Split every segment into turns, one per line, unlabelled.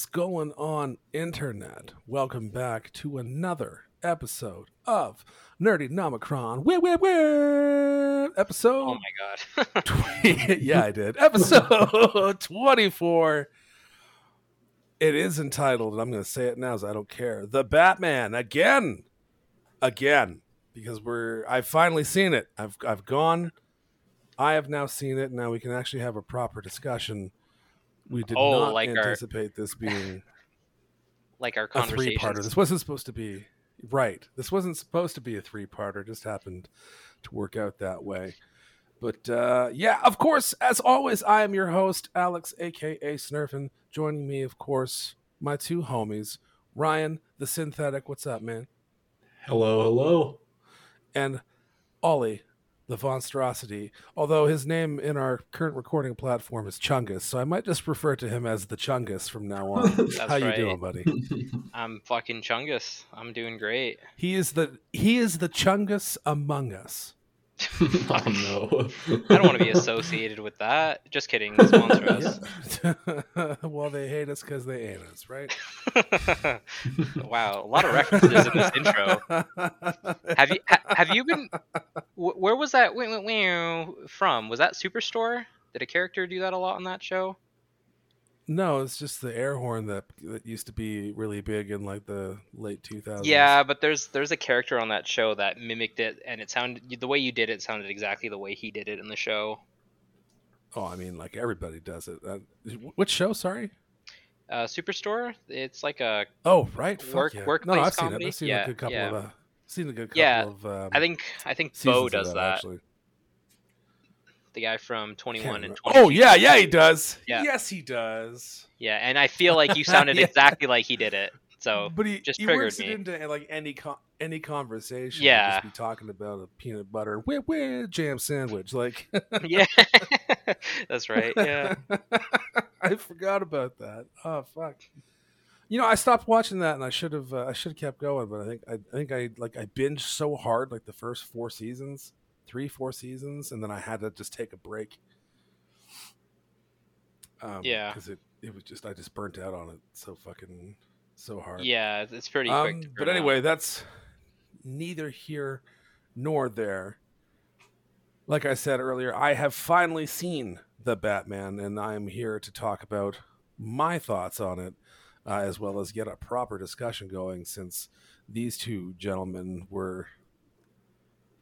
Is going on, Internet? Welcome back to another episode of Nerdy Nomicron. Where, where, where? Episode.
Oh my god.
20, yeah, I did. Episode 24. It is entitled, and I'm going to say it now as I don't care. The Batman again. Again. Because we're I've finally seen it. I've I've gone I have now seen it. Now we can actually have a proper discussion. We did
Oh,
not
like our-
anticipate this being
like our
a three-parter. This wasn't supposed to be right. This wasn't supposed to be a three-parter. It just happened to work out that way. But uh, yeah, of course, as always, I am your host, Alex, aka Snurfin. Joining me, of course, my two homies, Ryan, the synthetic. What's up, man?
Hello, hello.
And Ollie, the monstrosity. Although his name in our current recording platform is Chungus, so I might just refer to him as the Chungus from now on.
That's
How you doing, buddy?
I'm fucking Chungus. I'm doing great.
He is the he is the Chungus among us.
oh no.
I don't want to be associated with that. Just kidding. This monstrous.
Yeah. well, they hate us because they hate us, right?
wow, a lot of references in this intro. Have you ha- have you been? wh- Where was that wh- wh- wh- from? Was that Superstore? Did a character do that a lot on that show?
No, it's just the air horn that that used to be really big in like the late 2000s.
Yeah, but there's there's a character on that show that mimicked it, and it sounded the way you did it sounded exactly the way he did it in the show.
Oh, I mean, like everybody does it. Uh, which show? Sorry.
Uh, Superstore. It's like a
Oh, right.
Work-
yeah.
workplace
no, I've seen it. I've seen
Yeah,
a good couple
yeah.
of. Uh, seen a good couple
Yeah,
of. Um,
I think I think Bo does that.
Actually.
The guy from Twenty One and
remember.
20.
Oh yeah, yeah, he does.
Yeah.
Yes, he does.
yeah, and I feel like you sounded
Yeah.
exactly like he did it. So
but he
just
he
triggered
works
me.
it into like any con- any conversation.
Yeah.
Just be talking about a peanut butter whip whip jam sandwich. Like,
yeah, that's right. Yeah,
I forgot about that. Oh fuck. You know, I stopped watching that, and I should have. Uh, I should have kept going, but I think I, I think I like I binged so hard, like the first four seasons, three, four seasons, and then I had to just take a break. Um,
Yeah.
because it it was just I just burnt out on it so fucking so hard.
yeah, it's pretty
Um, but
burn out.
anyway, that's neither here nor there. Like I said earlier, I have finally seen the Batman, and I am here to talk about my thoughts on it, uh, as well as get a proper discussion going. Since these two gentlemen were,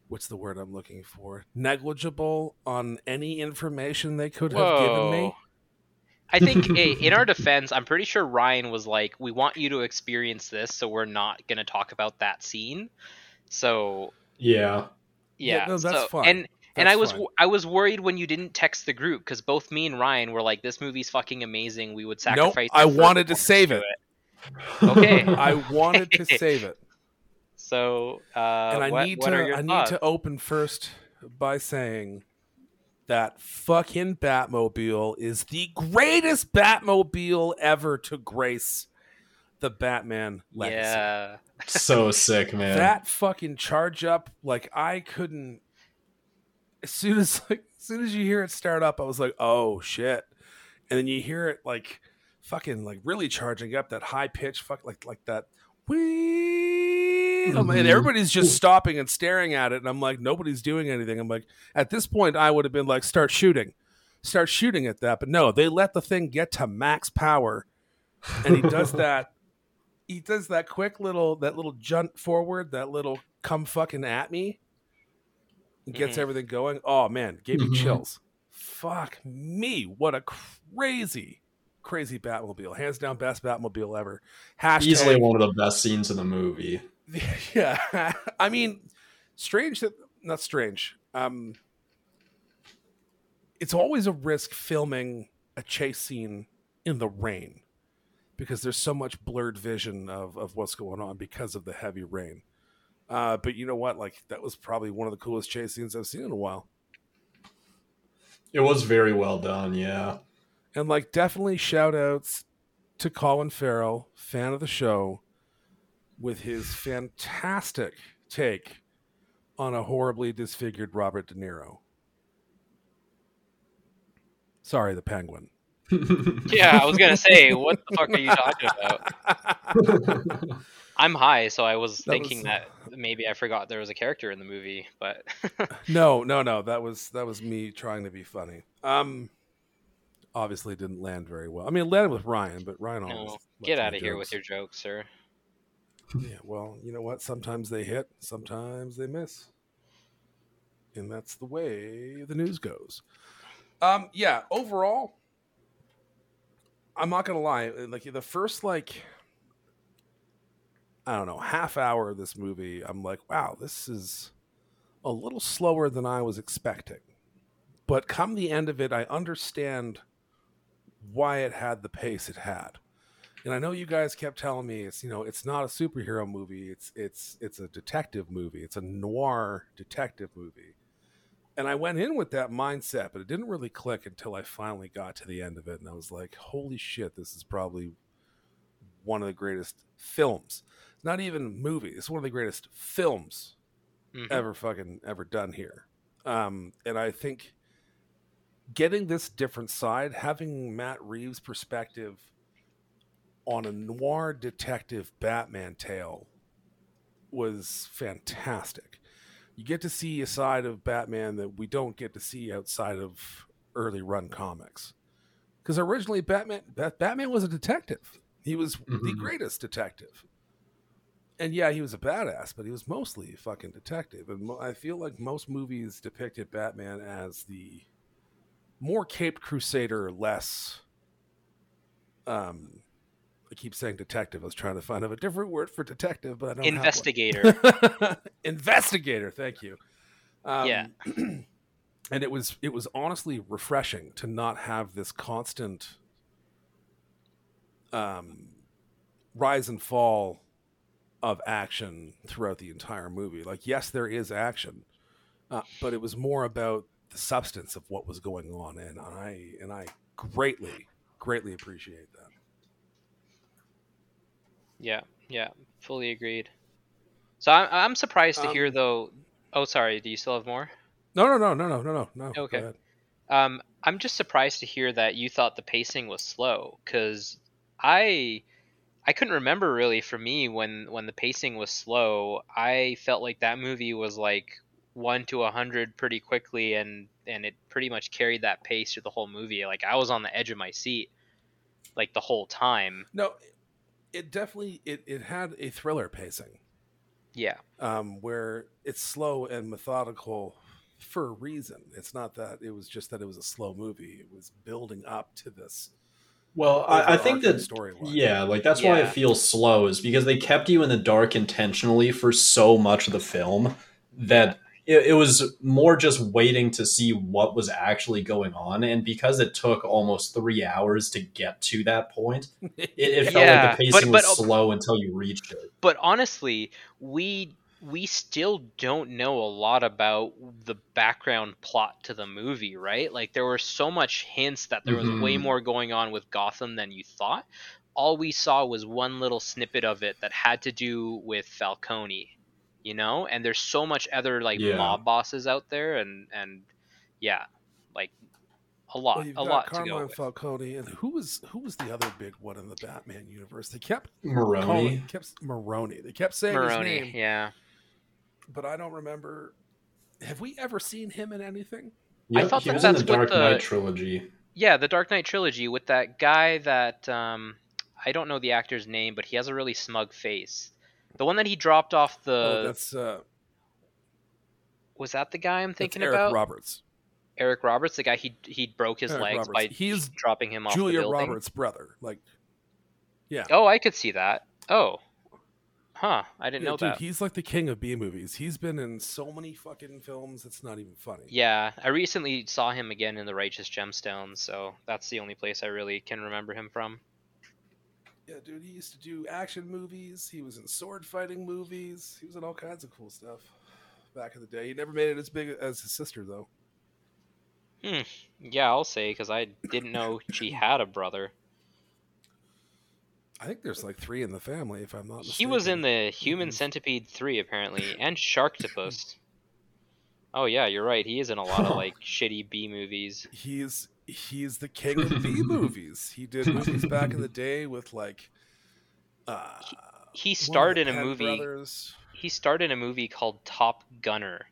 what's the word I'm looking for? Negligible on any information they could have given me.
I think i- in our defense, I'm pretty sure Ryan was like, "We want you to experience this, so we're not gonna talk about that scene." So
yeah.
yeah,
no, that's
so-
fine.
And and I was
fine.
w- I was worried when you didn't text the group because both me and Ryan were like, "This movie's fucking amazing. We would
Nope,
sacrifice."
I wanted to save
to
it.
Okay.
I wanted to save it.
So, uh,
and I
what,
need
what are
to
your
I need to open first by saying that fucking Batmobile is the greatest Batmobile ever to grace the Batman legacy.
Yeah,
so sick, man.
That fucking charge up, like I couldn't. As soon as like as soon as you hear it start up, I was like, oh shit, and then you hear it like fucking like really charging up that high pitch, fuck like like that. Whee! and everybody's just stopping and staring at it, and I'm like, nobody's doing anything. I'm like, at this point, I would have been like, start shooting, start shooting at that, but no, they let the thing get to max power, and he does that. He does that quick little that little jump forward, that little come fucking at me, and gets
Mhm.
everything going. Oh man, gave me
Mhm.
chills. Fuck me, what a crazy, crazy Batmobile. Hands down, best Batmobile ever. Hashtag,
Easily one of the best scenes in the movie.
yeah. I mean strange that not strange um it's always a risk filming a chase scene in the rain because there's so much blurred vision of, of what's going on because of the heavy rain. Uh, but you know what? Like that was probably one of the coolest chase scenes i've seen in a while.
It was very well done, yeah.
and like definitely shout outs to colin farrell fan of the show with his fantastic take on a horribly disfigured robert de niro sorry the penguin
Yeah, I was gonna say, what the fuck are you talking about? I'm high, so I was
That
thinking
was-
that maybe I forgot there was a character in the movie, but
no, no, no. That was that was me trying to be funny. Um, obviously didn't land very well. I mean, it landed with Ryan, but Ryan always
no,
left
get out of here with your jokes, sir.
Yeah, well, you know what? Sometimes they hit, sometimes they miss. And that's the way the news goes. Um, yeah, overall, I'm not gonna lie, like the first like I don't know, half hour of this movie, I'm like, wow, this is a little slower than I was expecting. But come the end of it, I understand why it had the pace it had and I know you guys kept telling me it's you know it's not a superhero movie it's it's it's a detective movie it's a noir detective movie and I went in with that mindset but it didn't really click until I finally got to the end of it and I was like holy shit this is probably one of the greatest films not even movie it's one of the greatest films
Mhm.
ever fucking ever done here. Um, and I think getting this different side, having Matt Reeves' perspective on a noir detective Batman tale was fantastic. You get to see a side of Batman that we don't get to see outside of early run comics. Because originally, Batman Batman was a detective. He was the
Mhm.
greatest detective and yeah, he was a badass, but he was mostly a fucking detective. And mo- I feel like most movies depicted Batman as the more caped crusader, less. Um, keep saying detective. I was trying to find a different word for detective, but I don't.
Investigator.
Investigator. Thank you. Um,
Yeah.
and it was it was honestly refreshing to not have this constant um, rise and fall of action throughout the entire movie. Like, yes, there is action, uh, but it was more about the substance of what was going on, and I and I greatly, greatly appreciate that.
Yeah, yeah, fully agreed. So I'm I'm surprised to hear
Um,
though. Oh, sorry. Do you still have more?
No, no, no, no, no, no, no, no.
Okay. Um, I'm just surprised to hear that you thought the pacing was slow, because I I couldn't remember really for me when when the pacing was slow. I felt like that movie was like one to a hundred pretty quickly, and and it pretty much carried that pace through the whole movie. Like I was on the edge of my seat, like the whole time.
No, it definitely it, it had a thriller pacing.
Yeah,
um, where it's slow and methodical for a reason. It's not that it was just that it was a slow movie. It was building up to this.
Well, I, I think that
storyline.
yeah, like that's why it feels slow is because they kept you in the dark intentionally for so much of the film that it, it was more just waiting to see what was actually going on, and because it took almost three hours to get to that point, it, it felt
Yeah,
like the
but-
pacing
but-
was slow until you reached it.
but honestly, we we still don't know a lot about the background plot to the movie, right? Like there were so much hints that there was way
Mhm.
more going on with Gotham than you thought. All we saw was one little snippet of it that had to do with Falcone, you know? And there's so much other like
Yeah.
mob bosses out there and and yeah, like a lot,
Well,
a
got
lot to go
Carmine
with.
Falcone, and who was who was the other big one in the Batman universe? They kept
Maroni.
calling kept Maroni. They kept saying his
Maroni,
name,
yeah.
but I don't remember. Have we ever seen him in anything?
I
thought
he
that
was in the Dark
the-
Knight trilogy.
Yeah, the Dark Knight trilogy with that guy that um, I don't know the actor's name, but he has a really smug face. The one that he dropped off the
oh, that's uh,
was that the guy I'm thinking
Eric
about?
Roberts,
Eric Roberts, the guy he he broke his
Eric
legs
Roberts.
by
He's
dropping him off
Julia
the building.
Roberts' brother. Like, yeah,
Oh, I could see that. Oh, huh? I didn't
Yeah,
know
dude,
that.
he's like the king of B movies. He's been in so many fucking films. It's not even funny.
Yeah, I recently saw him again in The Righteous Gemstones, so that's the only place I really can remember him from.
Yeah, dude, he used to do action movies. He was in sword fighting movies. He was in all kinds of cool stuff back in the day. He never made it as big as his sister, though. Hmm.
Yeah, I'll say because I didn't know she had a brother.
I think there's like three in the family, if I'm not mistaken.
He was in the Human. Centipede 3 apparently and Sharktopus. oh yeah, you're right. He is in a lot of like shitty B movies.
He's he's the king of B movies. He did movies back in the day with like. Uh,
He
one of
starred in a movie.
Brothers.
He starred in a movie called Top Gunner.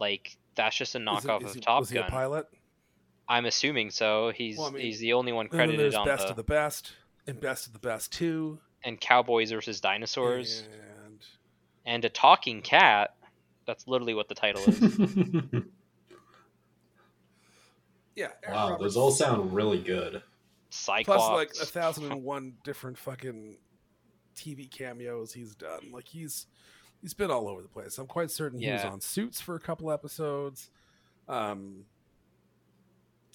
Like that's just a
Is it-
knockoff
is
of
he-
Top
was he a
Gun.
pilot?
I'm assuming so. He's
Well, I mean,
he's the only one credited
there's
on
Best
the
of the Best and Best of the Best Two.
and Cowboys versus Dinosaurs
And
and a talking cat. That's literally what the title is.
yeah, Aaron
wow,
Roberts.
those all sound really good.
Cyclops.
plus like a thousand and one different fucking TV cameos he's done. Like he's he's been all over the place. I'm quite certain he was on Suits for a couple episodes. Um,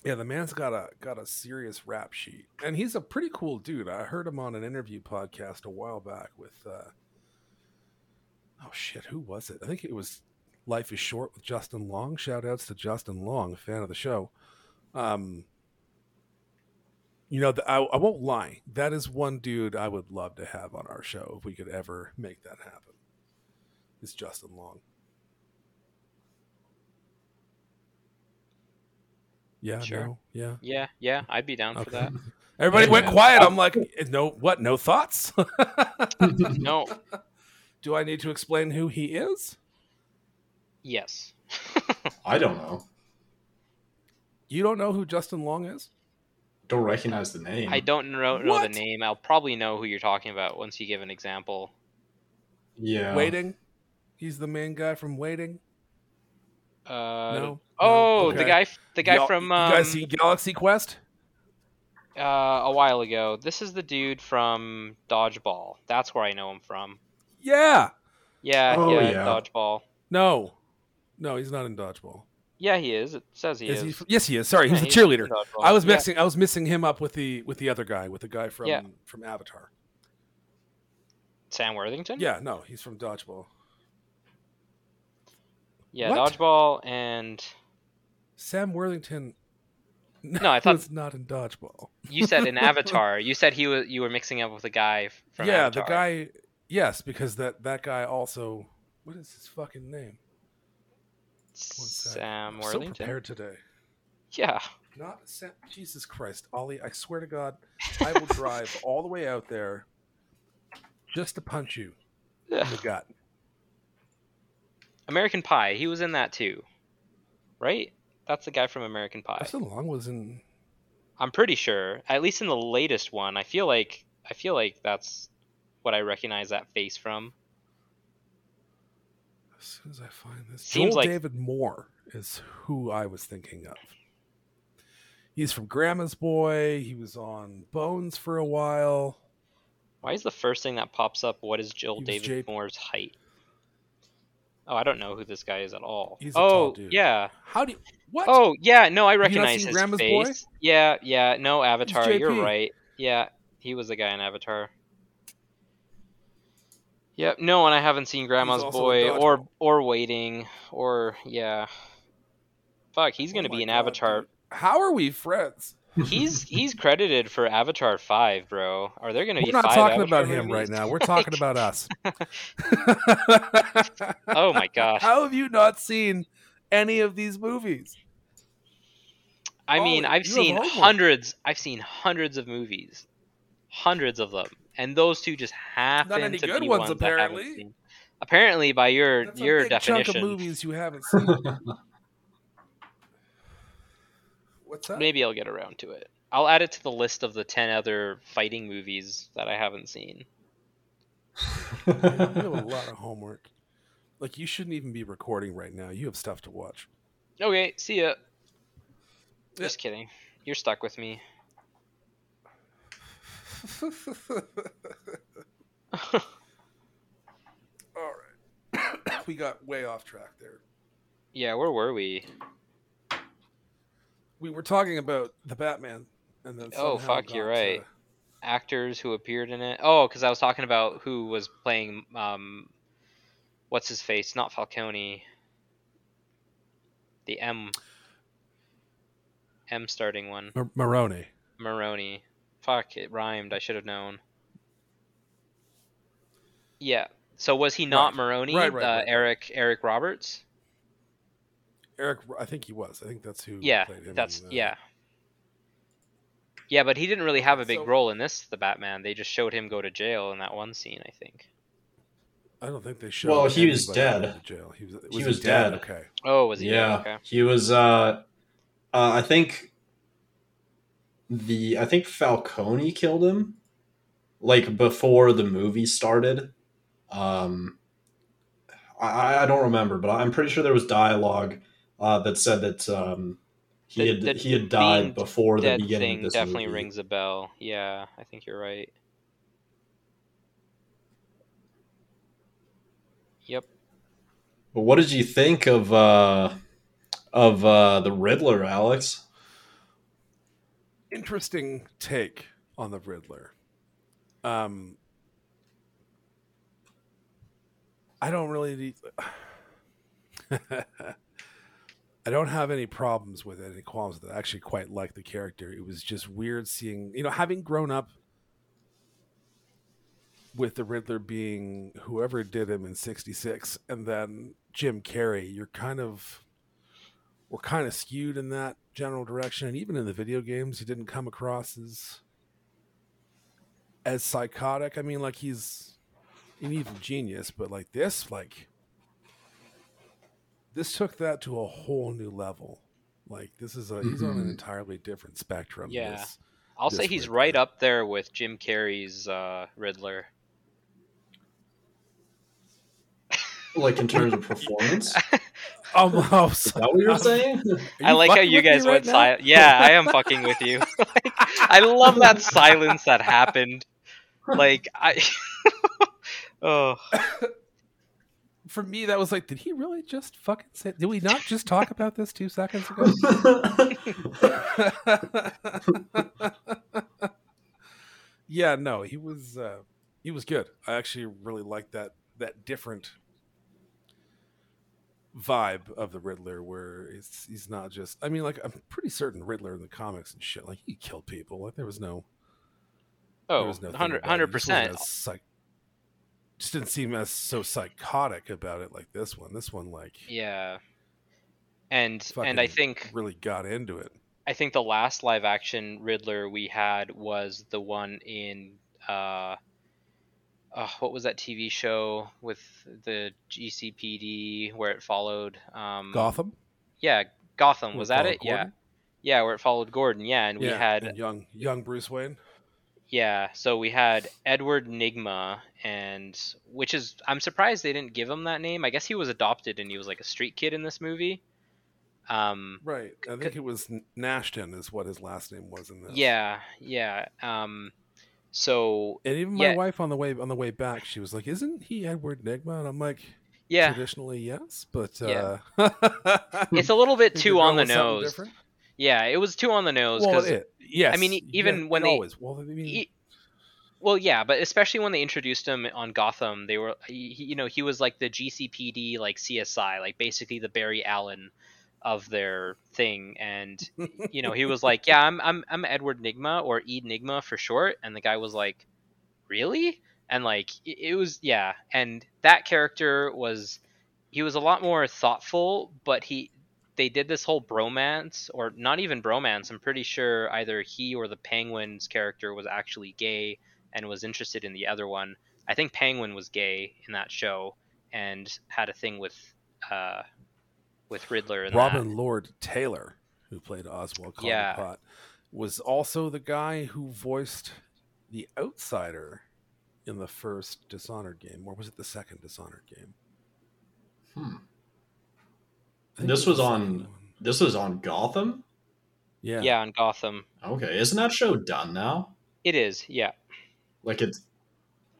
yeah, the man's got a got a serious rap sheet, and he's a pretty cool dude. I heard him on an interview podcast a while back with. Uh, oh shit, who was it? I think it was Life is Short with Justin Long. Shout outs to Justin Long, fan of the show. Um, you know, I, I won't lie. That is one dude I would love to have on our show if we could ever make that happen. It's Justin Long? Yeah.
Sure.
No. Yeah.
yeah, yeah, I'd be down for that.
Everybody
Yeah,
went
man.
quiet. I'm like, no. What? No thoughts?
No,
Do I need to explain who he is?
yes.
I don't know.
You don't know who Justin Long is?
Don't recognize the name.
I don't know, know the name. I'll probably know who you're talking about once you give an example.
Yeah.
Waiting. He's the main guy from Waiting.
Uh,
No.
Oh,
No?
the guy, the guy
Y'all-
from um,
you guys see Galaxy Quest?
uh, a while ago. This is the dude from Dodgeball. That's where I know him from.
Yeah.
Yeah,
Oh,
yeah,
yeah.
Dodgeball.
No. No, he's not in Dodgeball.
Yeah, he is. It says he
is
is.
he? Yes, he is. Sorry,
Yeah,
he's the cheerleader.
in Dodgeball.
I was
Yeah.
mixing. I was missing him up with the with the other guy, with the guy from
Yeah.
from Avatar.
Sam Worthington.
Yeah, no, he's from Dodgeball.
yeah,
What?
Dodgeball and
Sam Worthington.
No, I thought-
was not in Dodgeball.
you said in Avatar. You said he was. You were mixing up with the guy from
yeah,
Avatar.
the guy. Yes, because that that guy also. What is his fucking name? One sec.
Sam
I'm so prepared today.
yeah.
Not Sam. Jesus Christ, Ollie! I swear to God, I will drive all the way out there just to punch you in the gut.
American Pie. He was in that too, right? That's the guy from American Pie.
Justin Long was in.
I'm pretty sure. At least in the latest one, I feel like I feel like that's what I recognize that face from.
As soon as I find this,
Seems
Joel
like-
David Moore is who I was thinking of. He's from Grandma's Boy. He was on Bones for a while.
Why is the first thing that pops up? What is Joel David
J-
Moore's height? Oh, I don't know who this guy is at all.
He's a
oh,
tall dude.
yeah.
How do you? What?
Oh, yeah. No, I
Have you not
recognize his
Grandma's Boy?
face. Yeah, yeah. No, Avatar. You're right. Yeah, he was the guy in Avatar. Yep. No, and I haven't seen Grandma's Boy or or Waiting or yeah. Fuck, he's gonna
Oh
be an
God,
Avatar.
dude. How are we friends?
He's he's credited for Avatar Five, bro. Are there gonna
We're
be
not
five
talking
Avatar
about him right now. We're talking about us.
Oh my gosh.
How have you not seen any of these movies?
I mean,
Oh,
I've seen hundreds. I've seen hundreds of movies, hundreds of them, and those two just happen
any
to
good
be
ones,
ones, I haven't
apparently.
seen. Apparently, by your
That's a
your
big
definition,
chunk of movies you haven't seen. What's that?
maybe I'll get around to it. I'll add it to the list of the ten other fighting movies that I haven't seen.
You have a lot of homework. Like you shouldn't even be recording right now. You have stuff to watch.
Okay, see ya.
Yeah.
Just kidding. You're stuck with me.
All right. we got way off track there.
yeah, where were we?
We were talking about the Batman, and then
Oh, fuck, you're
got to-
right. Actors who appeared in it. Oh, because I was talking about who was playing. Um, what's his face? Not Falcone. The M. M starting one.
Mar- Maroni.
Maroni. Fuck, it rhymed. I should have known. Yeah. So was he not
Right.
Maroni?
Right, right,
uh,
right, right.
Eric Eric Roberts.
Eric, I think he was. I think that's who.
Yeah,
played him
that's
in, uh,
yeah. Yeah, but he didn't really have a big
So-
role in this. The Batman. They just showed him go to jail in that one scene. I think.
I don't think they showed.
Well, he was
anybody
dead.
going to Jail. He was.
He was dead.
Okay.
Oh, was he?
yeah,
Okay.
he was. Uh, uh, I think the I think Falcone killed him, like before the movie started. Um, I, I don't remember, but I'm pretty sure there was dialogue uh, that said that um, he
The-
had
the
he had died before the beginning
thing
of this
definitely
movie.
rings a bell. Yeah, I think you're right. Yep.
But what did you think of uh, of uh, the Riddler, Alex?
Interesting take on the Riddler. Um, I don't really. Need... I don't have any problems with it, any qualms with it. I actually quite like the character. It was just weird seeing, you know, having grown up with the Riddler being whoever did him in '66, and then Jim Carrey. You're kind of we're kind of skewed in that general direction, and even in the video games, he didn't come across as as psychotic. I mean, like he's an evil genius, but like this, like this took that to a whole new level. Like this is a he's on an
Mhm.
entirely different spectrum.
Yeah.
this-
I'll say he's
Riddler.
right up there with Jim Carrey's uh, Riddler.
Like in terms of performance, Almost.
is oh,
that what you're saying?
I like how you guys went
now?
silent. Yeah, I am fucking with you. like, I love that silence that happened. Like I. oh.
For me, that was like, did he really just fucking say? Did we not just talk about this two seconds ago? yeah, no, he was uh, he was good. I actually really liked that that different vibe of the Riddler, where it's he's not just. I mean, like I'm pretty certain Riddler in the comics and shit, like he killed people. Like there was no, there
Oh,
was no
100
it. Wasn't
100%.
as Psych- just didn't seem as so psychotic about it like this one. This one, like,
Yeah. And and I think
really got into it.
I think the last live action Riddler we had was the one in uh, uh what was that TV show with the GCPD where it followed um
Gotham
Yeah, Gotham was that it? Yeah.
Gordon?
Yeah, where it followed Gordon. Yeah, and we had
and young young Bruce Wayne.
Yeah, so we had Edward Nygma, and which is I'm surprised they didn't give him that name. I guess he was adopted and he was like a street kid in this movie. Um,
Right. I think it was Nashton is what his last name was in this.
yeah, yeah. Um, so
And even my
Yeah.
wife on the way on the way back, she was like, "Isn't he Edward Nygma?" And I'm like,
yeah,
"Traditionally, yes, but
Yeah.
uh,
it's a little bit too on the
going with something
nose. Yeah, it was too on the nose
Well,
because
it, yes.
I mean, even
yeah,
when they-
always well, I mean,
E- well, yeah, but especially when they introduced him on Gotham, they were, he, he- you know, he was like the GCPD, like CSI, like basically the Barry Allen of their thing, and you know, he was like, yeah, I'm, I'm, I'm Edward Nygma or Ed Nygma for short, and the guy was like, really? And like, it, it was, yeah, and that character was, he was a lot more thoughtful, but he, they did this whole bromance, or not even bromance. I'm pretty sure either he or the Penguin's character was actually gay and was interested in the other one. I think Penguin was gay in that show and had a thing with uh, with Riddler and
Robin Lord Taylor, who played Oswald
Yeah.
Cobblepot, was also the guy who voiced the outsider in the first Dishonored game, or was it the second Dishonored game?
Hmm. This
it
was on- This was on Gotham.
Yeah.
Yeah, on Gotham.
Okay, isn't that show done now?
It is. Yeah.
Like it's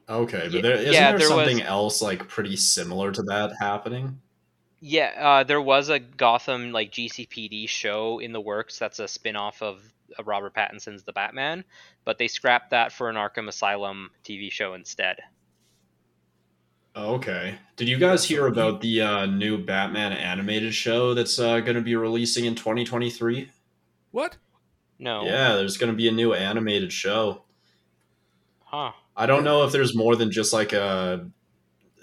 okay, but
Ye-
there isn't
yeah,
there,
there was-
something else like pretty similar to that happening?
Yeah, uh, there was a Gotham like GCPD show in the works. That's a spin-off of uh, Robert Pattinson's The Batman, but they scrapped that for an Arkham Asylum TV show instead.
Okay. Did you guys hear about the uh, new Batman animated show that's uh, going to be releasing in 2023?
What?
No.
Yeah, there's going to be a new animated show.
Huh.
I don't know if there's more than just like a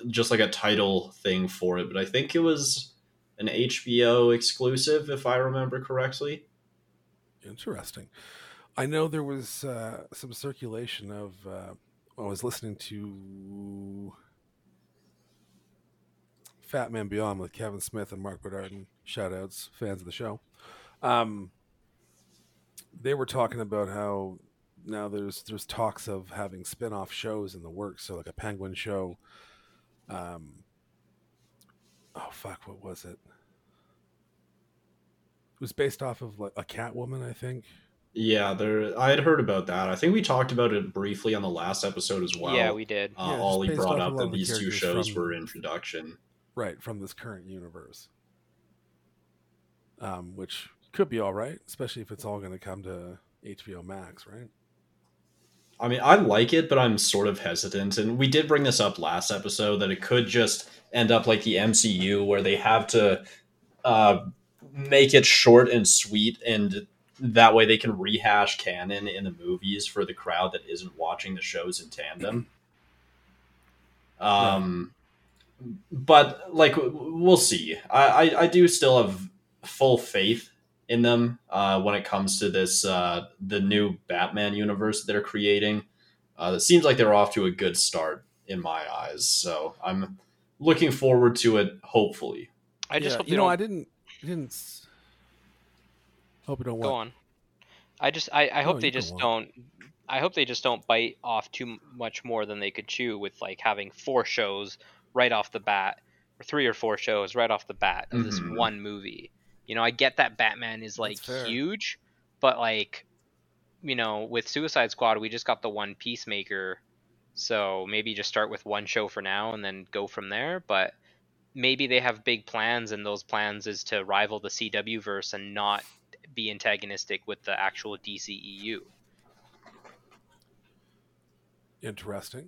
just like a title thing for it, but I think it was an HBO exclusive if I remember correctly.
Interesting. I know there was uh, some circulation of. Uh, I was listening to Fat Man Beyond with Kevin Smith and Marc Bernardin. Shout outs, fans of the show. Um, they were talking about how now there's there's talks of having spin-off shows in the works, so like a Penguin show. Um, oh fuck, what was it? It was based off of like a Catwoman, I think.
Yeah, there. I had heard about that. I think we talked about it briefly on the last episode as well.
yeah, we did.
Uh,
Yeah,
Ollie brought up that
of the
these two shows
from-
were in production.
right from this current universe um, which could be all right especially if it's all going to come to hbo max right
I mean, I like it, but I'm sort of hesitant. And we did bring this up last episode that it could just end up like the MCU, where they have to uh, make it short and sweet, and that way they can rehash canon in the movies for the crowd that isn't watching the shows in tandem. Um, but like we'll see. I, I I do still have full faith in them uh, when it comes to this uh, the new Batman universe they're creating. Uh, it seems like they're off to a good start in my eyes, so I'm looking forward to it. Hopefully,
I just
Yeah,
hope
you know
don't
i didn't didn't hope it don't
go
what?
on. I just I, I
No,
hope they
you go
just don't I hope they just don't bite off too much more than they could chew with like having four shows right off the bat or three or four shows right off the bat of this
Mhm.
one movie. You know, I get that Batman is like huge, but like you know, with Suicide Squad we just got the one Peacemaker. So maybe just start with one show for now and then go from there, but maybe they have big plans and those plans is to rival the CW verse and not be antagonistic with the actual DCEU.
interesting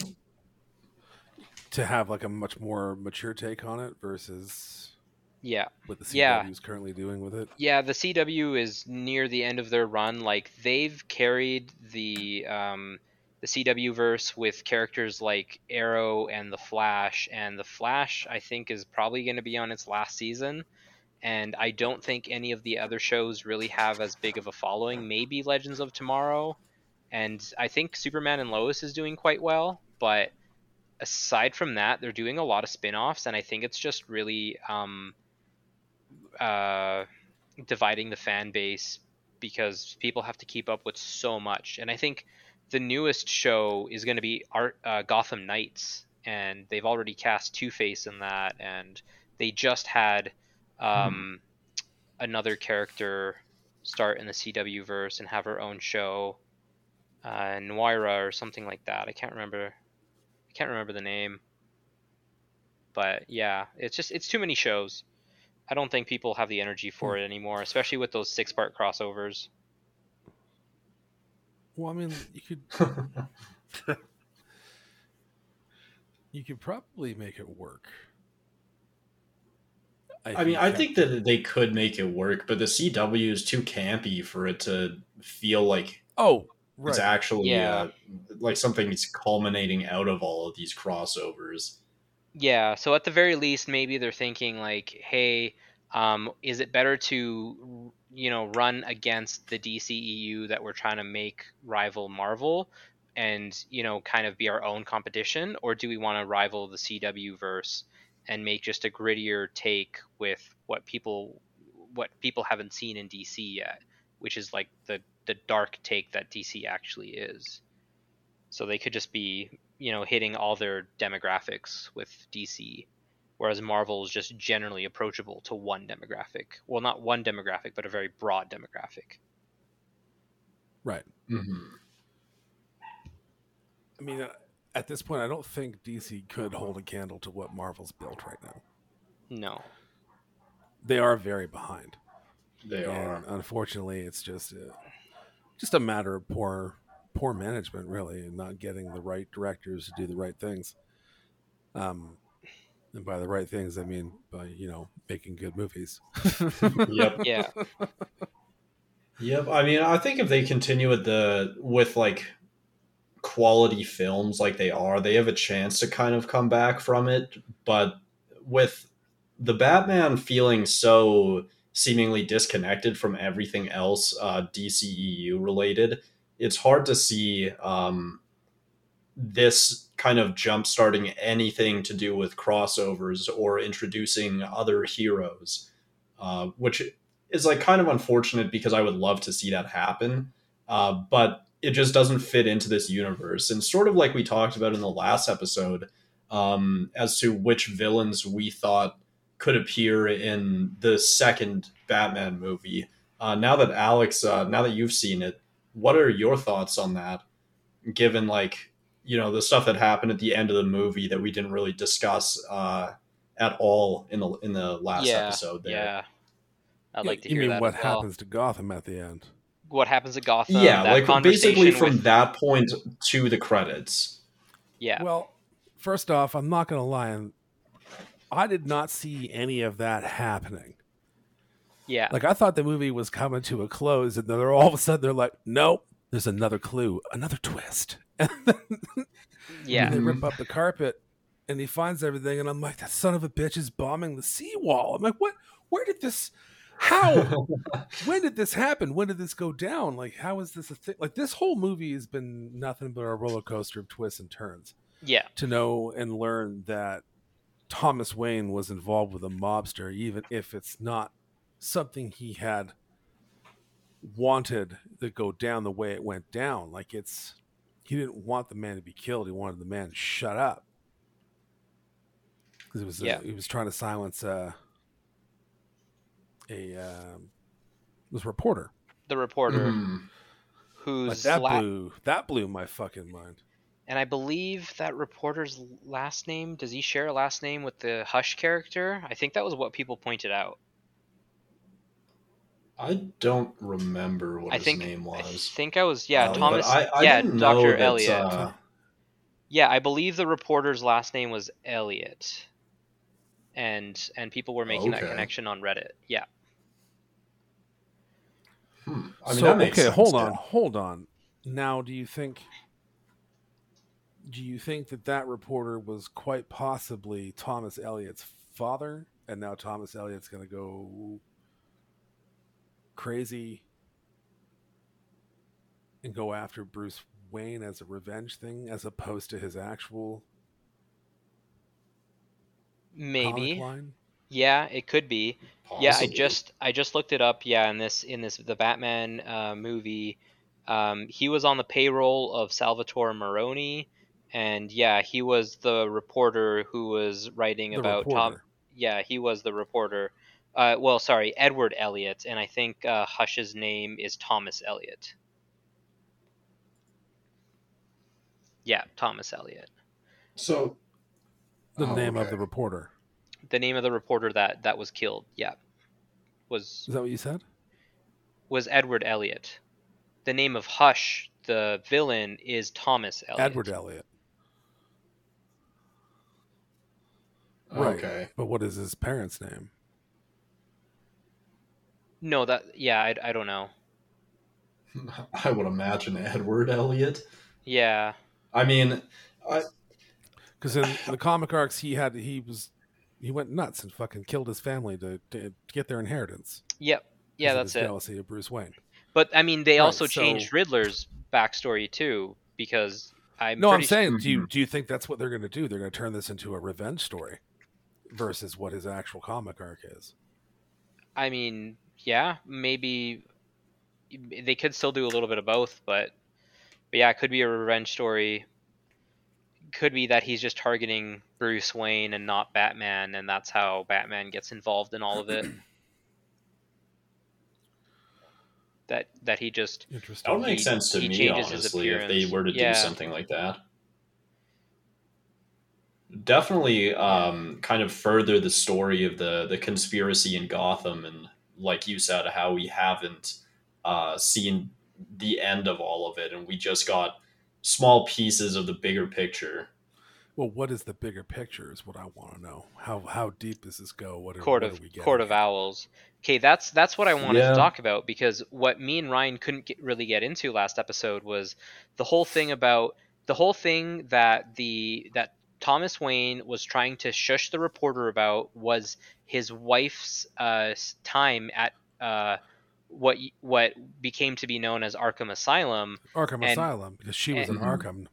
to have like a much more mature take on it versus
Yeah.
what the CW
Yeah.
is currently doing with it.
Yeah, the CW is near the end of their run. Like they've carried the um, the CW verse with characters like Arrow and the Flash, and the Flash I think is probably going to be on its last season. And I don't think any of the other shows really have as big of a following. Maybe Legends of Tomorrow, and I think Superman and Lois is doing quite well. But aside from that, they're doing a lot of spin-offs, and I think it's just really um, uh, dividing the fan base because people have to keep up with so much. And I think the newest show is going to be Art uh, Gotham Knights, and they've already cast Two Face in that, and they just had um, another character start in the CW verse and have her own show, uh, Noira or something like that. I can't remember. I can't remember the name. But yeah, it's just it's too many shows. I don't think people have the energy for it anymore, especially with those six part crossovers.
Well, I mean, you could you could probably make it work.
I mean, I think that they could make it work, but the CW is too campy for it to feel like
Oh, right.
it's actually
Yeah.
uh, like something that's culminating out of all of these crossovers.
Yeah, so at the very least, maybe they're thinking like, hey, um, is it better to, you know, run against the DCEU that we're trying to make rival Marvel, and you know, kind of be our own competition, or do we want to rival the CW verse and make just a grittier take with what people, what people haven't seen in DC yet, which is like the the dark take that DC actually is. So they could just be, you know, hitting all their demographics with DC, whereas Marvel is just generally approachable to one demographic. Well, not one demographic, but a very broad demographic.
right.
Mm-hmm.
I mean, uh, at this point, I don't think DC could hold a candle to what Marvel's built right now.
No.
They are very behind.
They
and
are.
unfortunately, it's just a, just a matter of poor poor management, really, and not getting the right directors to do the right things. Um, and by the right things, I mean by you know making good movies.
Yep.
Yeah.
Yep. I mean, I think if they continue with the with like quality films like they are, they have a chance to kind of come back from it. But with the Batman feeling so seemingly disconnected from everything else uh, DCEU related, it's hard to see um, this kind of jump starting anything to do with crossovers or introducing other heroes, uh, which is like kind of unfortunate because I would love to see that happen. Uh, but it just doesn't fit into this universe. And sort of like we talked about in the last episode, um, as to which villains we thought could appear in the second Batman movie. Uh, now that Alex, uh, now that you've seen it, what are your thoughts on that? Given like you know the stuff that happened at the end of the movie that we didn't really discuss uh, at all in the in the last
yeah,
episode. There.
Yeah, I'd like to
you
hear
mean
that.
what
as well.
happens to Gotham at the end?
What happens to Gotham?
yeah,
that
like basically from
with-
that point to the credits.
Yeah,
Well, first off, I'm not going to lie. and I did not see any of that happening.
Yeah,
Like I thought the movie was coming to a close, and then they're all of a sudden they're like, "Nope, there's another clue, another twist." And then
yeah,
they rip mm-hmm. up the carpet, and he finds everything, and I'm like, "That son of a bitch is bombing the seawall." I'm like, "What? Where did this? How? when did this happen? When did this go down? Like, how is this a thing? Like, this whole movie has been nothing but a roller coaster of twists and turns."
yeah,
to know and learn that Thomas Wayne was involved with a mobster, even if it's not something he had wanted to go down the way it went down. Like it's he didn't want the man to be killed; he wanted the man to shut up because it was
Yeah.
he was trying to silence uh, a um, it was a reporter.
the reporter
Mhm.
Like
who's
that
la-
blew that blew my fucking mind.
and I believe that reporter's last name does he share a last name with the Hush character? I think that was what people pointed out.
I don't remember what
I
his
think
name was.
I think I was yeah
but
Thomas
I, I
yeah Doctor Elliot
uh,
yeah I believe the reporter's last name was Elliot, and and people were making that connection on Reddit. Yeah,
hmm, I mean,
so
that makes
okay,
sense,
hold
yeah.
on, hold on. Now, do you think? Do you think that that reporter was quite possibly Thomas Elliot's father, and now Thomas Elliot's going to go crazy and go after Bruce Wayne as a revenge thing, as opposed to his actual
maybe.
line?
Yeah, it could be. Yeah, I just I just looked it up. Yeah, in this in this the Batman uh, movie, um, he was on the payroll of Salvatore Maroni, and yeah, he was the reporter who was writing
The
about Tom. Yeah, he was the reporter. Uh, well, sorry, Edward Elliot, and I think uh, Hush's name is Thomas Elliot. Yeah, Thomas Elliot.
So
the
Oh,
name of the reporter.
The name of the reporter that that was killed. Yeah, was
Is that what you said?
was Edward Elliot. The name of Hush, the villain, is Thomas Elliot.
Edward Elliot. Right.
okay,
But what is his parents' name?
No, that yeah, I, I don't know.
I would imagine Edward Elliot.
Yeah,
I mean, I,
Because in the comic arcs, he had he was he went nuts and fucking killed his family to, to get their inheritance.
yep, yeah,
'cause of
that's
his
it.
Jealousy of Bruce Wayne.
But I mean, they
Right,
also
so-
changed Riddler's backstory too because I'm
no, I'm
pretty su-
saying, do you
Mhm.
do you think that's what they're going to do? They're going to turn this into a revenge story versus what his actual comic arc is.
I mean, yeah, maybe they could still do a little bit of both, but but yeah, it could be a revenge story. Could be that he's just targeting Bruce Wayne and not Batman, and that's how Batman gets involved in all of it. that that he just
that would make
He-
sense to me,
changes
honestly, if they were to
Yeah.
do something like that. Definitely, um, kind of further the story of the the conspiracy in Gotham, and like you said, how we haven't uh, seen the end of all of it, and we just got small pieces of the bigger picture.
Well, what is the bigger picture? Is what I want to know. How how deep does this go? What are,
Court
what
of
are we
Court of? Owls. Okay, that's that's what I wanted
Yeah.
to talk about because what me and Ryan couldn't get, really get into last episode was the whole thing about the whole thing that the that Thomas Wayne was trying to shush the reporter about was his wife's uh, time at uh, what what became to be known as Arkham Asylum.
Arkham
And-
Asylum because she was in Arkham.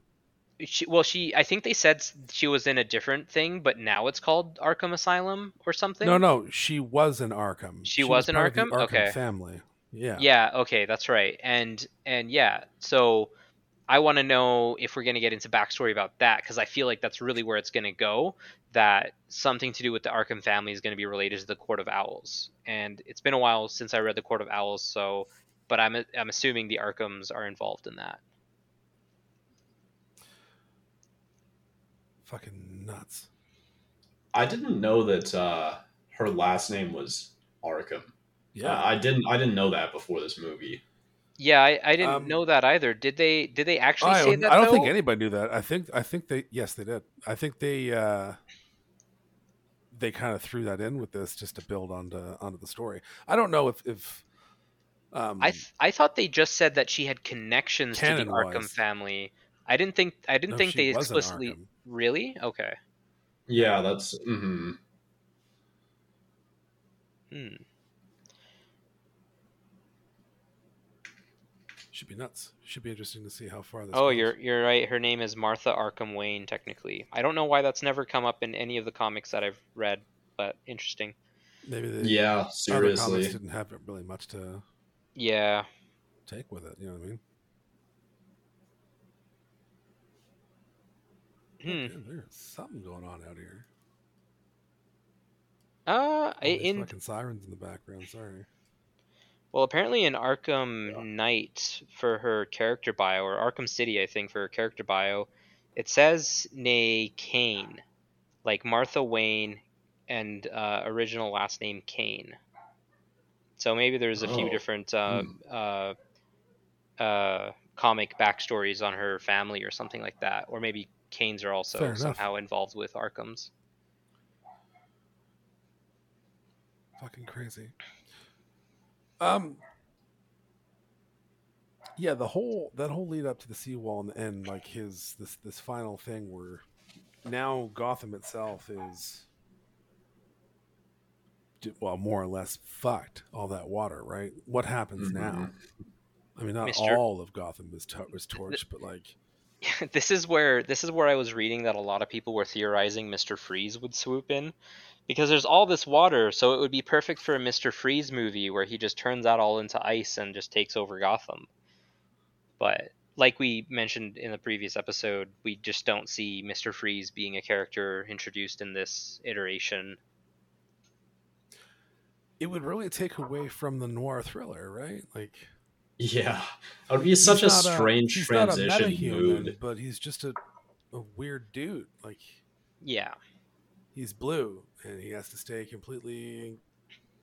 She, well, she I think they said she was in a different thing, but now it's called Arkham Asylum or something.
No, no, she was in Arkham.
She was in
part of the
Arkham? Okay.
family. Yeah.
Yeah. Okay, that's right. And and yeah, so I want to know if we're going to get into backstory about that because I feel like that's really where it's going to go. That something to do with the Arkham family is going to be related to the Court of Owls, and it's been a while since I read the Court of Owls, so but I'm I'm assuming the Arkhams are involved in that.
Fucking nuts.
I didn't know that uh, her last name was Arkham.
Yeah.
Uh, I didn't. I didn't know that before this movie.
Yeah, I, I didn't
Um,
know that either. Did they did they actually
I,
say
don't-
that?
I don't think anybody knew that. I think I think they yes they did. I think they uh they kind of threw that in with this just to build onto onto the story. I don't know if if um
I th- I thought they just said that she had connections to the
Canon
Arkham
wise.
family. I didn't think I didn't
no,
think they explicitly really okay.
Yeah, that's. hmm
Hmm.
Should be nuts. Should be interesting to see how far this.
Oh,
goes.
you're you're right. Her name is Martha Arkham Wayne. Technically, I don't know why that's never come up in any of the comics that I've read, but interesting.
maybe the
Yeah,
other comics
seriously.
didn't have really much to
Yeah.
take with it. You know what I mean?
Hmm.
Dude, there's something going on out here.
Uh,
All
in
fucking sirens in the background. Sorry.
Well, apparently in Arkham Knight for her character bio, or Arkham City, I think for her character bio, it says nay Kane, like Martha Wayne, and uh, original last name Kane. So maybe there's a few
Oh.
different uh, uh, uh, comic backstories on her family or something like that, or maybe Kanes are also
Fair enough.
somehow involved with Arkham's.
Fucking crazy. Um. Yeah, the whole that whole lead up to the seawall and, and like his this this final thing where now Gotham itself is well more or less fucked all that water right what happens now i mean not
Mister-
all of gotham is, to- was torched but like
this is where this is where I was reading that a lot of people were theorizing Mr. Freeze would swoop in because there's all this water, so it would be perfect for a Mr. Freeze movie where he just turns that all into ice and just takes over Gotham. But like we mentioned in the previous episode, we just don't see Mr. Freeze being a character introduced in this iteration.
it would really take away from the noir thriller right like
Yeah, it would be such a
he's not
strange
he's not a
transition mood.
but he's just a, a weird dude like
Yeah.
he's blue and he has to stay completely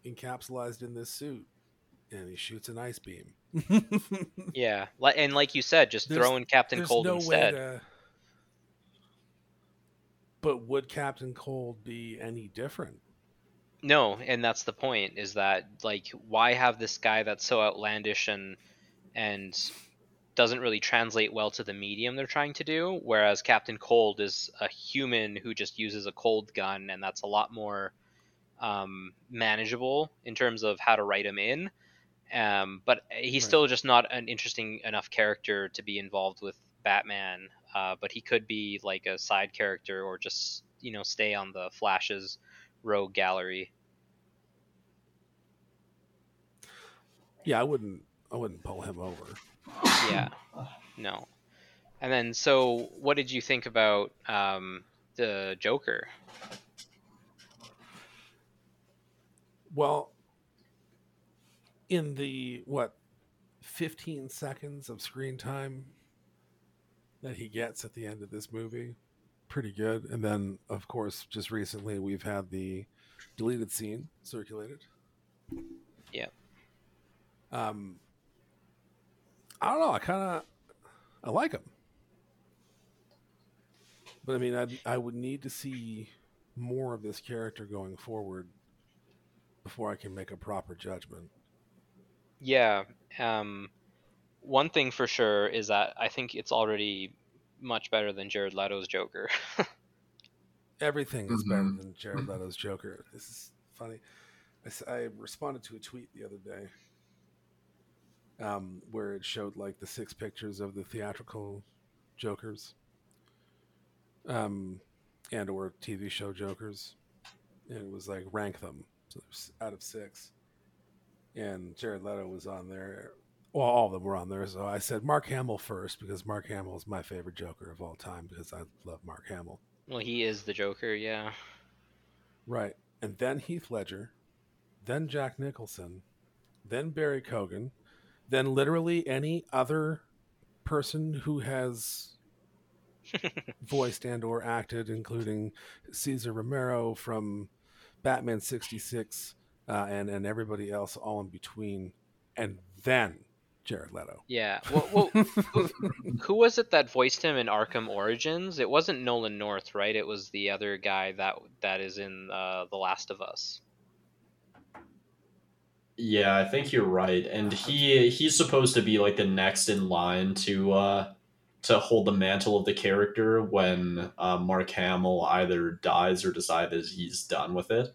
encapsulated in this suit and he shoots an ice beam
Yeah. And like you said, just
There's-
throw in Captain Cold
no
instead.
way to but would captain cold be any different
No, and that's the point is that like why have this guy that's so outlandish and and doesn't really translate well to the medium they're trying to do whereas Captain Cold is a human who just uses a cold gun and that's a lot more um, manageable in terms of how to write him in. Um, but he's
Right.
still just not an interesting enough character to be involved with Batman uh, but he could be like a side character or just you know stay on the Flash's rogue gallery.
Yeah i wouldn't i wouldn't pull him over
yeah. No. And then so what did you think about um the joker?
Well in the what 15 seconds of screen time that he gets at the end of this movie pretty good. And then of course just recently we've had the deleted scene circulated.
Yeah.
um i don't know i kind of i like him but i mean i i would need to see more of this character going forward before i can make a proper judgment
yeah um one thing for sure is that i think it's already much better than jared leto's joker
Everything is better
Mhm.
than Jared Leto's Joker. This is funny. I, I responded to a tweet the other day um, where it showed like the six pictures of the theatrical Jokers, um, and or TV show Jokers, and it was like rank them so out of six, and Jared Leto was on there. Well, all of them were on there. So I said Mark Hamill first because Mark Hamill is my favorite Joker of all time because I love Mark Hamill.
Well, he is the Joker, yeah.
Right. And then Heath Ledger, then Jack Nicholson, then Barry Keoghan, then literally any other person who has voiced and or acted, including Cesar Romero from Batman 66 uh, and, and everybody else all in between. And then Jared Leto.
Yeah. Well, well who, who, was it that voiced him in Arkham Origins? It wasn't Nolan North, right? It was the other guy that that is in uh, The Last of Us.
Yeah, I think you're right, and he he's supposed to be like the next in line to uh, to hold the mantle of the character when uh, Mark Hamill either dies or decides he's done with it.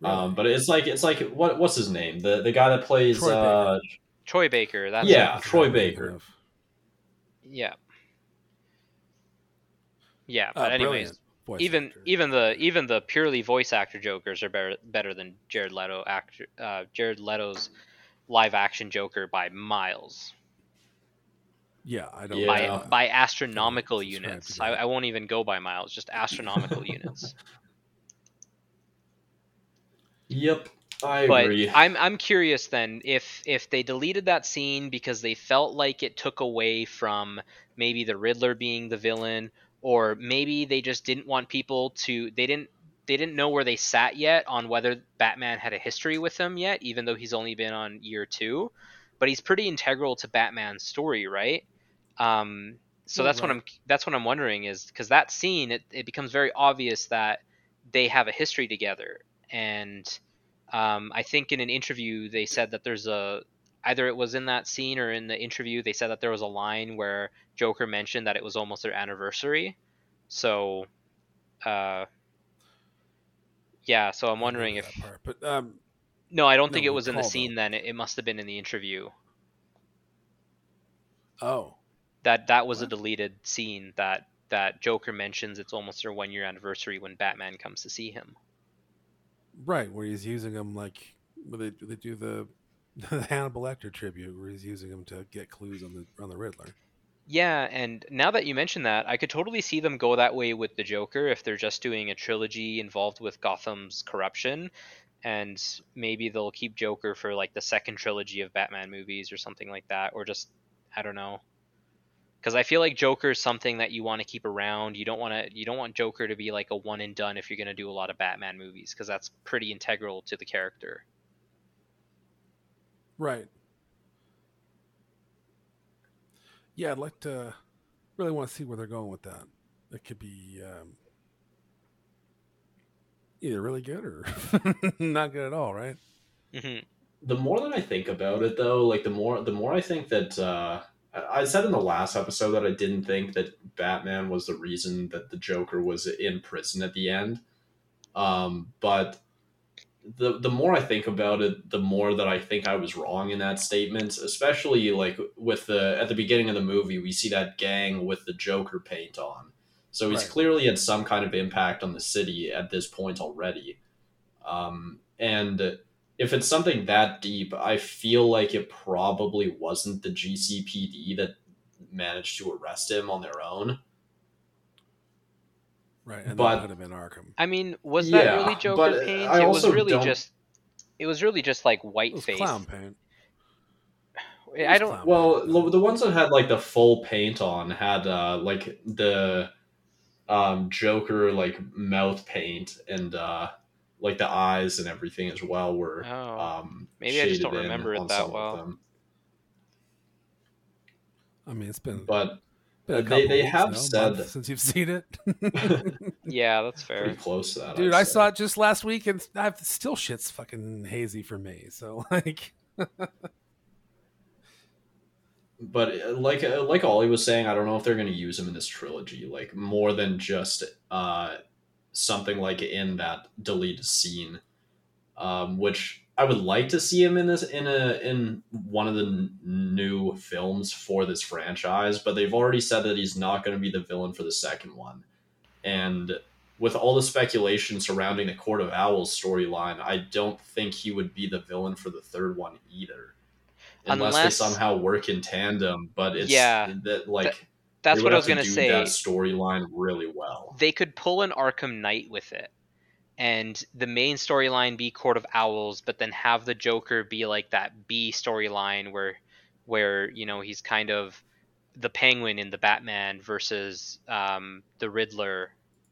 Really? Um, but it's like it's like what what's his name? The the guy that plays Troy uh,
Baker. Troy Baker. That's
yeah, Troy Baker.
Yeah. Yeah, but uh, anyways, even actor. even the even the purely voice actor Jokers are better better than Jared Leto actor uh, Jared Leto's live action Joker by miles.
Yeah, I don't.
By uh, by astronomical units. I, I won't even go by miles, just astronomical units.
Yep, I
but
agree.
I'm I'm curious then if if they deleted that scene because they felt like it took away from maybe the Riddler being the villain or maybe they just didn't want people to they didn't they didn't know where they sat yet on whether Batman had a history with them yet even though he's only been on year 2 but he's pretty integral to Batman's story right? Um so that's right. what I'm that's what I'm wondering is cuz that scene it, it becomes very obvious that they have a history together. And um, I think in an interview they said that there's a either it was in that scene or in the interview they said that there was a line where Joker mentioned that it was almost their anniversary. So, uh, yeah. So I'm wondering if.
Part, but um,
no, I don't no, think it was in the scene. Though. Then it, it, must have been in the interview.
Oh.
That that was what? a deleted scene that that Joker mentions. It's almost their one year anniversary when Batman comes to see him.
Right, where he's using them like where they they do the the Hannibal Lecter tribute, where he's using them to get clues on the on the Riddler.
Yeah, and now that you mention that, I could totally see them go that way with the Joker if they're just doing a trilogy involved with Gotham's corruption, and maybe they'll keep Joker for like the second trilogy of Batman movies or something like that, or just I don't know because I feel like Joker is something that you want to keep around. You don't want to you don't want Joker to be like a one and done if you're going to do a lot of Batman movies because that's pretty integral to the character.
Right. Yeah, I'd like to really want to see where they're going with that. It could be um, either really good or not good at all, right?
mm-hmm.
The more that I think about it, though, like the more the more I think that uh, I said in the last episode that I didn't think that Batman was the reason that the Joker was in prison at the end. Um, but the the more I think about it, the more that I think I was wrong in that statement. Especially like with the at the beginning of the movie, we see that gang with the Joker paint on. So he's right. clearly had some kind of impact on the city at this point already. Um, and if it's something that deep, I feel like it probably wasn't the GCPD that managed to arrest him on their own.
Right, and but, that would have been Arkham.
I mean, was that yeah, really Joker paint? I it was really don't... just it was really just like white face
clown paint.
I don't.
Well, paint. the ones that had like the full paint on had uh like the um Joker like mouth paint and uh like the eyes and everything as well were oh, um,
maybe I just don't remember it that well.
I mean, it's been
but been they they have
now,
said
since you've seen it.
yeah, that's fair.
Pretty close to that,
dude. I saw it just last week, and I've still shit's fucking hazy for me. So like.
but uh, like uh, like Ollie was saying, I don't know if they're going to use him in this trilogy, like more than just uh, something like in that deleted scene, um, which I would like to see him in this in a in one of the n- new films for this franchise, but they've already said that he's not going to be the villain for the second one. And with all the speculation surrounding the Court of Owls storyline, I don't think he would be the villain for the third one either. Unless,
Unless-
they somehow work in tandem, but it's
Yeah.
that like
Th- That's what I was gonna say.
That storyline really well.
they could pull an Arkham Knight with it, and the main storyline be Court of Owls, but then have the Joker be like that B storyline where, where you know he's kind of the Penguin in the Batman versus um, the Riddler,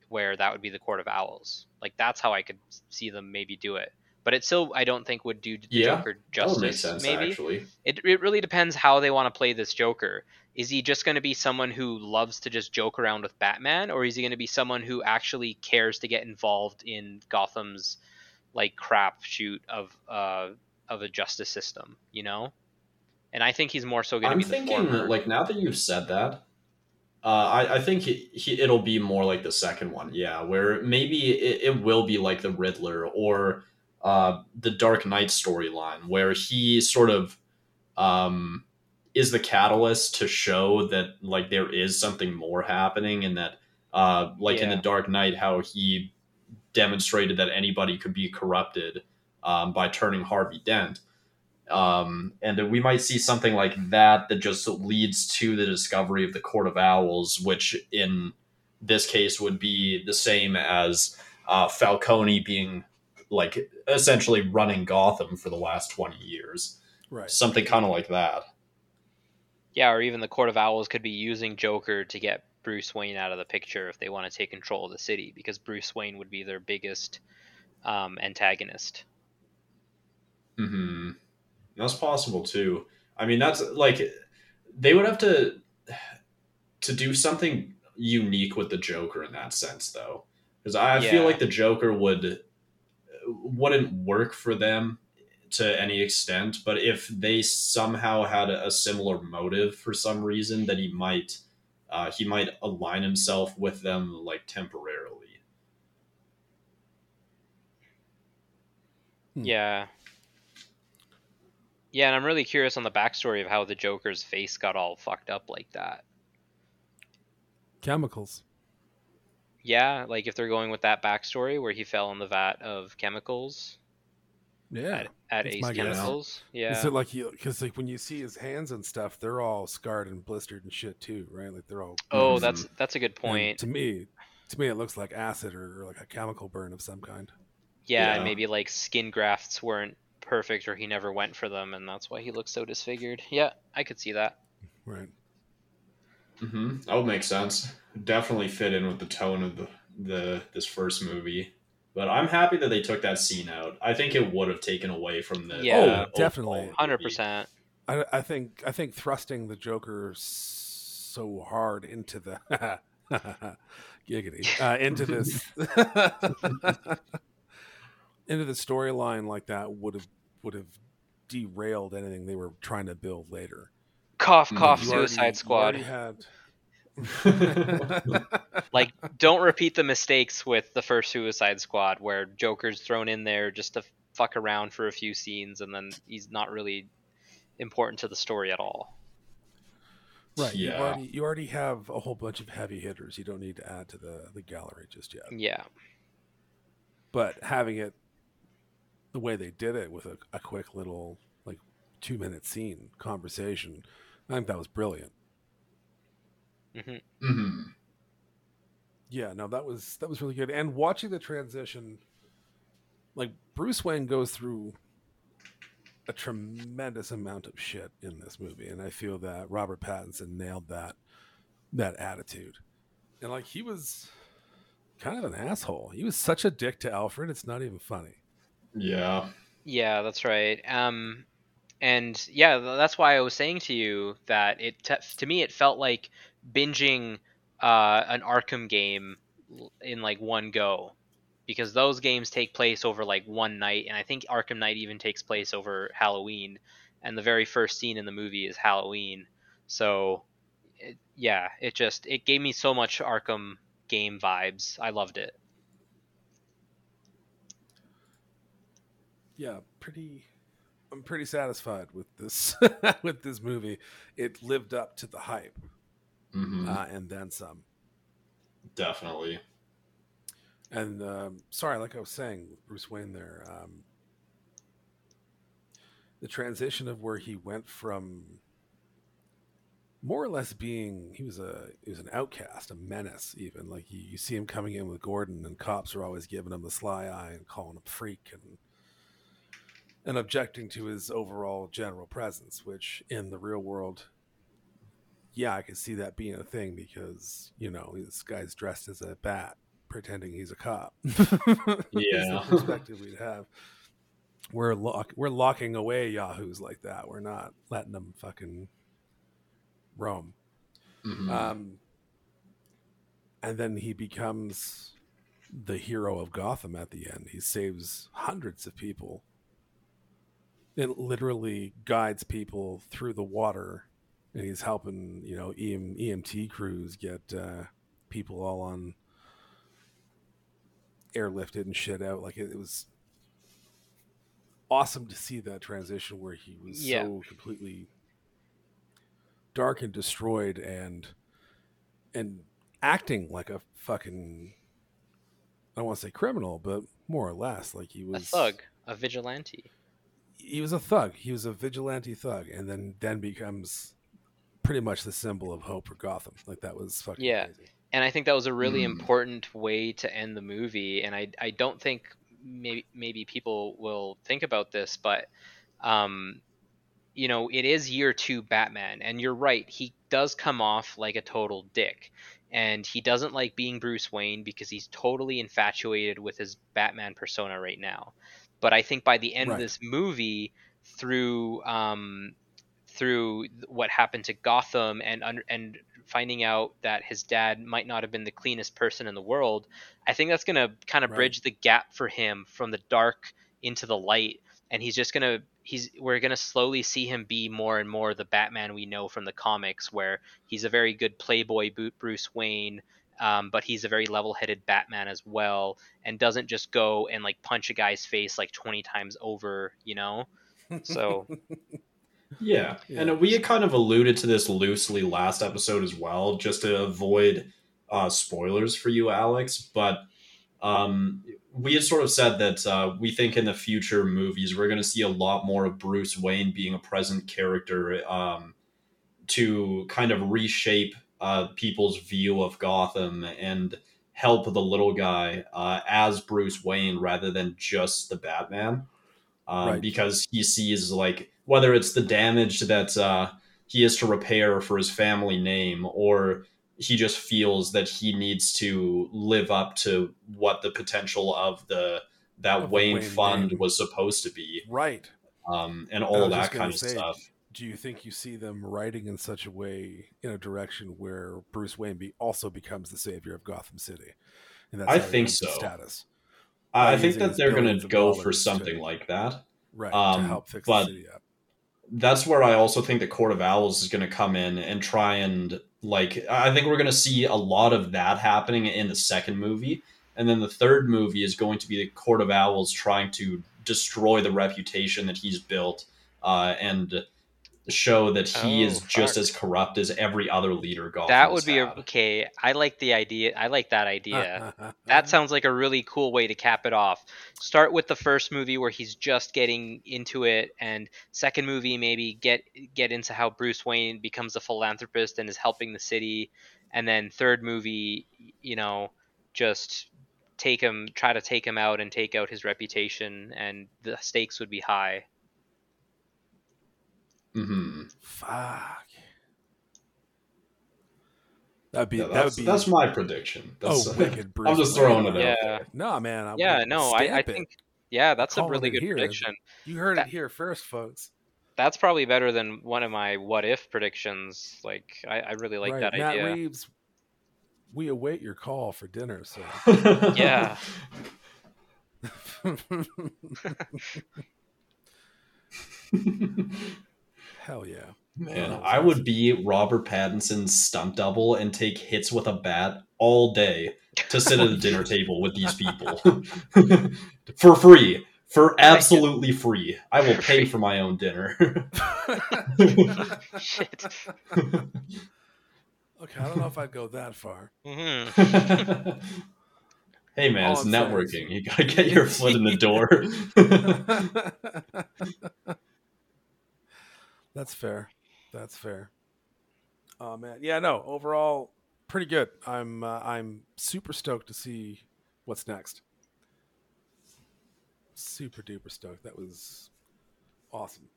where that would be the Court of Owls. Like that's how I could see them maybe do it. But it still, I don't think would do the
Yeah,
Joker justice.
sense,
maybe
actually.
it, it really depends how they want to play this Joker. Is he just going to be someone who loves to just joke around with Batman, or is he going to be someone who actually cares to get involved in Gotham's like crap shoot of uh, of a justice system? You know, and I think he's more so going to
I'm
be the
thinking,
former.
like now that you've said that, uh, I, I think he, he, it'll be more like the second one, yeah, where maybe it, it will be like the Riddler or uh, the Dark Knight storyline, where he sort of um, is the catalyst to show that like there is something more happening, and that uh, like in the Dark Knight, how he demonstrated that anybody could be corrupted um, by turning Harvey Dent. Um, and that we might see something like that that just leads to the discovery of the Court of Owls, which in this case would be the same as uh, Falcone being like essentially running Gotham for the last twenty years,
Right.
something kind of like that.
yeah, or even the Court of Owls could be using Joker to get Bruce Wayne out of the picture if they want to take control of the city, because Bruce Wayne would be their biggest um, antagonist.
hmm That's possible too. I mean, that's like they would have to to do something unique with the Joker in that sense, though, because I feel like the Joker would wouldn't work for them to any extent. But if they somehow had a, a similar motive for some reason, that he might uh, he might align himself with them like temporarily.
Hmm.
Yeah. Yeah, and I'm really curious on the backstory of how the Joker's face got all fucked up like that.
Chemicals.
Yeah, like if they're going with that backstory where he fell in the vat of chemicals
Yeah.
at, at
That's
Ace
my guess.
Chemicals. Yeah.
Is it like you? Because like when you see his hands and stuff, they're all scarred and blistered and shit too, right? Like they're all.
oh, that's that's a good
and
point.
To me, to me, it looks like acid or, or like a chemical burn of some kind.
Yeah, and
Yeah.
maybe like skin grafts weren't perfect or he never went for them and that's why he looks so disfigured. Yeah, I could see that.
Right.
Mm-hmm. That would make sense. Definitely fit in with the tone of the, the this first movie. But I'm happy that they took that scene out. I think it would have taken away from the
Yeah.
Oh, definitely.
Hundred percent.
I, I think I think thrusting the Joker so hard into the giggity uh, into this into the storyline like that would have would have derailed anything they were trying to build later.
Cough, cough,
You already-
Suicide
you
Squad.
already had-
like don't repeat the mistakes with the first Suicide Squad where Joker's thrown in there just to fuck around for a few scenes and then he's not really important to the story at all.
right. You
Yeah.
already you already have a whole bunch of heavy hitters. You don't need to add to the the gallery just yet.
Yeah.
But having it the way they did it with a, a quick little like two minute scene conversation, I think that was brilliant.
Hmm
hmm
Yeah, no, that was that was really good. And watching the transition, like Bruce Wayne goes through a tremendous amount of shit in this movie, and I feel that Robert Pattinson nailed that that attitude. And like he was kind of an asshole. He was such a dick to Alfred. It's not even funny.
Yeah.
Yeah, that's right. Um, and yeah, that's why I was saying to you that it to me it felt like binging uh, an Arkham game in like one go, because those games take place over like one night, and I think Arkham Knight even takes place over Halloween, and the very first scene in the movie is Halloween. So, it, yeah, it just it gave me so much Arkham game vibes. I loved it.
yeah, pretty. I'm pretty satisfied with this with this movie. It lived up to the hype,
Mhm.
uh, and then some.
Definitely.
And um, sorry, like I was saying, with Bruce Wayne there, um, the transition of where he went from more or less being he was a he was an outcast, a menace, even like you, you see him coming in with Gordon, and cops are always giving him the sly eye and calling him freak and and objecting to his overall general presence, which in the real world. Yeah, I could see that being a thing because, you know, this guy's dressed as a bat pretending he's a cop. Is the
Yeah.
perspective we'd have. We're lock, we're locking away yahoos like that. We're not letting them fucking roam.
Mhm.
Um, and then he becomes the hero of Gotham at the end. He saves hundreds of people. It literally guides people through the water, and he's helping you know EM, EMT crews get uh, people all on airlifted and shit out. Like it, it was awesome to see that transition where he was
Yeah.
so completely dark and destroyed and and acting like a fucking I don't want to say criminal, but more or less like he was A
thug, a vigilante.
He was a thug. He was a vigilante thug, and then then becomes pretty much the symbol of hope for Gotham. Like that was fucking
Yeah.
crazy.
and I think that was a really
Mm.
important way to end the movie. And I I don't think maybe maybe people will think about this, but um, you know, it is year two Batman, and you're right. He does come off like a total dick, and he doesn't like being Bruce Wayne because he's totally infatuated with his Batman persona right now. But I think by the end
Right.
of this movie, through um, through what happened to Gotham and and finding out that his dad might not have been the cleanest person in the world, I think that's going to kind of
Right.
bridge the gap for him from the dark into the light and he's just going to he's we're going to slowly see him be more and more the Batman we know from the comics where he's a very good playboy Bruce Wayne um, but he's a very level-headed Batman as well, and doesn't just go and like punch a guy's face like twenty times over, you know. So
Yeah.
Yeah.
and we had kind of alluded to this loosely last episode as well, just to avoid uh, spoilers for you, Alex. But um, we had sort of said that uh, we think in the future movies we're going to see a lot more of Bruce Wayne being a present character um, to kind of reshape uh, people's view of Gotham and help the little guy uh, as Bruce Wayne rather than just the Batman um,
Right.
because he sees like whether it's the damage that uh, he is to repair for his family name or he just feels that he needs to live up to what the potential of the that
Of
Wayne,
Wayne
fund
name.
was supposed to be
right.
um, and all that kind of
say,
stuff.
Do you think you see them writing in such a way in a direction where Bruce Wayne be, also becomes the savior of Gotham City? And
I think so.
Status.
I think that they're going to go for something
to-
like that.
Right.
Um,
to help fix
but-
the city up.
that's where I also think the Court of Owls is going to come in and try and like I think we're going to see a lot of that happening in the second movie, and then the third movie is going to be the Court of Owls trying to destroy the reputation that he's built uh, and show that he
Oh,
is just
fuck.
as corrupt as every other leader. Gotham
that would be
had.
okay. I like the idea. I like that idea. That sounds like a really cool way to cap it off. Start with the first movie where he's just getting into it, and second movie maybe get get into how Bruce Wayne becomes a philanthropist and is helping the city, and then third movie, you know, just take him, try to take him out and take out his reputation, and the stakes would be high.
Mhm.
Fuck. That'd be
Yeah,
that
that's,
would be
that's my prediction. That's,
oh wicked Bruce.
I'm just throwing it out.
Yeah.
there.
No man. I
Yeah, no, I, I think yeah, that's a really good
here.
prediction.
you heard
that-
it here first, folks.
That's probably better than one of my what if predictions. Like I, I really like
right.
that
Matt
idea.
Reeves. We await your call for dinner, sir.
Yeah.
Hell yeah.
Man,
Oh,
I would be Robert Pattinson's stunt double and take hits with a bat all day to sit at a dinner table with these people for free. for absolutely free. I will pay for my own dinner.
Shit.
Okay, I don't know if I'd go that far.
hmm
hey man,
All
it's
I'm saying is-
networking. You gotta get your foot in the door.
That's fair. That's fair. Oh man, yeah, no. Overall, pretty good. I'm uh, I'm super stoked to see what's next. Super duper stoked. That was awesome.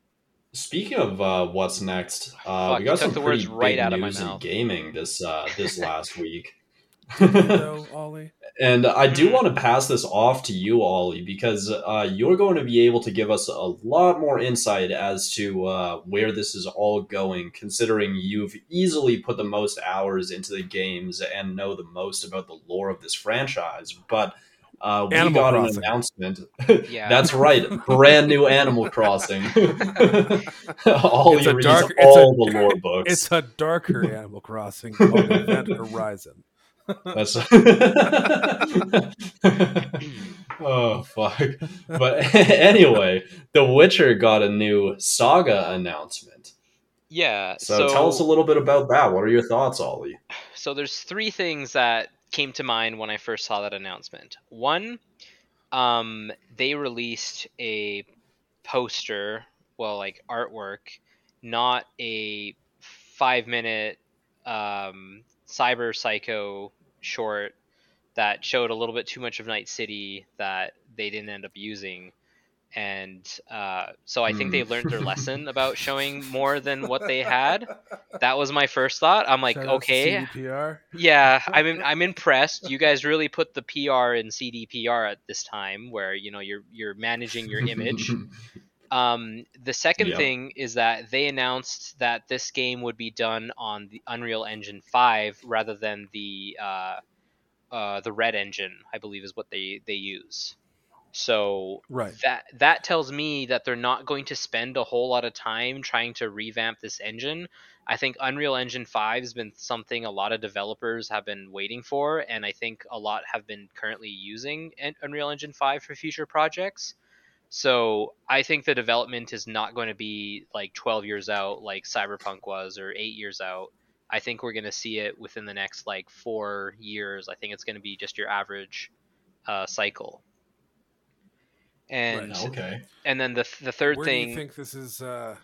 Speaking of uh, what's next, uh,
Fuck,
we got some
the
pretty
words right
big
out of my
news in
mouth.
gaming this uh, this last week.
So, Ollie,
And I do
Hmm.
want to pass this off to you, Ollie, because uh, you're going to be able to give us a lot more insight as to uh, where this is all going, considering you've easily put the most hours into the games and know the most about the lore of this franchise. But uh, we
Animal
got
Crossing.
an announcement.
Yeah.
That's right, brand new Animal Crossing. Ollie
It's a
reads
dark- it's
all
a-
the lore books.
it's a darker Animal Crossing called Event Horizon.
That's oh fuck. But anyway, The Witcher got a new saga announcement.
yeah.
So, tell us a little bit about that. What are your thoughts, Ollie?
so there's three things that came to mind when I first saw that announcement. One, um, they released a poster, well, like artwork, not a five minute um, cyber psycho short that showed a little bit too much of Night City that they didn't end up using. And uh, so I think
Hmm.
they learned their lesson about showing more than what they had. That was my first thought. I'm like,
Shout
okay,
CDPR.
yeah, I'm im- I'm impressed. You guys really put the PR in CDPR at this time, where you know you're you're managing your image. Um, the second thing is that they announced that this game would be done on the Unreal Engine 5 rather than the uh, uh, the Red Engine, I believe is what they they use. So
Right.
that that tells me that they're not going to spend a whole lot of time trying to revamp this engine. I think Unreal Engine 5 has been something a lot of developers have been waiting for, and I think a lot have been currently using Unreal Engine 5 for future projects. So I think the development is not going to be like 12 years out like Cyberpunk was or 8 years out. I think we're going to see it within the next like 4 years. I think it's going to be just your average uh, cycle. And
okay.
and then the the third
Where
thing
do you think this is? Uh,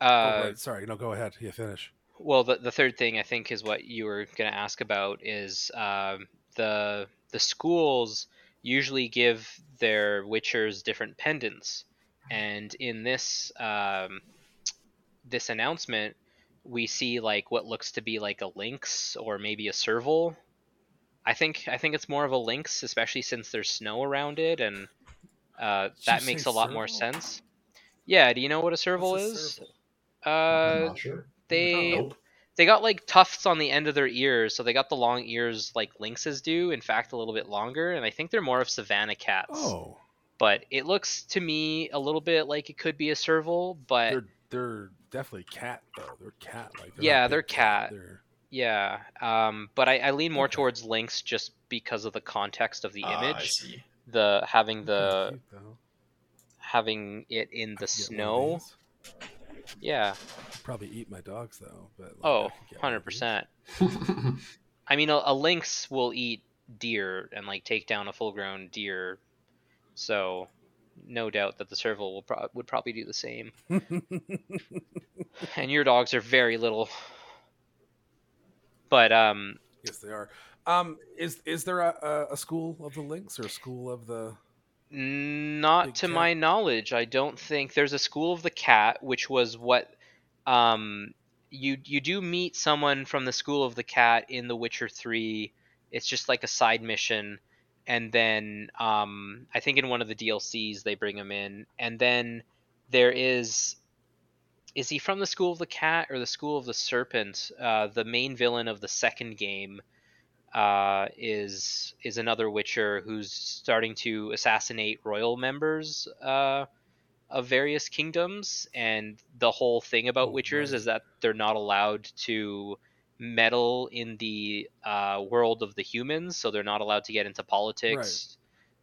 uh,
oh, right. Sorry, no, go ahead. You finish.
Well, the, the third thing I think is what you were going to ask about is um, the the schools usually give their witchers different pendants, and in this um, this announcement, we see like what looks to be like a lynx or maybe a serval. I think I think it's more of a lynx, especially since there's snow around it, and uh, that makes a lot more sense. Yeah, do you know what a serval
What's a
is?
serval?
I'm
Uh,
not sure.
they
Nope.
They got like tufts on the end of their ears, so they got the long ears like lynxes do. In fact, a little bit longer, and I think they're more of savanna cats.
Oh,
But it looks to me a little bit like it could be a serval, but
they're they're definitely cat though. They're cat like.
Yeah, they're
big
cat.
They're
yeah. Um, but I, I lean more
Okay.
towards lynx just because of the context of the
I
image,
see.
the having the
cute,
having it in the
I could get
snow.
These.
Yeah.
I'd probably eat my dogs though. But like,
Oh,
I could get one of these.
100%. I mean, a, a lynx will eat deer and like take down a full-grown deer, so no doubt that the serval will pro- would probably do the same. And your dogs are very little, but um,
yes, they are. Um, is is there a, a, a school of the lynx or a school of the?
Not to
cat?
my knowledge. I don't think there's a school of the cat, which was what um you you do meet someone from the school of the cat in The Witcher Three. It's just like a side mission, and then um I think in one of the DLCs they bring him in, and then there is. Is he from the School of the Cat or the School of the Serpent? Uh, the main villain of the second game uh, is is another Witcher who's starting to assassinate royal members uh, of various kingdoms, and the whole thing about
Oh,
Witchers
right.
is that they're not allowed to meddle in the uh, world of the humans, so they're not allowed to get into politics.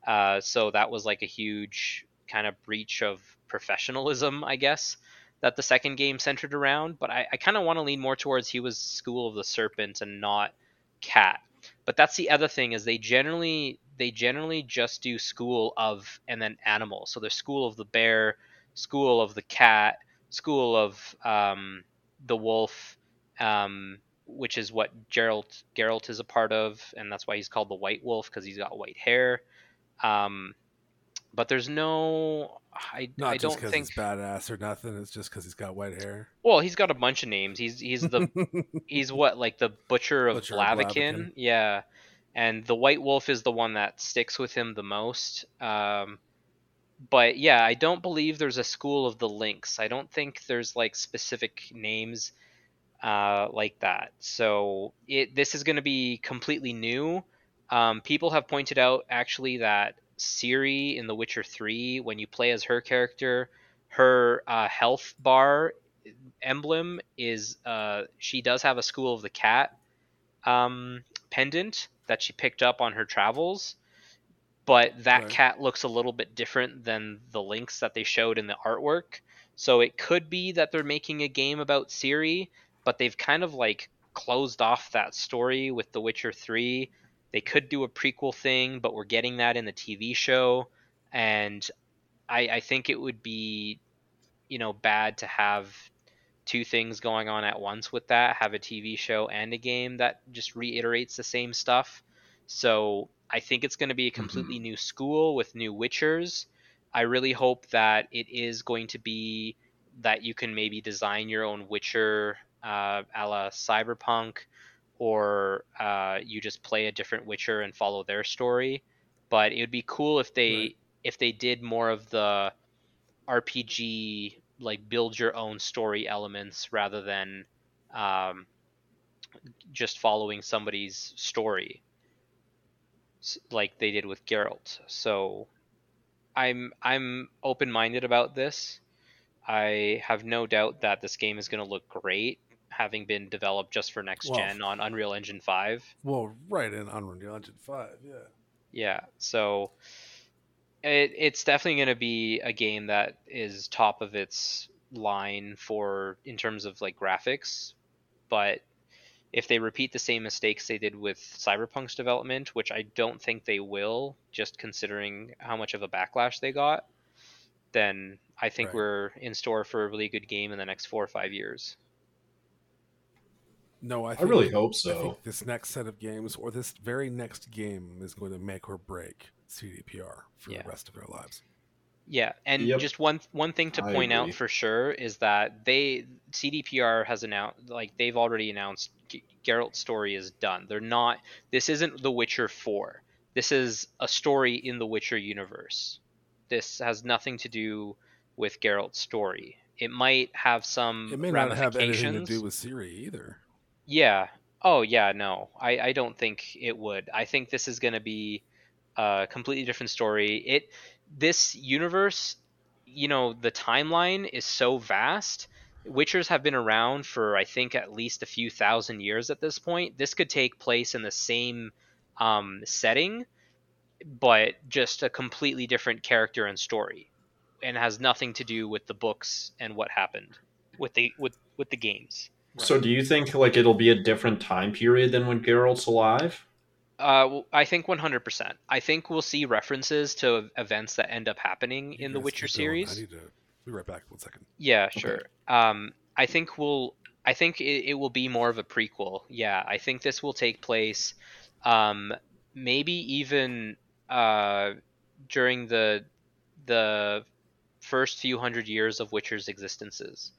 Uh, so that was like a huge kind of breach of professionalism, I guess, that the second game centered around. But I, I kind of want to lean more towards he was School of the Serpent and not Cat. But that's the other thing is they generally they generally just do School of and then Animal. So there's School of the Bear, School of the Cat, School of um, the Wolf, um, which is what Geralt Geralt is a part of, and that's why he's called the White Wolf because he's got white hair. Um, but there's no, I,
Not
I
just
don't think.
he's badass or nothing. It's just because he's got white hair.
Well, he's got a bunch of names. He's he's the he's what like the butcher of
Butcher
Blaviken.
Blaviken.
Yeah, and the White Wolf is the one that sticks with him the most. Um, but yeah, I don't believe there's a school of the Lynx. I don't think there's like specific names uh, like that. So it this is going to be completely new. Um, people have pointed out actually that Ciri in The Witcher 3, when you play as her character, her uh, health bar emblem is uh, she does have a School of the Cat um, pendant that she picked up on her travels, but that
Right.
cat looks a little bit different than the lynx that they showed in the artwork. So it could be that they're making a game about Ciri, but they've kind of like closed off that story with The Witcher 3. They could do a prequel thing, but we're getting that in the TV show. And I, I think it would be, you know, bad to have two things going on at once with that have a TV show and a game that just reiterates the same stuff. So I think it's going to be a completely new school with new Witchers. I really hope that it is going to be that you can maybe design your own Witcher uh, a la Cyberpunk, or uh, you just play a different Witcher and follow their story. But it would be cool if they
Right.
if they did more of the RPG like build your own story elements rather than um, just following somebody's story like they did with Geralt. So I'm I'm open-minded about this. I have no doubt that this game is going to look great having been developed just for next
Well,
gen on Unreal Engine 5.
well, right in Unreal Engine Five. Yeah.
Yeah, so it, it's definitely going to be a game that is top of its line for in terms of like graphics, but if they repeat the same mistakes they did with Cyberpunk's development, which I don't think they will, just considering how much of a backlash they got, then I think
Right.
we're in store for a really good game in the next four or five years.
No, I,
I really hope
I
so.
think this next set of games, or this very next game, is going to make or break CDPR for
Yeah.
the rest of their lives.
Yeah, and
Yep.
just one one thing to point out for sure is that they CDPR has announced like they've already announced G- Geralt's story is done. They're not. This isn't The Witcher Four. This is a story in the Witcher universe. This has nothing to do with Geralt's story. It might have some
It may not have anything to do with Ciri either.
Yeah. Oh, yeah. No, I, I don't think it would. I think this is going to be a completely different story. It this universe, you know, the timeline is so vast. Witchers have been around for I think at least a few thousand years at this point. This could take place in the same um, setting, but just a completely different character and story, and has nothing to do with the books and what happened with the with with the games.
So, do you think like it'll be a different time period than when Geralt's alive?
Uh, w- I think 100%. I think we'll see references to events that end up happening
You
in the Witcher
series. I need to be right back. One second.
Yeah, sure. Um, I think we'll. I think it, it will be more of a prequel. Yeah, I think this will take place, um, maybe even uh, during the the first few hundred years of Witcher's existences.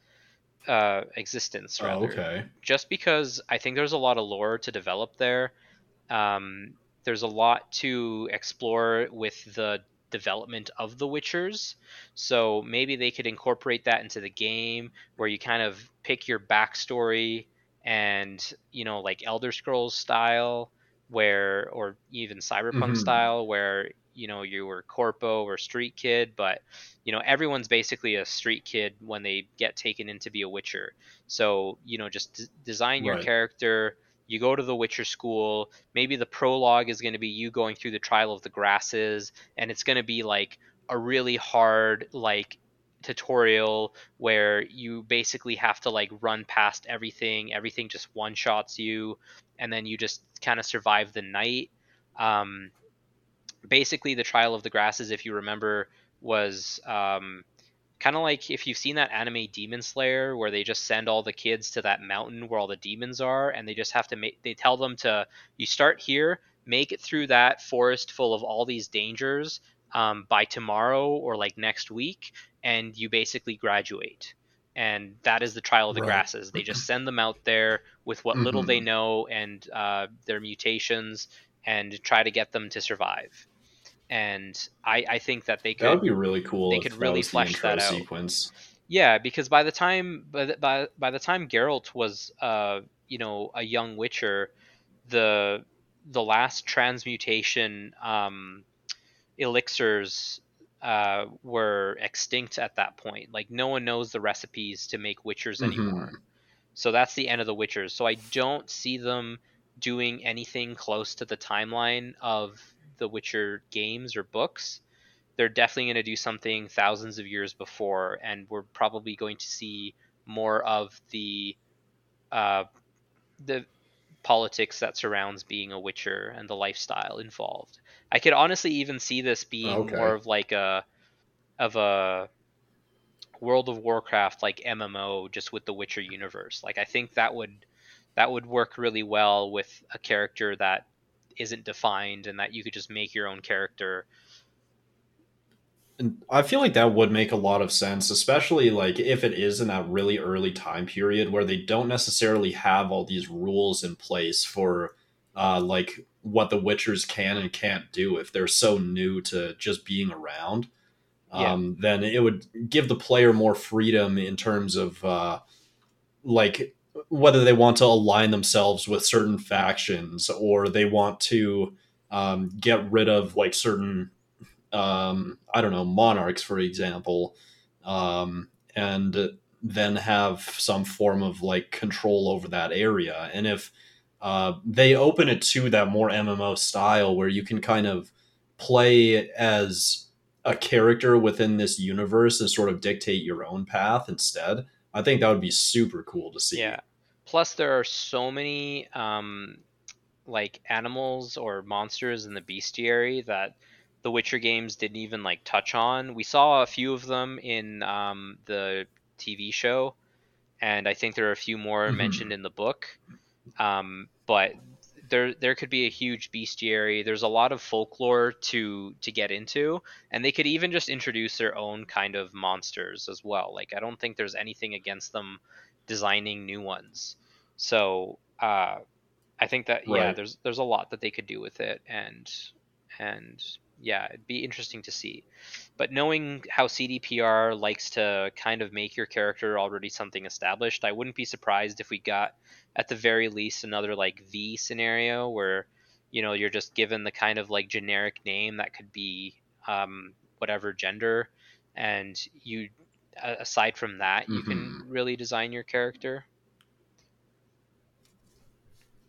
Uh, existence
Oh,
rather
okay.
just because I think there's a lot of lore to develop there. Um, there's a lot to explore with the development of the Witchers. So maybe they could incorporate that into the game where you kind of pick your backstory and, you know, like Elder Scrolls style, where, or even Cyberpunk
Mhm.
style, where, you know, you were Corpo or Street Kid, but, you know, everyone's basically a Street Kid when they get taken in to be a Witcher. So, you know, just d- design your
Right.
character, you go to the Witcher school. Maybe the prologue is going to be you going through the trial of the grasses, and it's going to be like a really hard like tutorial where you basically have to like run past everything. Everything just one shots you, and then you just kind of survive the night. Um, basically, the trial of the grasses, if you remember, was um, kind of like if you've seen that anime Demon Slayer where they just send all the kids to that mountain where all the demons are and they just have to make they tell them to you start here make it through that forest full of all these dangers um, by tomorrow or like next week and you basically graduate and that is the trial of the
Right.
grasses they just send them out there with what little
Mhm.
they know and uh, their mutations and try to get them to survive and I, I think that they could
That would be really cool.
they could really flesh that out.
Sequence.
Yeah, because by the time by the, by, by the time Geralt was uh you know a young Witcher, the the last transmutation um elixirs uh were extinct at that point. Like no one knows the recipes to make Witchers
Mhm.
anymore. So that's the end of the Witchers. So I don't see them doing anything close to the timeline of the Witcher games or books. They're definitely going to do something thousands of years before, and we're probably going to see more of the uh, the politics that surrounds being a Witcher and the lifestyle involved. I could honestly even see this being
Okay.
more of like a of a World of Warcraft like MMO just with the Witcher universe. Like I think that would that would work really well with a character that isn't defined and that you could just make your own character.
And I feel like that would make a lot of sense, especially like if it is in that really early time period where they don't necessarily have all these rules in place for uh, like what the Witchers can and can't do if they're so new to just being around.
Yeah.
Um, then it would give the player more freedom in terms of uh, like whether they want to align themselves with certain factions or they want to um, get rid of like certain um, I don't know, monarchs, for example, um, and then have some form of like control over that area. And if uh, they open it to that more MMO style where you can kind of play as a character within this universe and sort of dictate your own path instead, I think that would be super cool to see.
Yeah. Plus there are so many um like animals or monsters in the bestiary that the Witcher games didn't even like touch on. We saw a few of them in um the TV show and I think there are a few more
Mhm.
mentioned in the book. Um but there there could be a huge bestiary. There's a lot of folklore to to get into, and they could even just introduce their own kind of monsters as well. Like I don't think there's anything against them designing new ones. So uh, I think that yeah, there's there's a lot that they could do with it, and and yeah, it'd be interesting to see. But knowing how CDPR likes to kind of make your character already something established, I wouldn't be surprised if we got at the very least another like V scenario where you know you're just given the kind of like generic name that could be um, whatever gender, and you aside from that you can really design your character.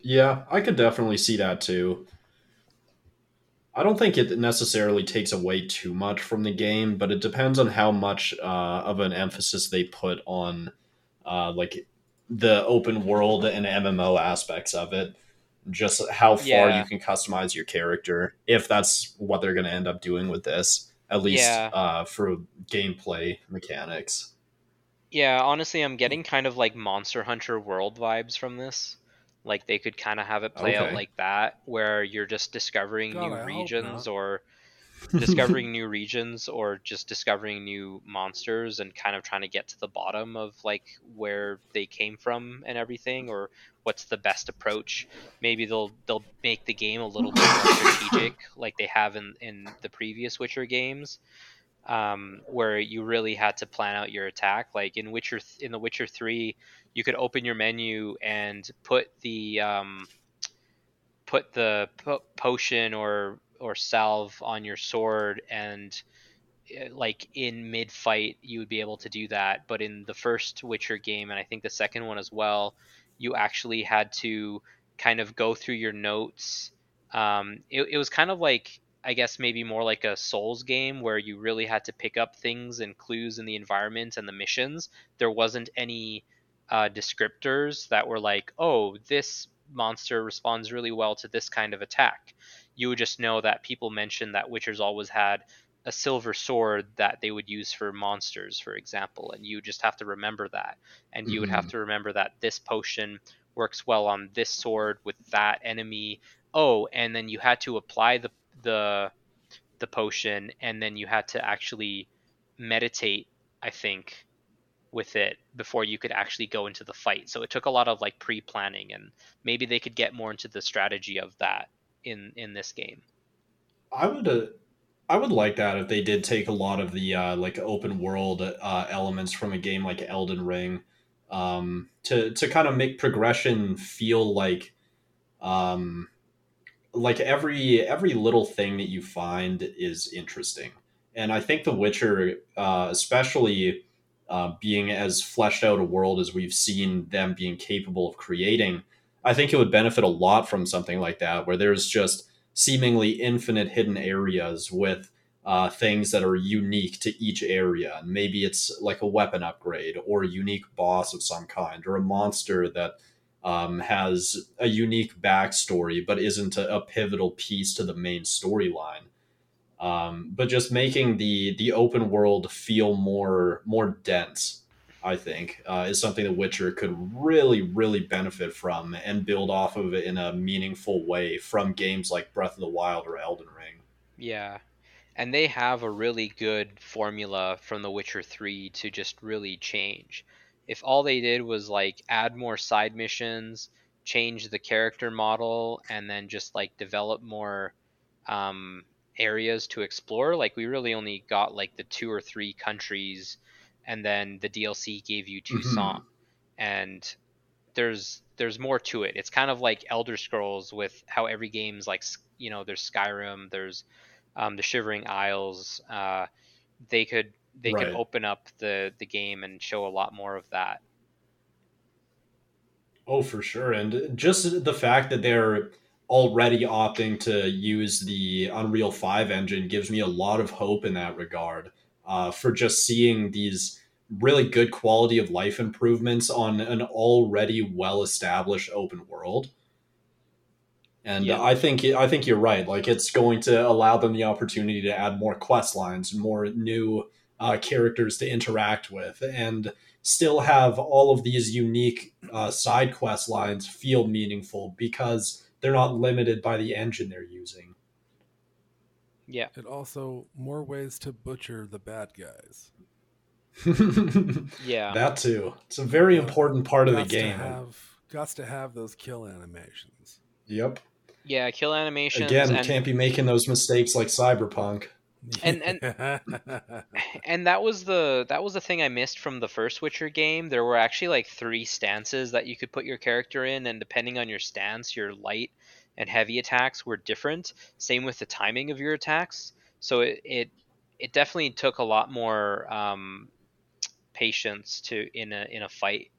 Yeah, I could definitely see that too. I don't think it necessarily takes away too much from the game, but it depends on how much uh, of an emphasis they put on uh, like the open world and MMO aspects of it. Just how far
Yeah.
you can customize your character, if that's what they're going to end up doing with this, at least
Yeah.
uh, for gameplay mechanics.
Yeah, honestly, I'm getting kind of like Monster Hunter World vibes from this. Like they could kind of have it play out like that, where you're just discovering
God,
new
I
regions or discovering new regions or just discovering new monsters and kind of trying to get to the bottom of like where they came from and everything or what's the best approach. Maybe they'll they'll make the game a little bit more strategic like they have in in the previous Witcher games. Um, where you really had to plan out your attack. Like in Witcher, in the Witcher Three, you could open your menu and put the um, put the po- potion or or salve on your sword and uh, like in mid fight you would be able to do that but in the first witcher game and i think the second one as well you actually had to kind of go through your notes. Um, it, it was kind of like I guess maybe more like a Souls game where you really had to pick up things and clues in the environment and the missions. There wasn't any uh, descriptors that were like, oh, this monster responds really well to this kind of attack. You would just know that people mentioned that Witchers always had a silver sword that they would use for monsters, for example, and you just have to remember that. And you mm-hmm. would have mm-hmm. to remember that this potion works well on this sword with that enemy. Oh, and then you had to apply the the the potion, and then you had to actually meditate. I think with it before you could actually go into the fight. So it took a lot of like pre-planning and maybe they could get more into the strategy of that in in this game.
I would uh, I would like that if they did take a lot of the uh, like open world uh, elements from a game like Elden Ring um, to to kind of make progression feel like um, like every every little thing that you find is interesting. And I think The Witcher, uh, especially uh, being as fleshed out a world as we've seen them being capable of creating, I think it would benefit a lot from something like that, where there's just seemingly infinite hidden areas with uh, things that are unique to each area. And maybe it's like a weapon upgrade or a unique boss of some kind or a monster that um, has a unique backstory but isn't a, a pivotal piece to the main storyline. Um, but just making the the open world feel more more dense, I think, uh, is something that Witcher could really really benefit from and build off of it in a meaningful way from games like Breath of the Wild or Elden Ring.
Yeah, and they have a really good formula from The Witcher Three to just really change. If all they did was like add more side missions, change the character model, and then just like develop more um, areas to explore. Like we really only got like the two or three countries, and then the DLC gave you Toussaint, mm-hmm. and there's there's more to it. It's kind of like Elder Scrolls with how every game's like you know there's Skyrim, there's um, the Shivering Isles. Uh, they could they right. could open up the the game and show a lot more of that.
Oh, for sure, and just the fact that they're already opting to use the Unreal 5 engine gives me a lot of hope in that regard uh, for just seeing these really good quality of life improvements on an already well established open world. And yeah. I think I think you're right. Like it's going to allow them the opportunity to add more quest lines, more new uh, characters to interact with, and still have all of these unique uh, side quest lines feel meaningful because they're not limited by the engine they're using.
Yeah.
And also more ways to butcher the bad guys.
yeah.
That too. It's a very important part of the game.
To have, got to have those kill animations.
Yep.
Yeah, kill animations.
Again, and... can't be making those mistakes like Cyberpunk
and and and that was the that was the thing I missed from the first Witcher game. There were actually like three stances that you could put your character in, and depending on your stance, your light and heavy attacks were different. Same with the timing of your attacks. So it it, it definitely took a lot more um, patience to in a in a fight,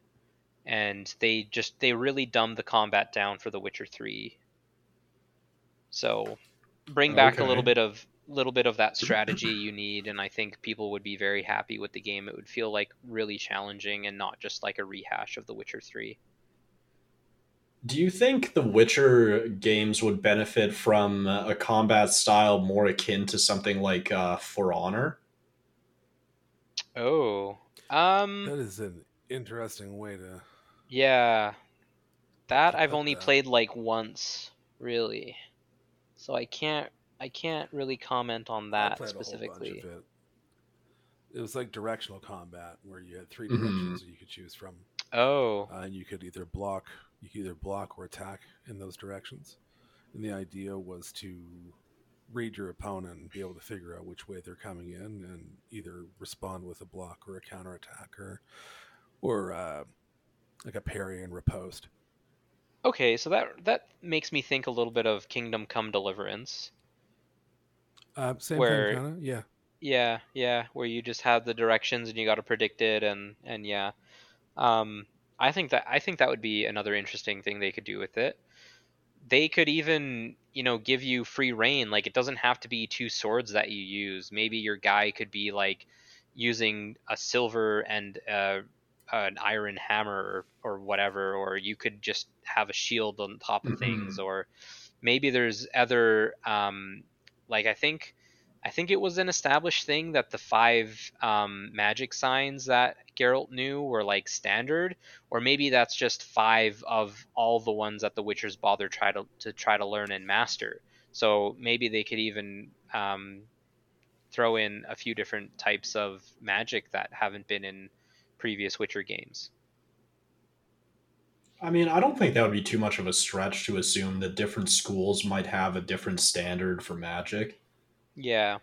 and they just they really dumbed the combat down for the Witcher three. So bring back okay. a little bit of little bit of that strategy you need, and I think people would be very happy with the game. It would feel like really challenging and not just like a rehash of The Witcher 3.
Do you think the Witcher games would benefit from a combat style more akin to something like uh, For Honor?
Oh, um,
that is an interesting way to.
Yeah, that I've only that. played like once, really, so I can't I can't really comment on that specifically.
It. it. was like directional combat where you had 3 mm-hmm. directions mm-hmm. you could choose from.
Oh,
uh, and you could either block, you could either block or attack in those directions. And the idea was to read your opponent and be able to figure out which way they're coming in and either respond with a block or a counterattack or or uh, like a parry and riposte.
Okay, so that that makes me think a little bit of Kingdom Come Deliverance.
Uh, same where, thing, kind of. Yeah.
Yeah, yeah, where you just have the directions and you got to predict it, and and yeah, um, I think that I think that would be another interesting thing they could do with it. they could even you know give you free reign like it doesn't have to be two swords that you use maybe your guy could be like using a silver and uh, an iron hammer or, or whatever or you could just have a shield on top of things or maybe there's other um, like i think i think it was an established thing that the five um, magic signs that Geralt knew were like standard, or maybe that's just five of all the ones that the Witchers bother try to to try to learn and master. So maybe they could even um, throw in a few different types of magic that haven't been in previous Witcher games.
I mean, I don't think that would be too much of a stretch to assume that different schools might have a different standard for magic.
Yeah,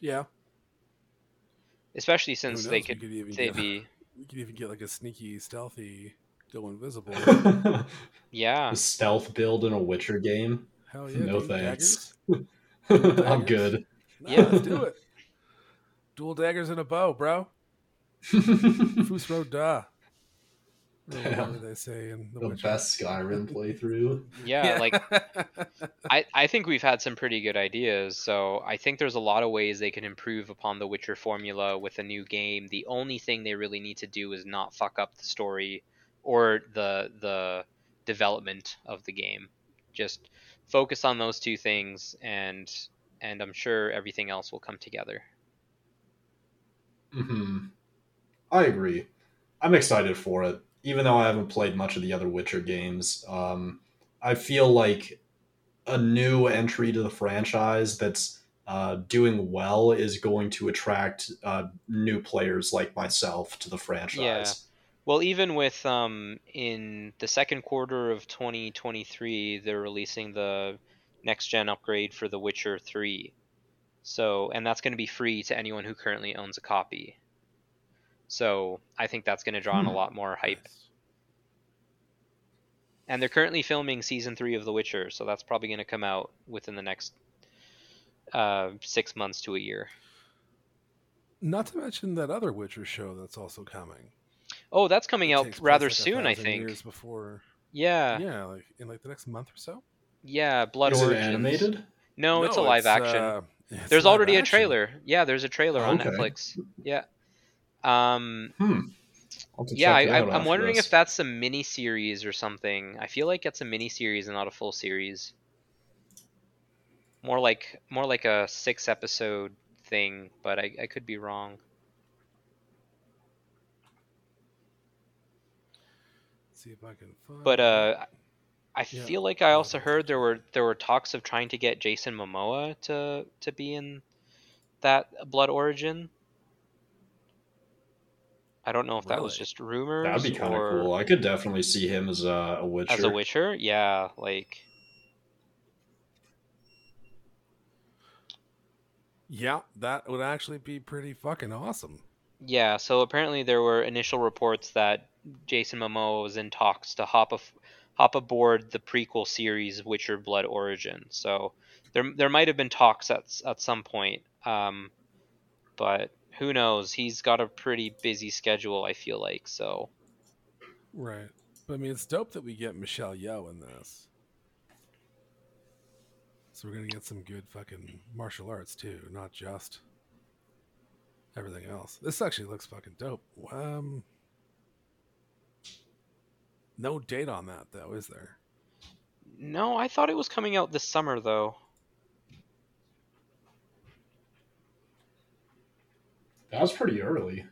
Yeah.
especially since
knows?
they could
could even
they
get,
be
we could even get like a sneaky, stealthy, go invisible.
a
yeah
stealth build in a Witcher game.
Hell yeah.
no thanks. I'm good.
Daggers? No, let's do it. Dual daggers and a bow, bro. Fus Ro Dah. Or whatever they say in The,
the best Skyrim playthrough.
yeah like I, I think we've had some pretty good ideas. So I think there's a lot of ways they can improve upon the Witcher formula with a new game. The only thing they really need to do is not fuck up the story or the the development of the game. Just focus on those two things and and I'm sure everything else will come together.
hmm I agree. I'm excited for it, even though I haven't played much of the other Witcher games. Um, I feel like a new entry to the franchise that's uh, doing well is going to attract uh, new players like myself to the franchise. Yeah.
Well, even with um in the second quarter of 2023, they're releasing the next gen upgrade for The Witcher 3. So, and that's going to be free to anyone who currently owns a copy. So, I think that's going to draw in a
Hmm.
lot more hype.
Nice.
And they're currently filming season 3 of The Witcher, so that's probably going to come out within the next uh 6 months to a year.
Not to mention that other Witcher show that's also coming.
Oh, that's coming
It
out rather
like,
soon, I think.
Years before.
Yeah.
Yeah, like in like the next month or so.
Yeah, Blood
Is it animated?
No, it's a live action.
uh, it's
There's
live
already a trailer. Yeah, there's a trailer on
Okay.
Netflix. Yeah. Um.
Hmm. I'll have to
Yeah, I, I'm,
I'm
wondering
this.
if that's a mini series or something. I feel like it's a mini series and not a full series. More like more like a six episode thing, but I, I could be wrong.
see if I can find.
But uh, I
Yeah.
feel like I also heard there were there were talks of trying to get Jason Momoa to to be in that Blood Origin. I don't know if that was just rumors
That'd be kind of
or
cool. I could definitely see him as a, a Witcher.
as a Witcher. Yeah, like
yeah, that would actually be pretty fucking awesome.
yeah. So apparently there were initial reports that Jason Momoa was in talks to hop a, hop aboard the prequel series Witcher Blood Origin. So there there might have been talks at at some point. Um, but who knows? He's got a pretty busy schedule. I feel like so.
Right. But I mean, it's dope that we get Michelle Yeoh in this. So we're gonna get some good fucking martial arts too, not just everything else. This actually looks fucking dope. Um, no date on that though, is there?
No, I thought it was coming out this summer though.
That was pretty early.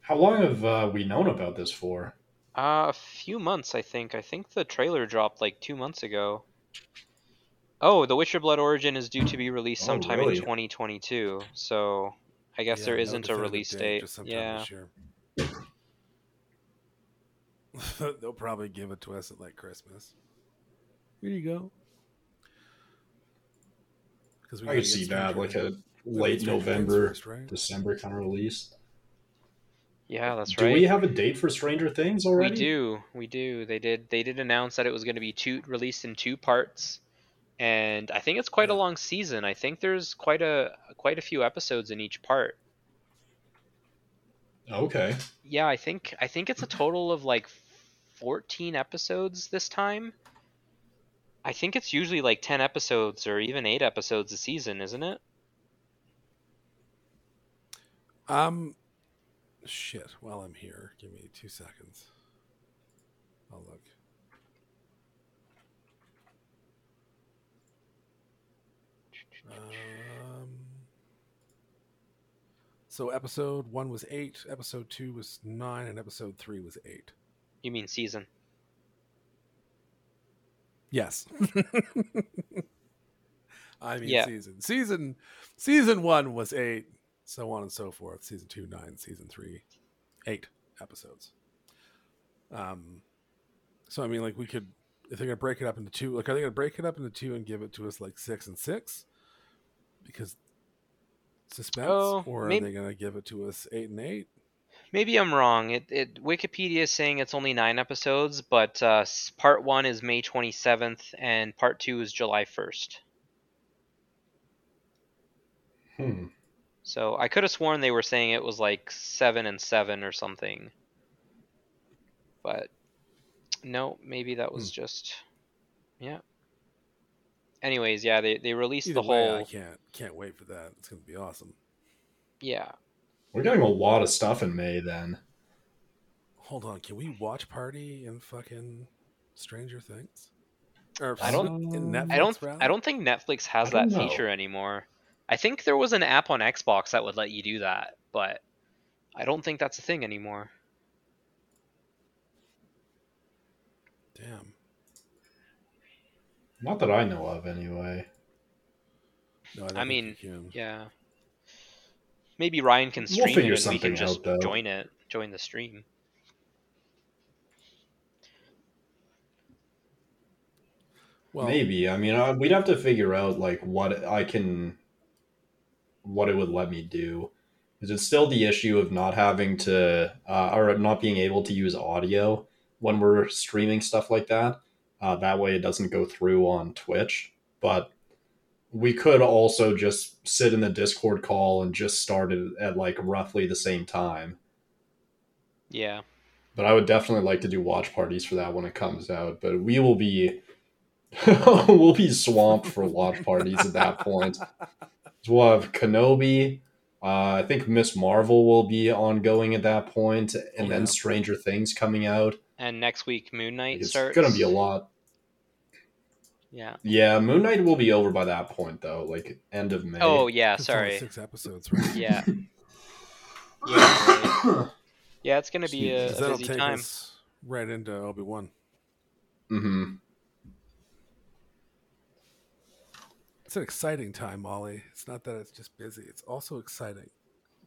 How long have uh, we known about this for?
Uh, a few months, I think. I think the trailer dropped like two months ago. Oh, The Witcher Blood Origin is due to be released
Oh,
sometime
really?
in 2022. So I guess
Yeah,
there
no
isn't a release
date,
date.
just
Yeah.
this. They'll probably give it to us at like Christmas. Here you go. Because
I could see that, like a late November,
first, right?
December kind of release.
Yeah, that's
do
right.
Do we have a date for Stranger Things already?
We do. We do. They did. They did announce that it was going to be two released in two parts, and I think it's quite a long season. I think there's quite a quite a few episodes in each part.
Okay.
Yeah, I think I think it's a total of like 14 episodes this time. I think it's usually like 10 episodes or even 8 episodes a season, isn't it?
Um, shit. While I'm here, give me two seconds. I'll look. Um, so episode one was eight, episode two was nine, and episode three was eight.
You mean season?
Yes. I mean
Yeah.
season. Season season one was eight, so on and so forth. Season two, nine, season three, eight episodes. Um so I mean like we could if they're gonna break it up into two, like are they gonna break it up into two and give it to us like six and six? Because suspense,
Oh,
or
maybe-
are they gonna give it to us eight and eight?
Maybe I'm wrong. It, it Wikipedia is saying it's only 9 episodes, but uh, part 1 is May 27th and part 2 is July 1st.
Hmm.
So I could have sworn they were saying it was like 7 and 7 or something. But no, maybe that was just yeah. Anyways, yeah, they they released
Either
the
way,
whole
I can't can't wait for that. It's gonna be awesome.
yeah.
We're getting a lot of stuff in May then.
Hold on, can we watch party in fucking Stranger Things? Or
I don't-
mm, Netflix,
I don't
rather?
I don't think Netflix has that
know.
feature anymore. I think there was an app on Xbox that would let you do that, but I don't think that's a thing anymore.
Damn.
Not that I know of, anyway.
No, I,
I mean. Yeah. Maybe Ryan can
We'll
stream
figure
it and we can just
out, though.
join it, join the stream.
Well,
Maybe. I mean, uh, we'd have to figure out like what I can, what it would let me do. Because it's still the issue of not having to, uh, or not being able to use audio when we're streaming stuff like that. Uh, that way, it doesn't go through on Twitch. But we could also just sit in the Discord call and just start it at like roughly the same time.
Yeah.
But I would definitely like to do watch parties for that when it comes out. But we will be we'll be swamped for watch parties at that point. So we'll have Kenobi. Uh, I think Miss Marvel will be ongoing at that point, and
Yeah.
then Stranger Things coming out.
And next week Moon Knight
It's
starts.
gonna be a lot.
Yeah.
Yeah, Moon Knight will be over by that point though, like end of May.
Oh yeah,
It's only
sorry.
Six episodes, right?
Yeah. Yeah. right. Yeah, it's gonna be a,
Excuse me.
Because
a
that'll
busy
take
time.
us right into Obi Wan.
Mm hmm
It's an exciting time, Molly. It's not that it's just busy; it's also exciting.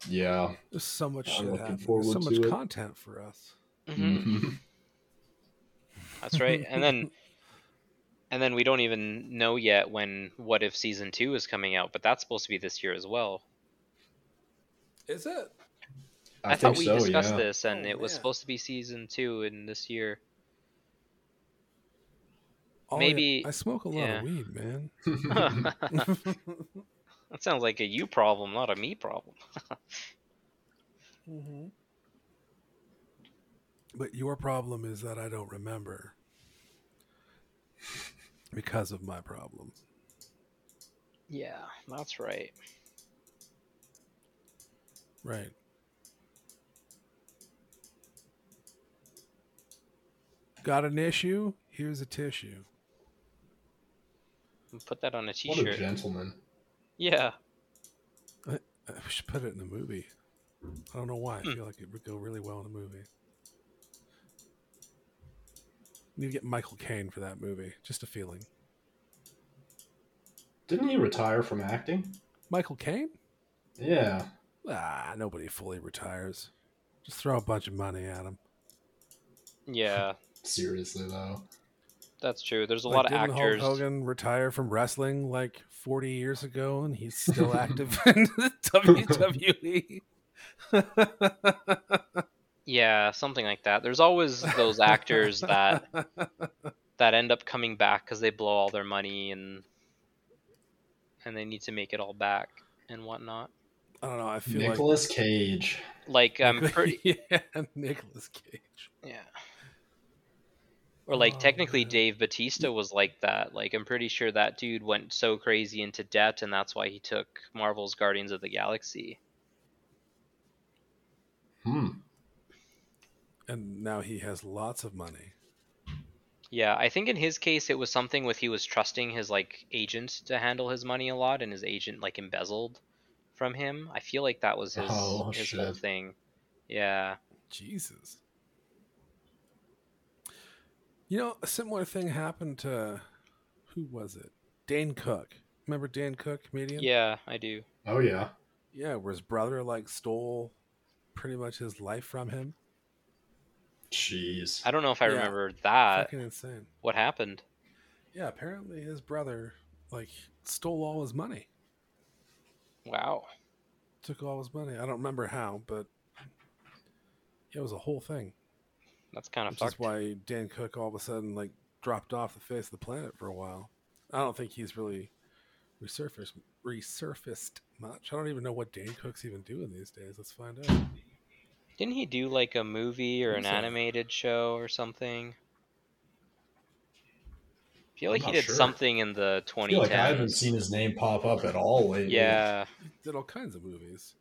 Yeah.
There's so much
I'm
shit happening. There's so much
it.
content for us.
Mhm.
Mhm.
That's right. And then and then we don't even know yet when What If season 2 is coming out, but that's supposed to be this year as well.
Is it?
I,
I,
thought we
so.
discussed
yeah.
this and
Oh,
it was
man.
supposed to be season 2 in this year.
Ollie,
Maybe-
I smoke a lot
yeah.
of weed, man.
that sounds like a you problem, not a me problem.
Mm-hmm. But your problem is that I don't remember because of my problem.
Yeah, that's right.
Right. Got an issue? Here's a tissue.
Put that on a
What a
t-shirt.
gentleman.
Yeah.
I we should put it in the movie. I don't know why. I
Hmm.
feel like it would go really well in a movie. Need to get Michael Caine for that movie. Just a feeling.
Didn't he retire from acting?
Michael Caine?
Yeah.
Ah, nobody fully retires. Just throw a bunch of money at him.
Yeah,
Seriously though.
that's true. There's a
Like,
lot of
didn't
actors.
Hulk Hogan retire from wrestling like 40 years ago, and he's still active in the WWE.
Yeah, something like that. There's always those actors that that end up coming back because they blow all their money and and they need to make it all back and whatnot.
I don't know. I feel like
Nicolas Cage.
Like
like
I'm pretty
yeah, Nicolas Cage.
yeah. Or like
Oh,
technically
man.
Dave Batista was like that. Like I'm pretty sure that dude went so crazy into debt and that's why he took Marvel's Guardians of the Galaxy.
Hmm.
And now he has lots of money.
Yeah, I think in his case it was something with he was trusting his like agent to handle his money a lot and his agent like embezzled from him. I feel like that was his
Oh,
his whole thing. Yeah.
Jesus. You know, a similar thing happened to who was it? Dane Cook. Remember Dan Cook, comedian?
Yeah, I do.
Oh yeah.
Yeah, where his brother like stole pretty much his life from him.
Jeez.
I don't know if I
Yeah.
remember that.
Fucking insane.
What happened?
Yeah, apparently his brother like stole all his money.
Wow.
Took all his money. I don't remember how, but it was a whole thing.
That's kind of
Which is
fucked.
why Dan Cook all of a sudden like dropped off the face of the planet for a while. I don't think he's really resurfaced resurfaced much. I don't even know what Dan Cook's even doing these days. Let's find out.
Didn't he do like a movie or an
Who's that?
animated show or something? I feel
I'm
like he
not
did
sure.
something in the
I
2010s.
feel like I haven't seen his name pop up at all lately.
Yeah.
He did all kinds of movies.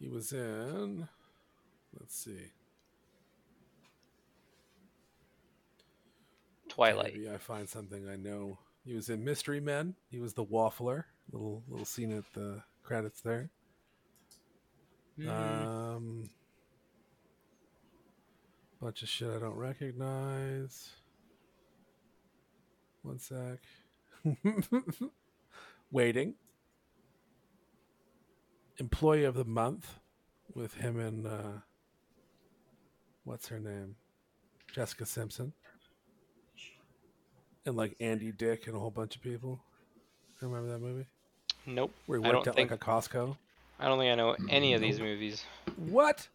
He was in let's see.
Twilight.
Maybe I find something I know. He was in Mystery Men. He was the Waffler. Little little scene at the credits there.
Mhm.
Um, bunch of shit I don't recognize. One sec. Waiting. Employee of the month with him and uh, what's her name? Jessica Simpson. And like Andy Dick and a whole bunch of people. Remember that movie?
Nope.
Where he
I
worked
don't
at like a Costco.
I don't think I know any of these movies.
What?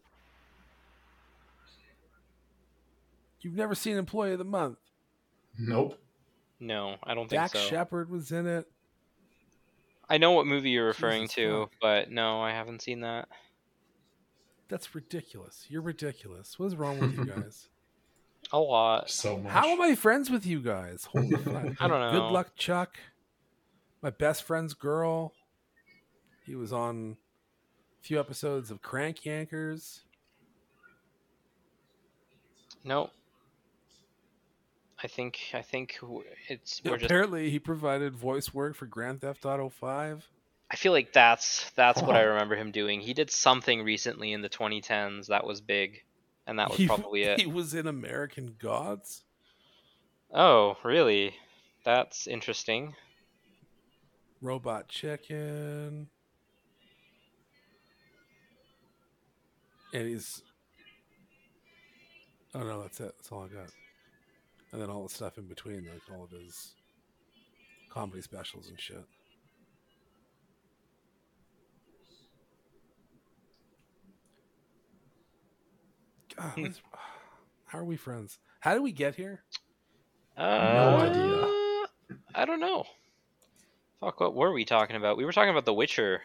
You've never seen Employee of the Month?
Nope.
No, I don't think
Dax
so.
Shepard was in it.
I know what movie you're referring
Jesus
to,
fuck.
but no, I haven't seen that.
That's ridiculous. You're ridiculous. What is wrong with you guys?
A lot.
So much.
How am I friends with you guys? Holy fuck.
I don't know.
Good luck, Chuck. My best friend's girl. He was on a few episodes of Crank Yankers.
Nope. I think I think it's we're just.
Apparently, he provided voice work for Grand Theft Auto 5.
I feel like that's that's what I remember him doing. He did something recently in the 2010s that was big, and that was
He-
probably it.
He was in American Gods.
Oh, really? That's interesting.
Robot Chicken. And he's. Oh no, that's it. That's all I got. And then all the stuff in between, like all of his comedy specials and shit. God,
Hmm.
how are we friends? How did we get here?
Uh,
idea.
I don't know. Fuck, what were we talking about? We were talking about The Witcher,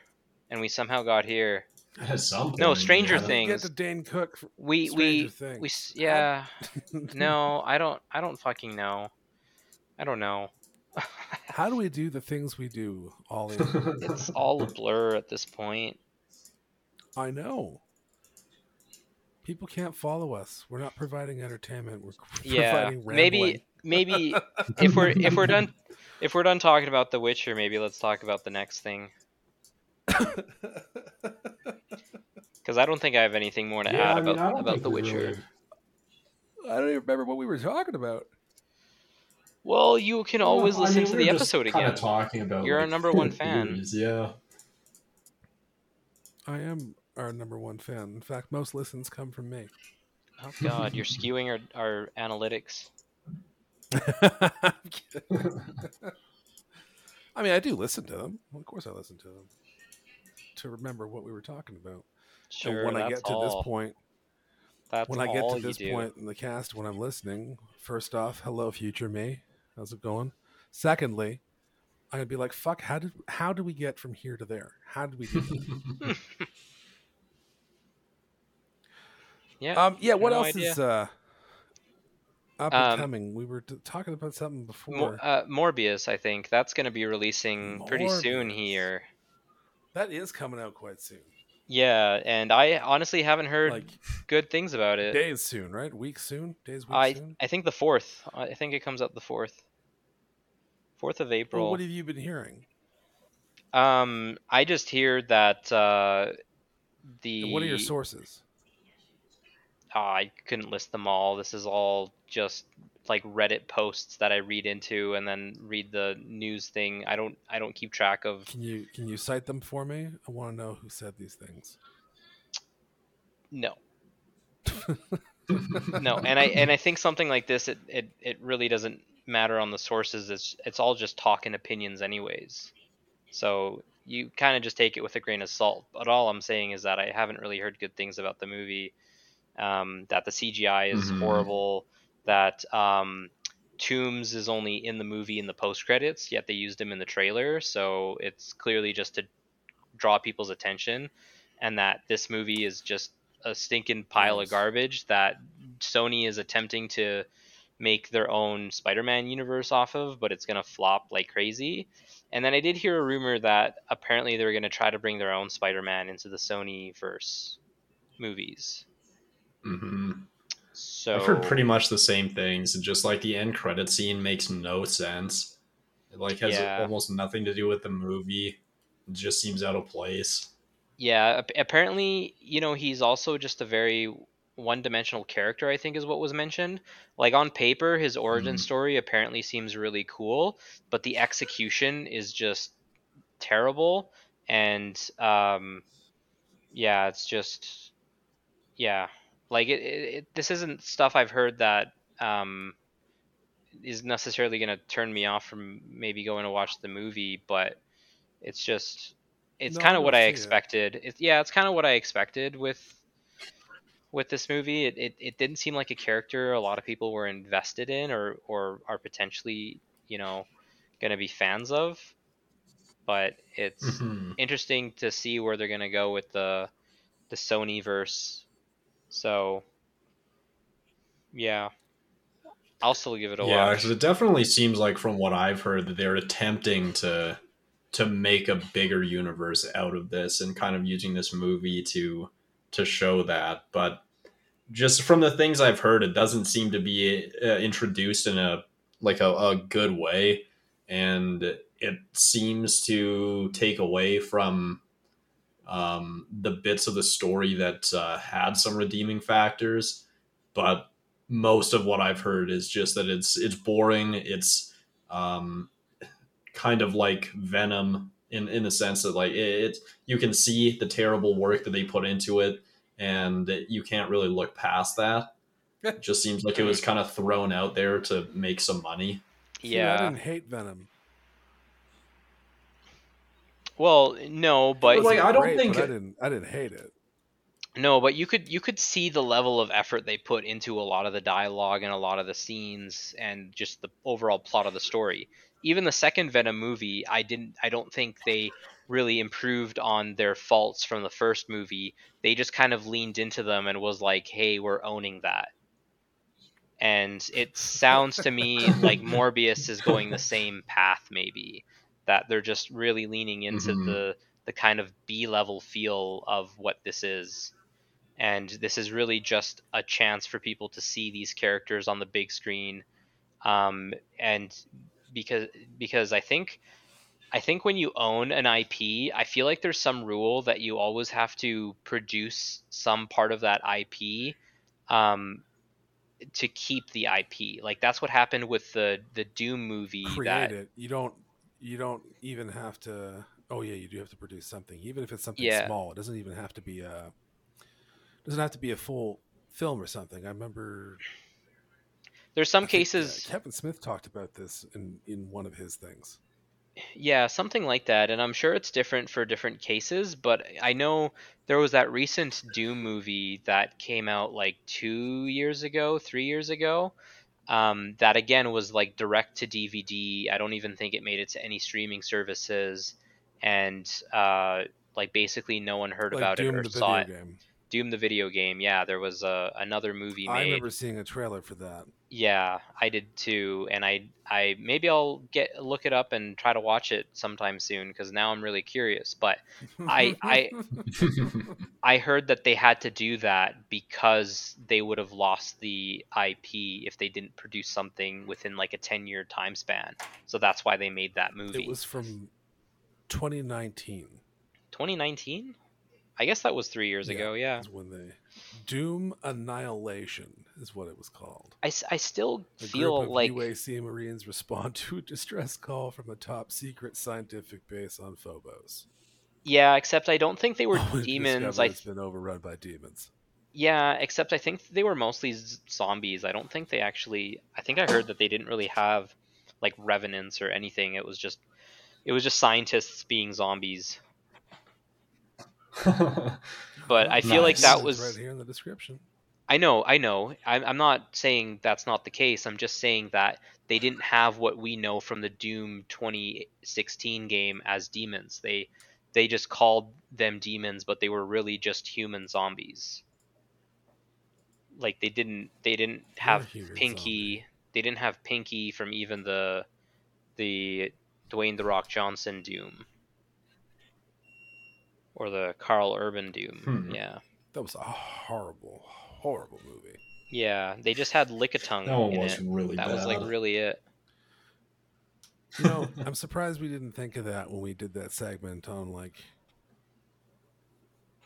and we somehow got here.
At some
No, Stranger
yeah.
How did we get
Things.
to Dane Cook. for-
We
Stranger
we
Things.
we yeah. no, I don't. I don't fucking know. I don't know.
How do we do the things we do, Ollie?
it's all a blur at this point.
I know. People can't follow us. We're not providing entertainment. We're
Yeah,
providing
maybe maybe if we're if we're done if we're done talking about The Witcher, maybe let's talk about the next thing.
rambling.
Because I don't think I have anything more to
Yeah,
add
I mean,
about about The Witcher.
really-
I don't even remember what we were talking about.
Well, you can always
Well, I
listen
mean,
to
we
the episode again.
talking about
You're our number one fan.
movies, Yeah.
I am our number one fan. In fact, most listens come from me.
Oh God, you're skewing our, our analytics.
I'm kidding. I mean, I do listen to them. Of course, I listen to them to remember what we were talking about.
Sure,
and when I get to
all.
this point,
that's
when I get to this point in the cast when I'm listening, first off, hello future me. How's it going? Secondly, I'm gonna be like, fuck, how did how did we get from here to there? How did we do that?
Yeah.
um yeah, what
no
else
idea.
is uh up
Um,
and coming? We were t- talking about something before.
Mo- uh, Morbius, I think that's going to be releasing pretty soon here.
That is coming out quite soon.
Yeah, and I honestly haven't heard
Like
good things about it.
days soon, right? Weeks soon. Days, weeks
I
soon.
I think the fourth. I think it comes out the fourth. Fourth of April.
Well, what have you been hearing?
Um, I just hear that uh, the.
And what are your sources?
Ah, I couldn't list them all. This is all just like Reddit posts that I read into and then read the news thing. I don't I don't keep track of.
Can you can you cite them for me? I want to know who said these things.
No. no, and I and I think something like this it, it, it really doesn't matter on the sources. It's it's all just talk and opinions anyways. So you kind of just take it with a grain of salt. But all I'm saying is that I haven't really heard good things about the movie. Um, that the CGI is
Mhm.
horrible. That um, Toomes is only in the movie in the post credits, yet they used him in the trailer. So it's clearly just to draw people's attention, and that this movie is just a stinking pile
Gross.
of garbage that Sony is attempting to make their own Spider-Man universe off of, but it's gonna flop like crazy. And then I did hear a rumor that apparently they're gonna try to bring their own Spider-Man into the Sony verse movies.
hmm
So
I've heard pretty much the same things. Just like the end credit scene makes no sense. It like has
Yeah.
almost nothing to do with the movie. It just seems out of place.
Yeah, apparently, you know, he's also just a very one-dimensional character, I think is what was mentioned. Like on paper, his origin
Mhm.
story apparently seems really cool, but the execution is just terrible and um yeah, it's just yeah. Like it, it, it this isn't stuff I've heard that um is necessarily going to turn me off from maybe going to watch the movie, but it's just it's
No,
kind of what I
it.
expected. It, yeah, it's kind of what I expected with with this movie. It, it it didn't seem like a character a lot of people were invested in or or are potentially you know going to be fans of. But it's
Mhm.
interesting to see where they're going to go with the the Sony verse. So yeah, I'll still give it a
Yeah,
watch.
because it definitely seems like from what I've heard that they're attempting to to make a bigger universe out of this and kind of using this movie to to show that. But just from the things I've heard, it doesn't seem to be uh, introduced in a like a, a good way, and it seems to take away from um, the bits of the story that uh, had some redeeming factors. But most of what I've heard is just that it's it's boring. It's um, kind of like Venom in in the sense that like it, it you can see the terrible work that they put into it, and you can't really look past that. It just seems like it was kind of thrown out there to make some money.
See, I didn't hate Venom.
Well, no, but
Like, I don't
Great,
think-
but I didn't. I didn't hate it.
No, but you could you could see the level of effort they put into a lot of the dialogue and a lot of the scenes and just the overall plot of the story. Even the second Venom movie, I didn't I don't think they really improved on their faults from the first movie. They just kind of leaned into them and was like, "Hey, we're owning that." And it sounds to me like Morbius is going the same path maybe that they're just really leaning into
Mhm.
the the kind of B level feel of what this is and this is really just a chance for people to see these characters on the big screen um, and because because i think i think when you own an ip i feel like there's some rule that you always have to produce some part of that ip um, to keep the ip like that's what happened with the the doom movie
Create
that
it. You don't. You don't even have to. Oh yeah, you do have to produce something, even if it's something
Yeah.
small. It doesn't even have to be a. Doesn't have to be a full film or something. I remember
there's some
I think, uh,
cases
Kevin Smith talked about this in in one of his things.
Yeah, something like that. And I'm sure it's different for different cases, but I know there was that recent Doom movie that came out like two years ago, three years ago. Um, that again was like direct to DVD. I don't even think it made it to any streaming services. And uh, like basically no one heard
Like
about
Doom
it or
the
saw
video
it.
game.
Doom the video game. Yeah, there was a another movie
I
made.
remember seeing a trailer for that.
Yeah, I did too, and I I maybe I'll get look it up and try to watch it sometime soon because now I'm really curious. But I- I- I heard that they had to do that because they would have lost the IP if they didn't produce something within like a 10 year time span. So that's why they made that movie.
it was from 2019.
2019? I guess that was three years
Yeah,
ago. Yeah.
When they Doom Annihilation is what it was called.
I, I still
A
feel
group of
like
UAC Marines respond to a distress call from a top secret scientific base on Phobos.
yeah, except I don't think they were
Only
demons.
discovered
I
it's been overrun by demons.
Yeah, except I think they were mostly z- zombies. I don't think they actually. I think I heard that they didn't really have like revenants or anything. It was just, it was just scientists being zombies. But I feel like that was.
right here in the description.
I know, I know. I'm, I'm not saying that's not the case. I'm just saying that they didn't have what we know from the Doom 2016 game as demons. They, they just called them demons, but they were really just human zombies. Like they didn't, they didn't have Pinky.
zombie.
They didn't have Pinky from even the, the Dwayne the Rock Johnson Doom. Or the Karl Urban Doom.
Hmm.
Yeah.
That was a horrible, horrible movie.
Yeah, they just had Lickitung
that one
in
was
it.
really
That
bad.
was like really it.
You know, I'm surprised we didn't think of that when we did that segment on like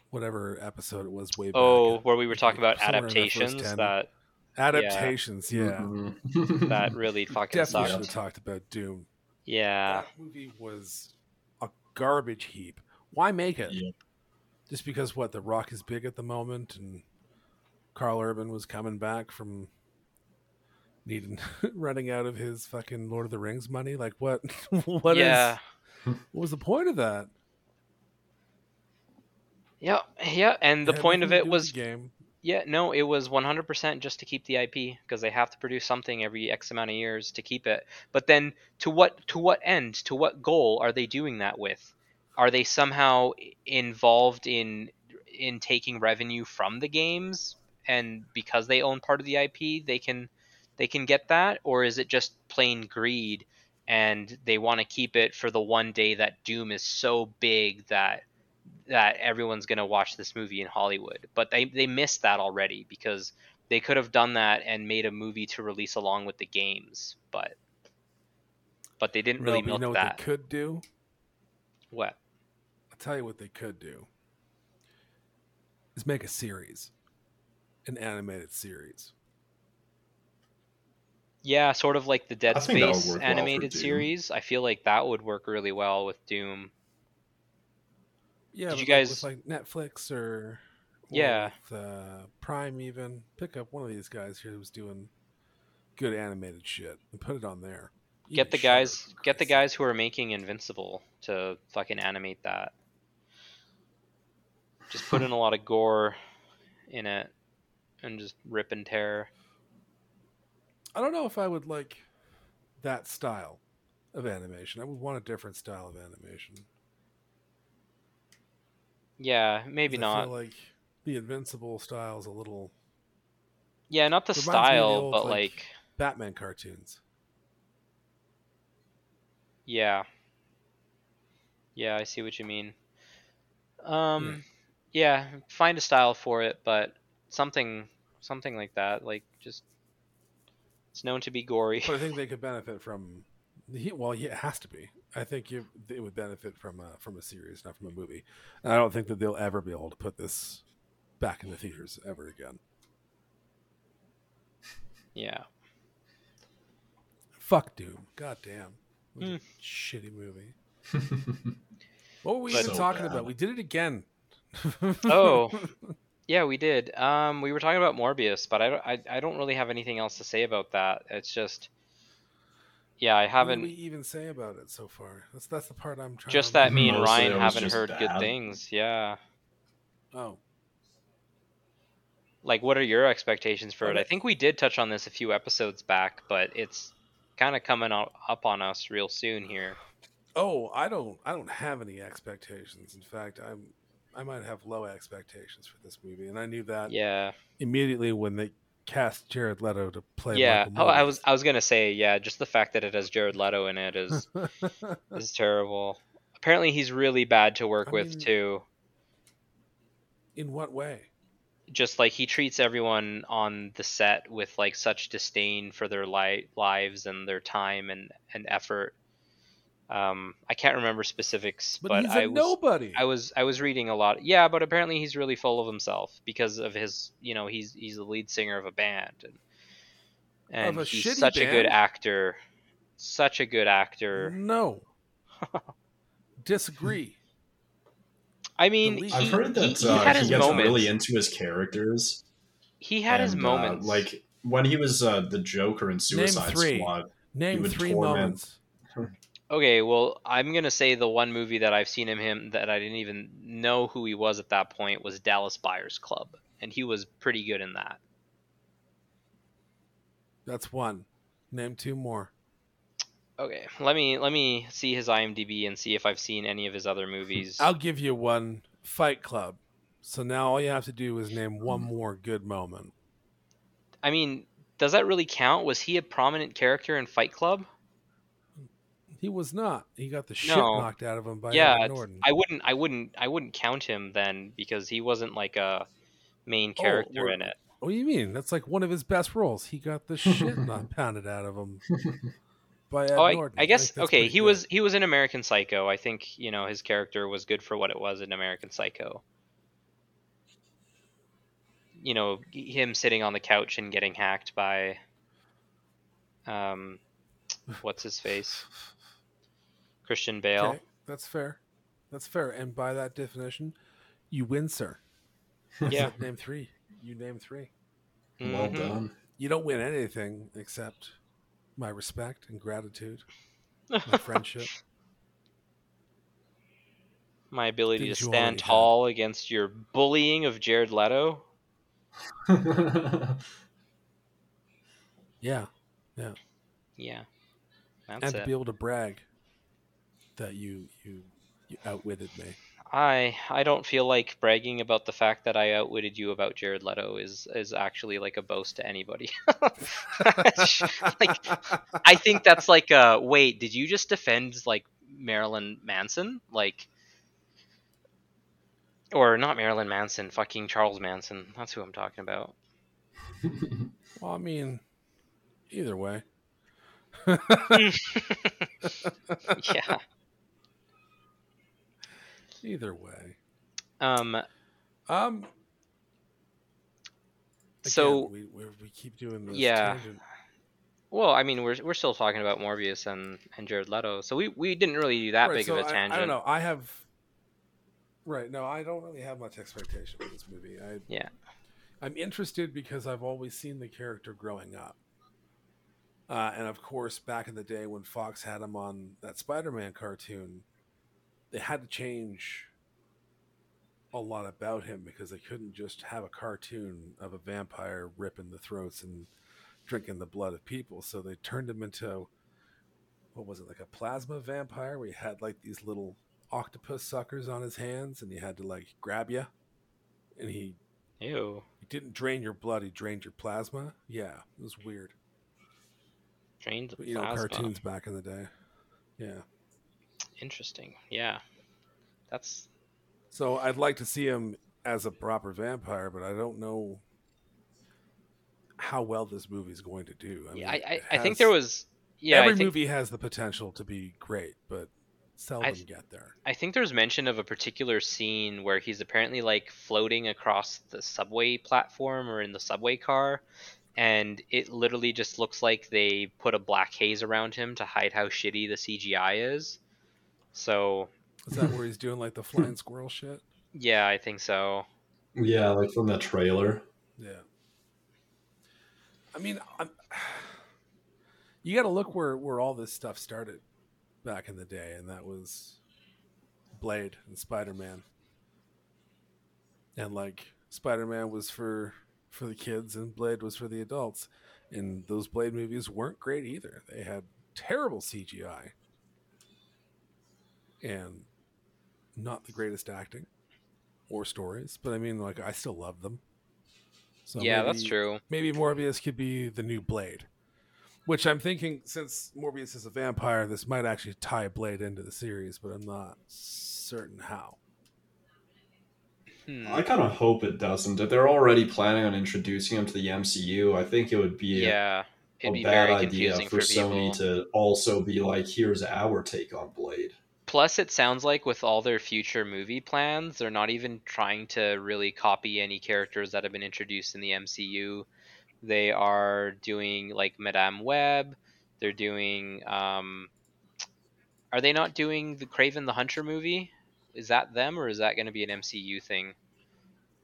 whatever episode it was way back.
Oh, where we were talking about
Somewhere in that
adaptations
10.
that
adaptations, yeah.
Mhm.
that really fucking
Definitely should
sucked.
have talked about Doom.
Yeah,
That movie was a garbage heap. Why make it?
Yep.
Just because what the Rock is big at the moment, and Karl Urban was coming back from needing running out of his fucking Lord of the Rings money. Like what? What is?
yeah,
What was the point of that?
yeah, yeah. And the
It had
point of it was,
game.
yeah, no, it was 100% just to keep the IP because they have to produce something every X amount of years to keep it. But then, to what to what end? To what goal are they doing that with? Are they somehow involved in in taking revenue from the games and because they own part of the IP, they can they can get that or is it just plain greed and they want to keep it for the one day that Doom is so big that that everyone's going to watch this movie in Hollywood. But they they missed that already because they could have done that and made a movie to release along with the games, but but they didn't really
No, but you
milk
know what
that.
they could do?
What?
I'll tell you what they could do. Is make a series, an animated series.
Yeah, sort of like the Dead
I think that would
Space
work well
animated series. I feel like that would work really well with Doom.
Yeah,
Did you guys-
with like Netflix or, or
Yeah.
with, uh, Prime even pick up one of these guys here who's doing good animated shit and put it on there.
Get the guys get the guys who are making Invincible to fucking animate that. Just put in a lot of gore in it and just rip and tear.
I don't know if I would like that style of animation. I would want a different style of animation.
Yeah, maybe
I
not.
feel like the Invincible style is a little
Yeah, not the
me the
style,
old,
but
like-
like
Batman cartoons.
Yeah. Yeah, I see what you mean. Um yeah. find a style for it, but something something like that, like just it's known to be gory.
But I think they could benefit from. He, well, yeah, it has to be. I think you, it would benefit from a, from a series, not from a movie. And I don't think that they'll ever be able to put this back in the theaters ever again.
yeah.
Fuck Doom. God damn. It was a hmm. shitty movie. What were we
But-
even
So
talking
bad.
about? We did it again.
Oh. Yeah, we did. Um we were talking about Morbius, but I don't I, I don't really have anything else to say about that. It's just yeah, I
What did
haven't
we even say about it so far? That's that's the part I'm trying.
just
to
that me and Ryan haven't
just
heard good things. Yeah.
Oh,
Like what are your expectations for it? I think we did touch on this a few episodes back, but it's kind of coming up on us real soon here.
oh, I don't. I don't have any expectations. In fact, I'm. I might have low expectations for this movie, and I knew that
Yeah,
immediately when they cast Jared Leto to play.
yeah.
Michael
Oh, I was I was gonna say yeah. Just the fact that it has Jared Leto in it is is terrible. Apparently, he's really bad to work
I
with
mean-
too.
In what way?
Just like he treats everyone on the set with like such disdain for their li- lives and their time and and effort. Um, I can't remember specifics,
But,
but,
he's a
I was
nobody.
I was I was reading a lot. Yeah, but apparently he's really full of himself because of his, you know, he's he's the lead singer of a band and and
a
he's
shitty
such a good actor. Such a good actor.
no. Disagree.
I mean, he,
I've heard that
he, he
uh,
had
he gets
moments.
really into his characters.
he had his
and, uh,
moments.
like when he was uh, the Joker in Suicide
three.
Squad.
Name
would
three
torment-
moments.
Okay, well, I'm gonna say the one movie that I've seen him him that I didn't even know who he was at that point was Dallas Buyers Club, and he was pretty good in that.
That's one. Name two more.
Okay, let me let me see his IMDb and see if I've seen any of his other movies.
I'll give you one. Fight Club. So now all you have to do is name one more good moment.
I mean, does that really count? Was he a prominent character in Fight Club?
He was not. He got the shit
No.
knocked out of him by
yeah,
Edward
it's-
Norton.
I wouldn't, I wouldn't, I wouldn't count him then because he wasn't like a main
Oh,
character
we're-
in it.
What do you mean? That's like one of his best roles. He got the shit not pounded out of him by Ed
Oh, I,
Norton.
I guess
think that's
okay. He
good.
was he was in American Psycho. I think you know his character was good for what it was in American Psycho. You know him sitting on the couch and getting hacked by, um, what's his face, Christian Bale.
Okay, that's fair. That's fair. And by that definition, you win, sir.
Yeah.
name three. You name three.
Well
Mhm.
done.
You don't win anything except my respect and gratitude, my friendship.
My ability
Things
to stand
already had.
tall against your bullying of Jared Leto.
Yeah.
Yeah, that's
and
it.
to be able to brag that you you you outwitted me.
I I don't feel like bragging about the fact that I outwitted you about Jared Leto is is actually like a boast to anybody. like I think that's like uh wait, did you just defend like Marilyn Manson? Like or not Marilyn Manson, fucking Charles Manson. That's who I'm talking about.
Well, I mean, either way.
yeah.
Either way.
Um
Um.
So-
we we we keep doing this.
Yeah.
tangent.
well, I mean, we're we're still talking about Morbius and and Jared Leto. So we we didn't really do that
Right,
big
so
of a tangent.
I, don't know. I have. Right. No, I don't really have much expectation for this movie. I
Yeah.
I'm interested because I've always seen the character growing up. Uh, and of course, back in the day when Fox had him on that Spider-Man cartoon, they had to change a lot about him because they couldn't just have a cartoon of a vampire ripping the throats and drinking the blood of people. So they turned him into what was it like a plasma vampire where he had like these little octopus suckers on his hands and he had to like grab you and he
Ew.
he didn't drain your blood, he drained your plasma. Yeah, it was weird.
Drained
But, you know, cartoons back in the day. Yeah.
Interesting. Yeah. That's
So I'd like to see him as a proper vampire, but I don't know how well this movie's going to do. I, mean,
yeah, I I, I think there was yeah,
every
I think,
movie has the potential to be great, but seldom
th-
get there.
I think there's mention of a particular scene where he's apparently like floating across the subway platform or in the subway car and it literally just looks like they put a black haze around him to hide how shitty the CGI is. So,
Is that where he's doing like the flying squirrel shit?
yeah, I think so.
yeah, like from that trailer.
Yeah. I mean, I'm, you got to look where where all this stuff started back in the day, and that was Blade and Spider Man. And like Spider Man was for for the kids, and Blade was for the adults. And those Blade movies weren't great either. They had terrible CGI and not the greatest acting. or stories, but I mean, like I still love them. So
yeah, that's true.
Maybe Morbius could be the new Blade, which I'm thinking since Morbius is a vampire, this might actually tie Blade into the series, but I'm not certain how.
Hmm.
I kind of hope it doesn't. If they're already planning on introducing him to the MCU, I think it would be
Yeah,
a
it'd be
bad
very
idea for,
for.
Sony to also be like, "Here's our take on Blade."
Plus, it sounds like with all their future movie plans, they're not even trying to really copy any characters that have been introduced in the MCU. They are doing like Madame Web. They're doing. Um, are they not doing the Kraven the Hunter movie? Is that them or is that going to be an MCU thing?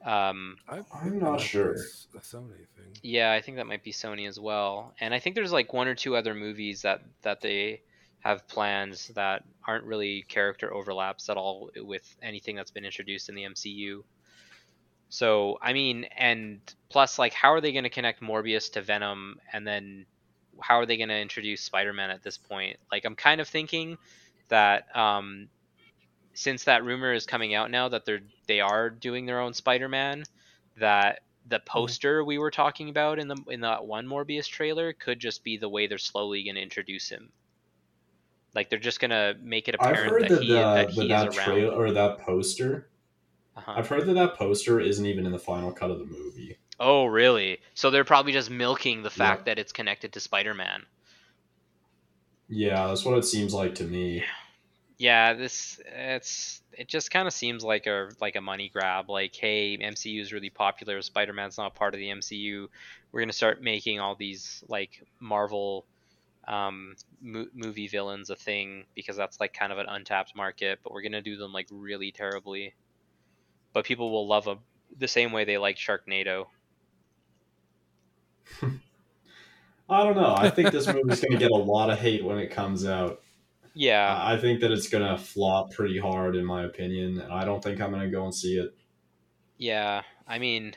Um,
I,
I'm not sure.
A Sony thing.
yeah, I think that might be Sony as well. And I think there's like one or two other movies that that they have plans that aren't really character overlaps at all with anything that's been introduced in the MCU. So, I mean, and plus like how are they going to connect Morbius to Venom and then how are they going to introduce Spider-Man at this point? Like I'm kind of thinking that um since that rumor is coming out now that they're they are doing their own Spider-Man, that the poster we were talking about in the in that one Morbius trailer could just be the way they're slowly going to introduce him. Like they're just going to make it
I've
apparent
heard
that,
that
he
the,
that
that,
he
that
is around.
trailer or that poster.
Uh-huh.
I've heard that that poster isn't even in the final cut of the movie.
Oh, really? So they're probably just milking the fact that it's connected to Spider-Man.
Yeah, that's what it seems like to me.
Yeah, this it's it just kind of seems like a like a money grab. Like, hey, MCU is really popular. Spider-Man's not part of the MCU. We're gonna start making all these like Marvel um, mo- movie villains a thing because that's like kind of an untapped market. But we're gonna do them like really terribly. But people will love them the same way they like Sharknado.
I don't know. I think this movie's going to get a lot of hate when it comes out.
Yeah,
I think that it's going to flop pretty hard, in my opinion, and I don't think I'm going to go and see it.
yeah. I mean,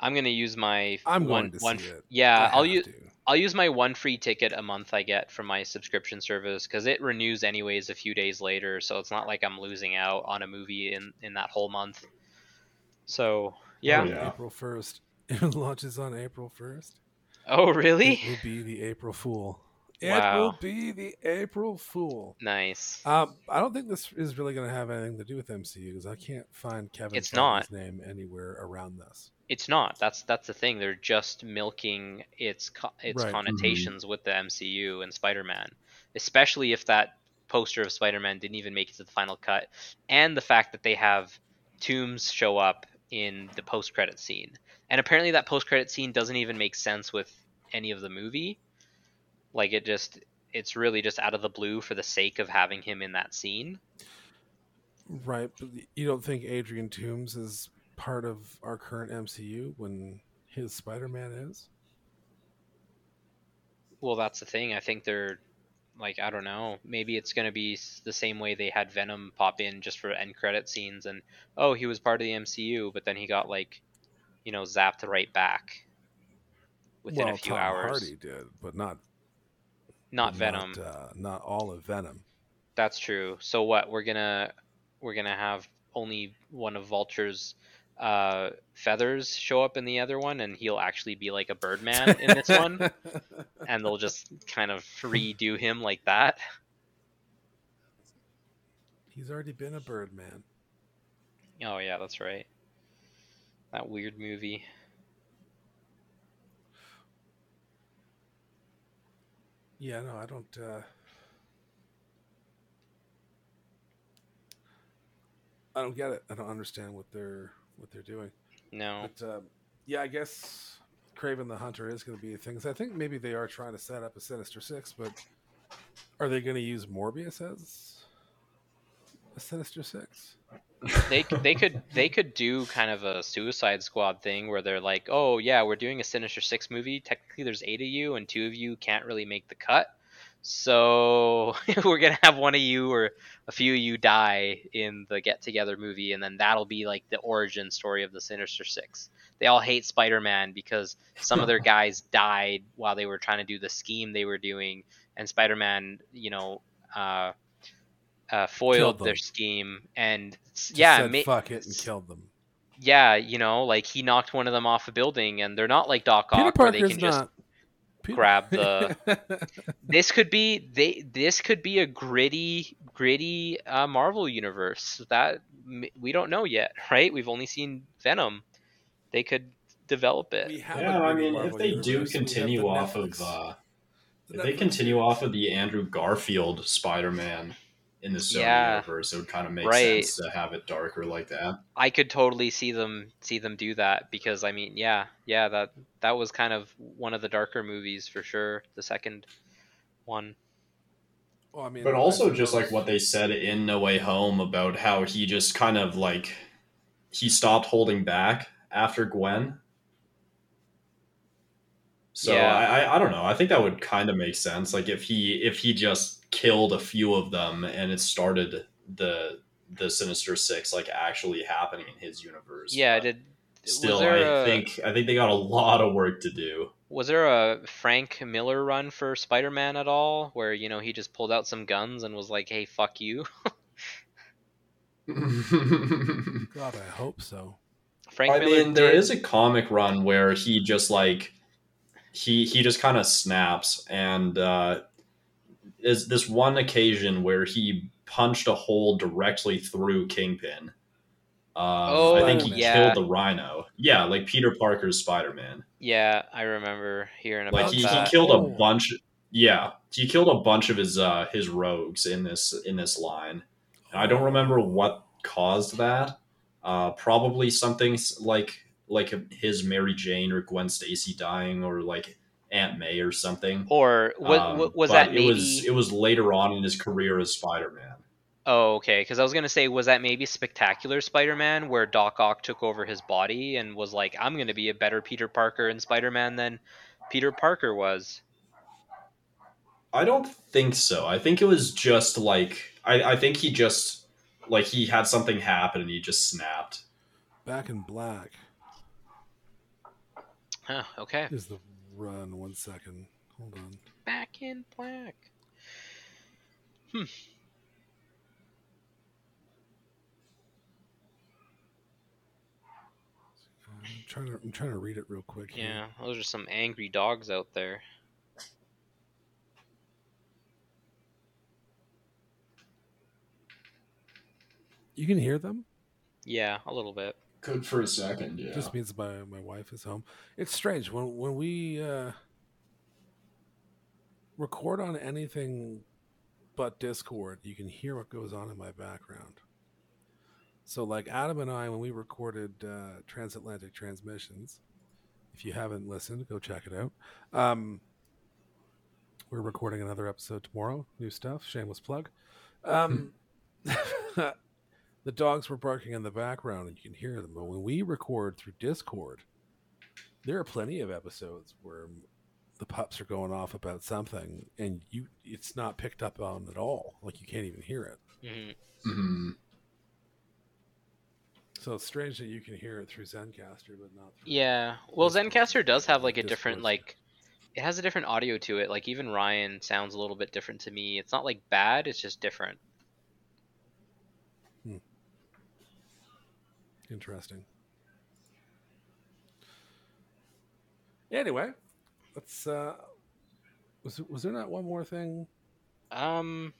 I'm gonna use my
I'm
one
going to
one.
see it.
Yeah,
I
I'll use.
to.
I'll use my one free ticket a month I get from my subscription service because it renews anyways a few days later, so it's not like I'm losing out on a movie in in that whole month. So oh, yeah.
Oh, yeah.
April first. It launches on April first.
Oh really?
It will be the April Fool. It
Wow.
will be the April Fool.
Nice.
Um, I don't think this is really going to have anything to do with MCU because I can't find Kevin
It's
Feige's name anywhere around this.
It's not. That's that's the thing. They're just milking its co- its
Right.
connotations with the MCU and Spider-Man, especially if that poster of Spider-Man didn't even make it to the final cut, and the fact that they have Toomes show up in the post-credit scene, and apparently that post-credit scene doesn't even make sense with any of the movie. Like it just, it's really just out of the blue for the sake of having him in that scene.
Right, but you don't think Adrian Toomes is part of our current MCU when his Spider-Man is?
Well, that's the thing. I think they're like I don't know. Maybe it's gonna be the same way they had Venom pop in just for end credit scenes, and oh, he was part of the MCU, but then he got like, you know, zapped right back within
well,
a few
Tom
hours.
Hardy did, but not
Not Venom.
Not, uh, not all of Venom.
That's true. So what? We're gonna we're gonna have only one of Vulture's uh, feathers show up in the other one, and he'll actually be like a Birdman in this one, and they'll just kind of redo him like that.
He's already been a Birdman.
Oh yeah, that's right. That weird movie.
Yeah, no, I don't. Uh... I don't get it. I don't understand what they're what they're doing.
No.
But um, yeah, I guess Kraven the Hunter is going to be a thing. I think maybe they are trying to set up a Sinister Six, but are they going to use Morbius as a Sinister Six?
They they could they could do kind of a Suicide Squad thing where they're like, oh yeah, we're doing a Sinister Six movie. Technically, there's eight of you, and two of you can't really make the cut. So we're gonna have one of you or a few of you die in the Get Together movie, and then that'll be like the origin story of the Sinister Six. They all hate Spider-Man because some of their guys died while they were trying to do the scheme they were doing, and Spider-Man, you know, uh, uh, foiled their scheme. And
Just
yeah,
said
ma-
fuck it and killed them.
yeah, you know, like he knocked one of them off a building, and they're not like Doc
Peter
Ock where they can just
not.
Grab the- this could be they this could be a gritty gritty uh, Marvel universe that m- we don't know yet, right? We've only seen Venom. They could develop it.
We have a
Yeah, I
gritty
mean, if they
universe,
do continue off
Netflix-
of uh,
the
if they continue off of the Andrew Garfield Spider-Man in the Sony
Yeah.
universe, it would kind of make
Right.
sense to have it darker like that.
I could totally see them see them do that because I mean, yeah, yeah, that that was kind of one of the darker movies for sure. The second one.
Well, I mean,
But also just like what they said in No Way Home about how he just kind of like he stopped holding back after Gwen. So
Yeah.
I, I I don't know. I think that would kind of make sense. Like if he if he just killed a few of them and it started the the Sinister Six like actually happening in his universe.
Yeah,
But
did
still
was there
I
a-
think I think they got a lot of work to do.
Was there a Frank Miller run for Spider-Man at all, where you know he just pulled out some guns and was like, "Hey, fuck you"?
God, I hope so.
Frank
I
Miller
mean, there
did-
is a comic run where he just like he he just kind of snaps, and uh, is this one occasion where he punched a hole directly through Kingpin. Um,
Oh,
I think he
yeah.
killed the Rhino. Yeah, like Peter Parker's Spider Man.
Yeah, I remember hearing about
Like he, he killed a bunch. Yeah, he killed a bunch of his uh, his rogues in this in this line. And I don't remember what caused that. Uh, probably something like like his Mary Jane or Gwen Stacy dying, or like Aunt May or something.
or was,
Um,
was
but
that
it
maybe?
was it was later on in his career as Spider Man.
Oh, okay. Because I was gonna say, was that maybe Spectacular Spider-Man, where Doc Ock took over his body and was like, "I'm gonna be a better Peter Parker in Spider-Man than Peter Parker was."
I don't think so. I think it was just like I, I think he just like he had something happen and he just snapped.
Back in Black
Huh, okay.
is the run. One second. Hold on.
Back in black. Hmm.
I'm trying to. I'm trying to read it real quick. here.
Yeah, those are some angry dogs out there.
You can hear them.
Yeah, a little bit.
Good for a second, yeah.
Just means my my wife is home. It's strange when when we uh, record on anything but Discord, you can hear what goes on in my background. So, like Adam and I, when we recorded uh, Transatlantic Transmissions, if you haven't listened, go check it out. Um, we're recording another episode tomorrow. New stuff. Shameless plug. Um, the dogs were barking in the background and you can hear them. But when we record through Discord, there are plenty of episodes where the pups are going off about something and you it's not picked up on at all. Like you can't even hear it.
hmm
Mhm.
So it's strange that you can hear it through Zencastr but not through
Yeah. Well,
Discord.
Zencastr does have like a
Discord.
different like it has a different audio to it. Like even Ryan sounds a little bit different to me. It's not like bad, it's just different.
Interesting. Anyway, let's uh was was there not one more thing?
Um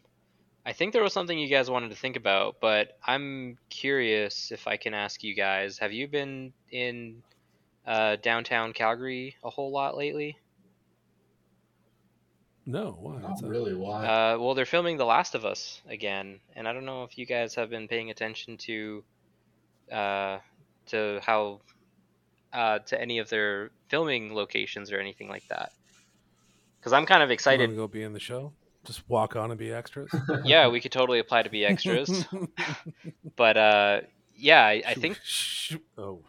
I think there was something you guys wanted to think about, but I'm curious if I can ask you guys, have you been in uh, downtown Calgary a whole lot lately?
No, why?
Not
What's
really. Why?
Uh, well, they're filming The Last of Us again, and I don't know if you guys have been paying attention to uh, to how uh, to any of their filming locations or anything like that. Because I'm kind of excited.
wanna go be in the show? Just walk on and be extras.
yeah, we could totally apply to be extras, but uh, yeah, I, I think
Oh,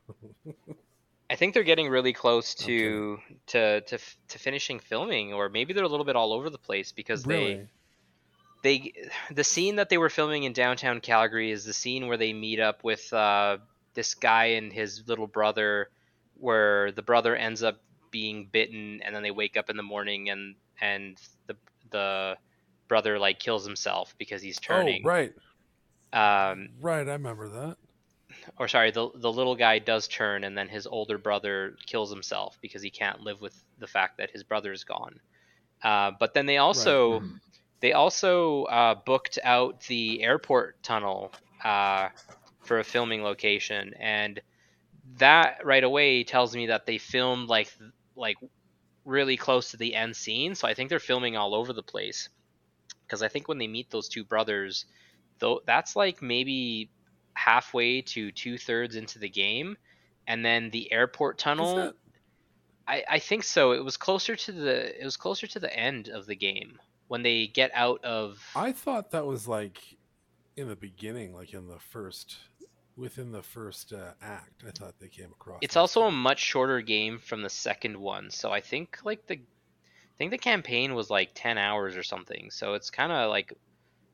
I think they're getting really close to to to to finishing filming, or maybe they're a little bit all over the place because
really?
they the scene that they were filming in downtown Calgary is the scene where they meet up with uh, this guy and his little brother, where the brother ends up being bitten, and then they wake up in the morning and and the the brother like kills himself because he's turning.
Oh, right,
Um,
right. I remember that.
or sorry, the the little guy does turn, and then his older brother kills himself because he can't live with the fact that his brother is gone. Uh, but then they also
Mhm.
They also uh, booked out the airport tunnel uh, for a filming location, and that right away tells me that they filmed like like really close to the end scene. So I think they're filming all over the place because I think when they meet those two brothers, though that's like maybe halfway to two thirds into the game, and then the airport tunnel. I, I think so. It was closer to the it was closer to the end of the game when they get out of
I thought that was like in the beginning, like in the first, within the first uh, act. I thought they came across.
It's also a much shorter game from the second one, so I think like the I think the campaign was like 10 hours or something. So it's kind of like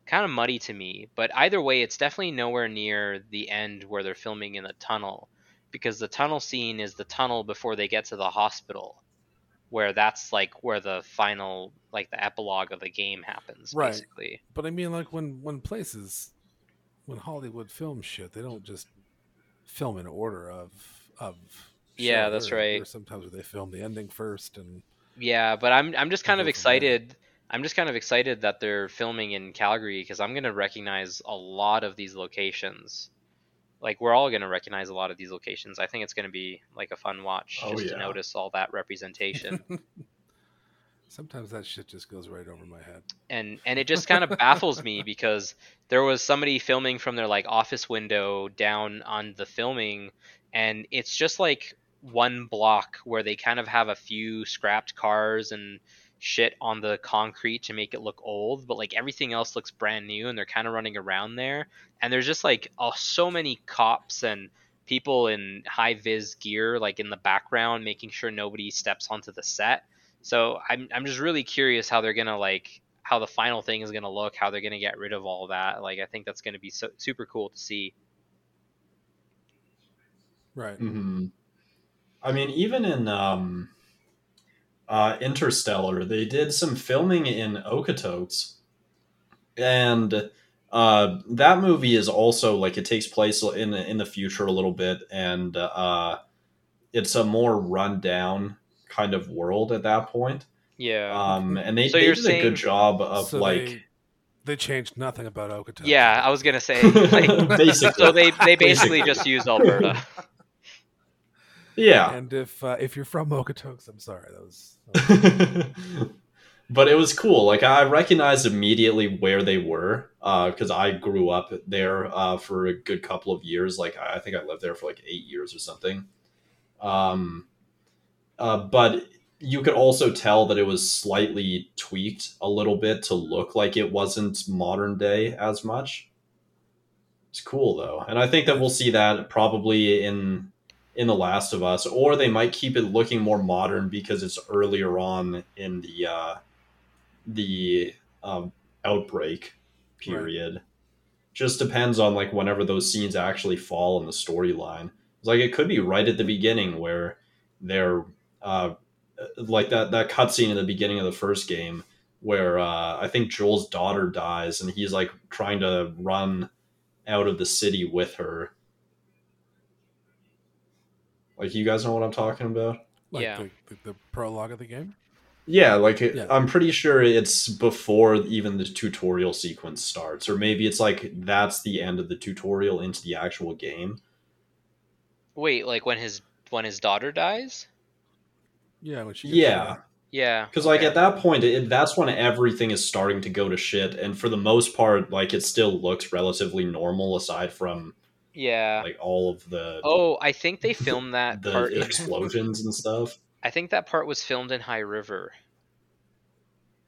kind of muddy to me, but either way it's definitely nowhere near the end where they're filming in the tunnel because the tunnel scene is the tunnel before they get to the hospital where that's like where the final like the epilogue of the game happens
Right.
basically.
But I mean, like when when places, when Hollywood films shit, they don't just film in order of of.
Yeah, that's
There-
right.
There's sometimes where they film the ending first, and
Yeah, but I'm I'm just kind of
go from there.
excited. I'm just kind of excited that they're filming in Calgary because I'm gonna recognize a lot of these locations. Like we're all gonna recognize a lot of these locations. I think it's gonna be like a fun watch
Oh,
just to notice all that representation.
sometimes that shit just goes right over my head.
and and it just kind of baffles me because there was somebody filming from their like office window down on the filming and it's just like one block where they kind of have a few scrapped cars and shit on the concrete to make it look old but like everything else looks brand new and they're kind of running around there and there's just like oh, so many cops and people in high vis gear like in the background making sure nobody steps onto the set so I'm I'm just really curious how they're gonna like how the final thing is gonna look, how they're gonna get rid of all that. Like I think that's gonna be so, super cool to see.
Right.
hmm I mean, even in um, uh, Interstellar, they did some filming in Okotoks, and uh, that movie is also like it takes place in in the future a little bit, and uh, it's a more rundown kind of world at that point.
Yeah.
Um, and they,
So
they
you're
did a good job of
So
like
they, they changed nothing about Okotoks.
yeah, I was gonna say like
basically.
so they they basically
Basically.
just used Alberta.
yeah,
And if uh, if you're from Okotoks, I'm sorry. That was, that was
but it was cool. Like I recognized immediately where they were because I grew up there uh, for a good couple of years. Like I think I lived there for like eight years or something. Um, uh, but you could also tell that it was slightly tweaked a little bit to look like it wasn't modern day as much. It's cool though, and I think that we'll see that probably in in The Last of Us, or they might keep it looking more modern because it's earlier on in the uh, the um, outbreak period. Just depends on like whenever those scenes actually fall in the storyline. It's like it could be right at the beginning where they're uh, like that that cutscene in the beginning of the first game where uh, I think Joel's daughter dies and he's like trying to run out of the city with her. Like you guys know what I'm talking about?
like
Yeah.
the, the, the prologue of the game.
Yeah, like it-
Yeah.
I'm pretty sure it's before even the tutorial sequence starts, or maybe it's like that's the end of the tutorial into the actual game.
Wait, like when his when his daughter dies?
Yeah, when she gets
Yeah,
shot.
Yeah.
because like at that point, it, that's when everything is starting to go to shit, and for the most part, like it still looks relatively normal aside from
Yeah.
like all of the
Oh, I think they filmed that
the
part.
Explosions and stuff.
I think that part was filmed in High River,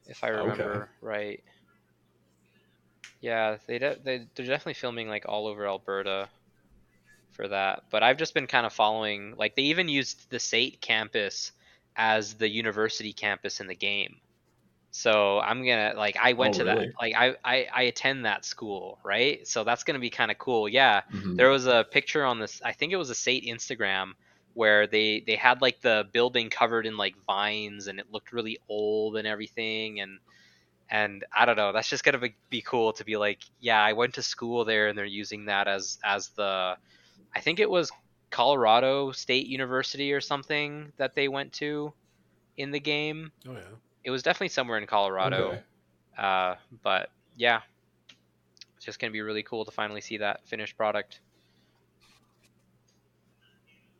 if I
Okay.
remember right. Yeah, they de- they they're definitely filming like all over Alberta for that. But I've just been kind of following. Like they even used the SAIT campus as the university campus in the game. So I'm gonna like I went
Oh,
to
really?
that like I, I I attend that school right. So that's gonna be kind of cool. Yeah,
Mhm.
there was a picture on this i think it was a state instagram where they they had like the building covered in like vines and it looked really old and everything and and i don't know that's just gonna be, be cool to be like yeah i went to school there and they're using that as as the I think it was Colorado State University or something that they went to in the game.
Oh yeah.
It was definitely somewhere in Colorado.
Okay.
Uh, but yeah, it's just gonna be really cool to finally see that finished product.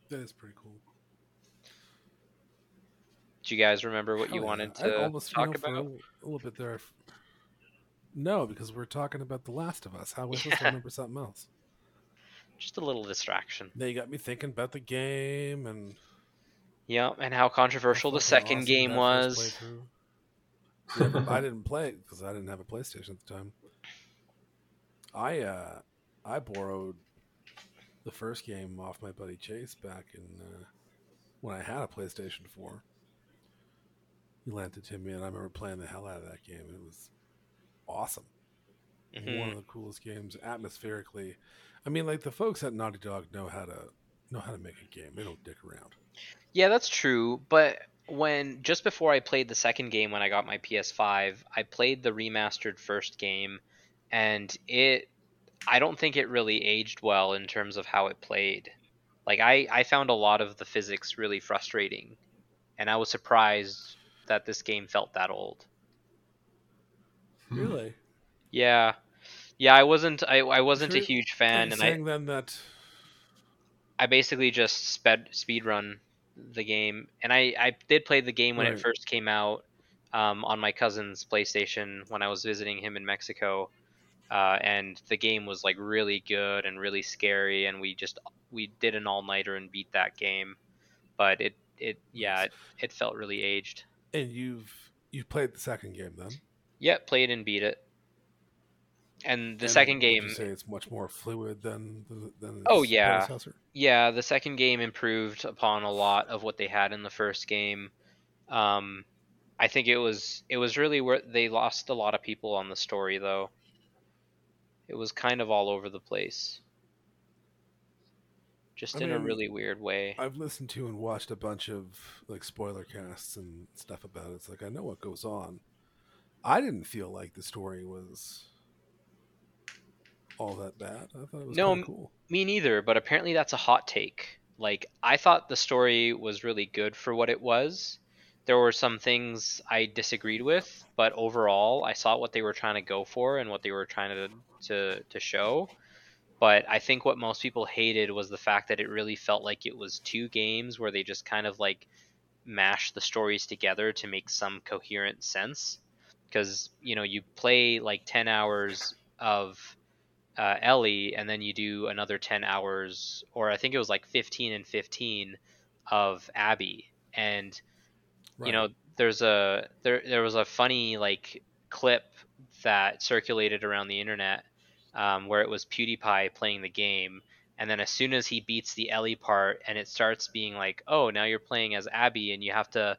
That is pretty cool.
Do you guys remember what you
yeah.
wanted
I
to
almost,
talk about?
A, a little bit there. No, because we're talking about The Last of Us. How was I supposed to remember something else?
Just a little distraction.
They got me thinking about the game and
Yeah, and how controversial the second
awesome
game was.
I didn't play it because I didn't have a PlayStation at the time. I uh, I borrowed the first game off my buddy Chase back in uh, when I had a PlayStation Four. He lent it to me, and I remember playing the hell out of that game. It was awesome.
Mhm.
One of the coolest games atmospherically. I mean, like the folks at Naughty Dog know how to know how to make a game. They don't dick around.
Yeah, that's true. But when just before I played the second game when I got my PS5, I played the remastered first game, and it I don't think it really aged well in terms of how it played. Like I I found a lot of the physics really frustrating, and I was surprised that this game felt that old.
Really?
Yeah. Yeah, I wasn't I, I wasn't a
Sure.
huge fan
you
and I,
saying then that
I basically just sped speed run the game, and I I did play the game when it first came out um, on my cousin's PlayStation when I was visiting him in Mexico, uh, and the game was like really good and really scary, and we just we did an all nighter and beat that game, but it it yeah it, it felt really aged.
and you've you've played the second game then?
Yep, played and beat it. And the
And
second game,
say it's much more fluid than the- than
Oh, yeah. yeah, the second game improved upon a lot of what they had in the first game. Um, I think it was it was really where they lost a lot of people on the story though. It was kind of all over the place. Just
I
in a really weird way.
I've listened to and watched a bunch of like spoiler casts and stuff about it. It's like I know what goes on. I didn't feel like the story was all that bad. I thought it was
No,
cool.
Me neither, but apparently that's a hot take. Like I thought the story was really good for what it was. There were some things I disagreed with, but overall I saw what they were trying to go for and what they were trying to to, to show. But I think what most people hated was the fact that it really felt like it was two games where they just kind of like mashed the stories together to make some coherent sense. Because, you know, you play like 10 hours of uh, Ellie, and then you do another 10 hours, or I think it was like 15 and 15 of Abby. And
Right.
you know there's a there there was a funny like clip that circulated around the internet um, where it was PewDiePie playing the game and then as soon as he beats the Ellie part and it starts being like oh now you're playing as Abby and you have to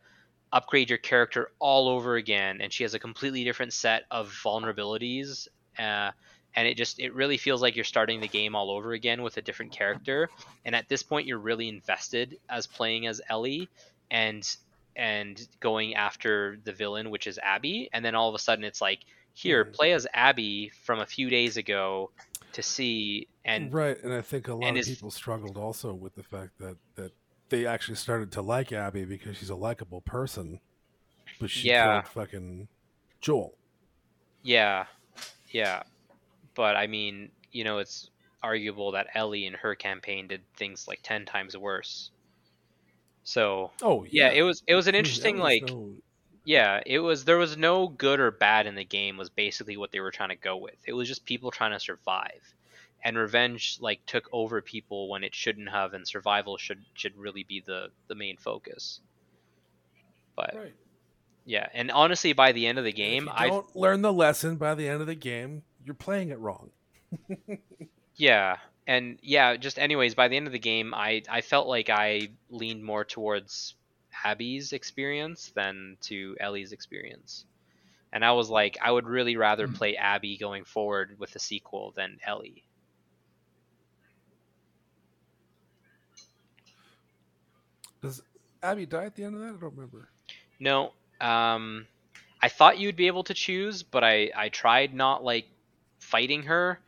upgrade your character all over again and she has a completely different set of vulnerabilities uh, and it just it really feels like you're starting the game all over again with a different character and at this point you're really invested as playing as Ellie and and going after the villain, which is Abby, and then all of a sudden it's like, here,
Mhm.
play as Abby from a few days ago to see and
right, and I think a lot of
is-
people struggled also with the fact that that they actually started to like Abby because she's a likable person, but she
Yeah.
killed fucking Joel.
yeah, yeah. But I mean, you know, it's arguable that Ellie in her campaign did things like ten times worse. So
Oh
yeah, it was it was an interesting
was
like
no-
yeah, it was there was no good or bad in the game was basically what they were trying to go with. It was just people trying to survive. And revenge like took over people when it shouldn't have and survival should should really be the the main focus. But
right.
yeah, and honestly by the end of the game I
don't learn the lesson by the end of the game, you're playing it wrong.
yeah, and yeah, just anyways by the end of the game I I felt like I leaned more towards Abby's experience than to Ellie's experience. And I was like, I would really rather
Hmm.
play Abby going forward with the sequel than Ellie.
Does Abby die at the end of that? I don't remember.
No, um, I thought you'd be able to choose, but I I tried not like fighting her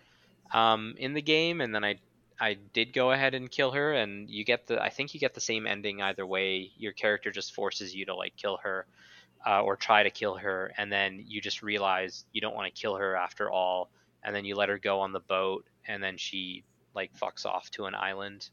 um, in the game, and then I I did go ahead and kill her, and you get the I think you get the same ending either way. Your character just forces you to like kill her, uh, or try to kill her, and then you just realize you don't want to kill her after all, and then you let her go on the boat, and then she like fucks off to an island,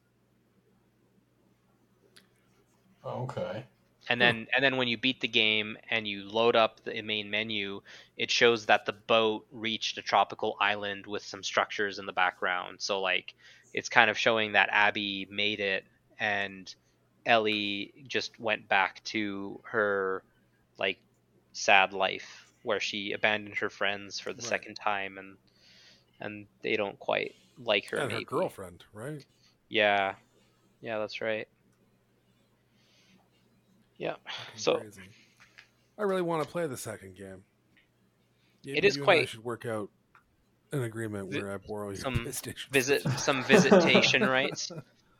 Okay.
And then and then when you beat the game and you load up the main menu, it shows that the boat reached a tropical island with some structures in the background. So like it's kind of showing that Abby made it and Ellie just went back to her like sad life where she abandoned her friends for the
Right.
second time and and they don't quite like her
and her girlfriend, right?
Yeah. Yeah, that's right. Yeah.
Fucking
So-
crazy. I really want to play the second game.
It
Maybe
is
and I
quite-
should work out an agreement where I borrow your
some
PlayStation.
visit some visitation rights.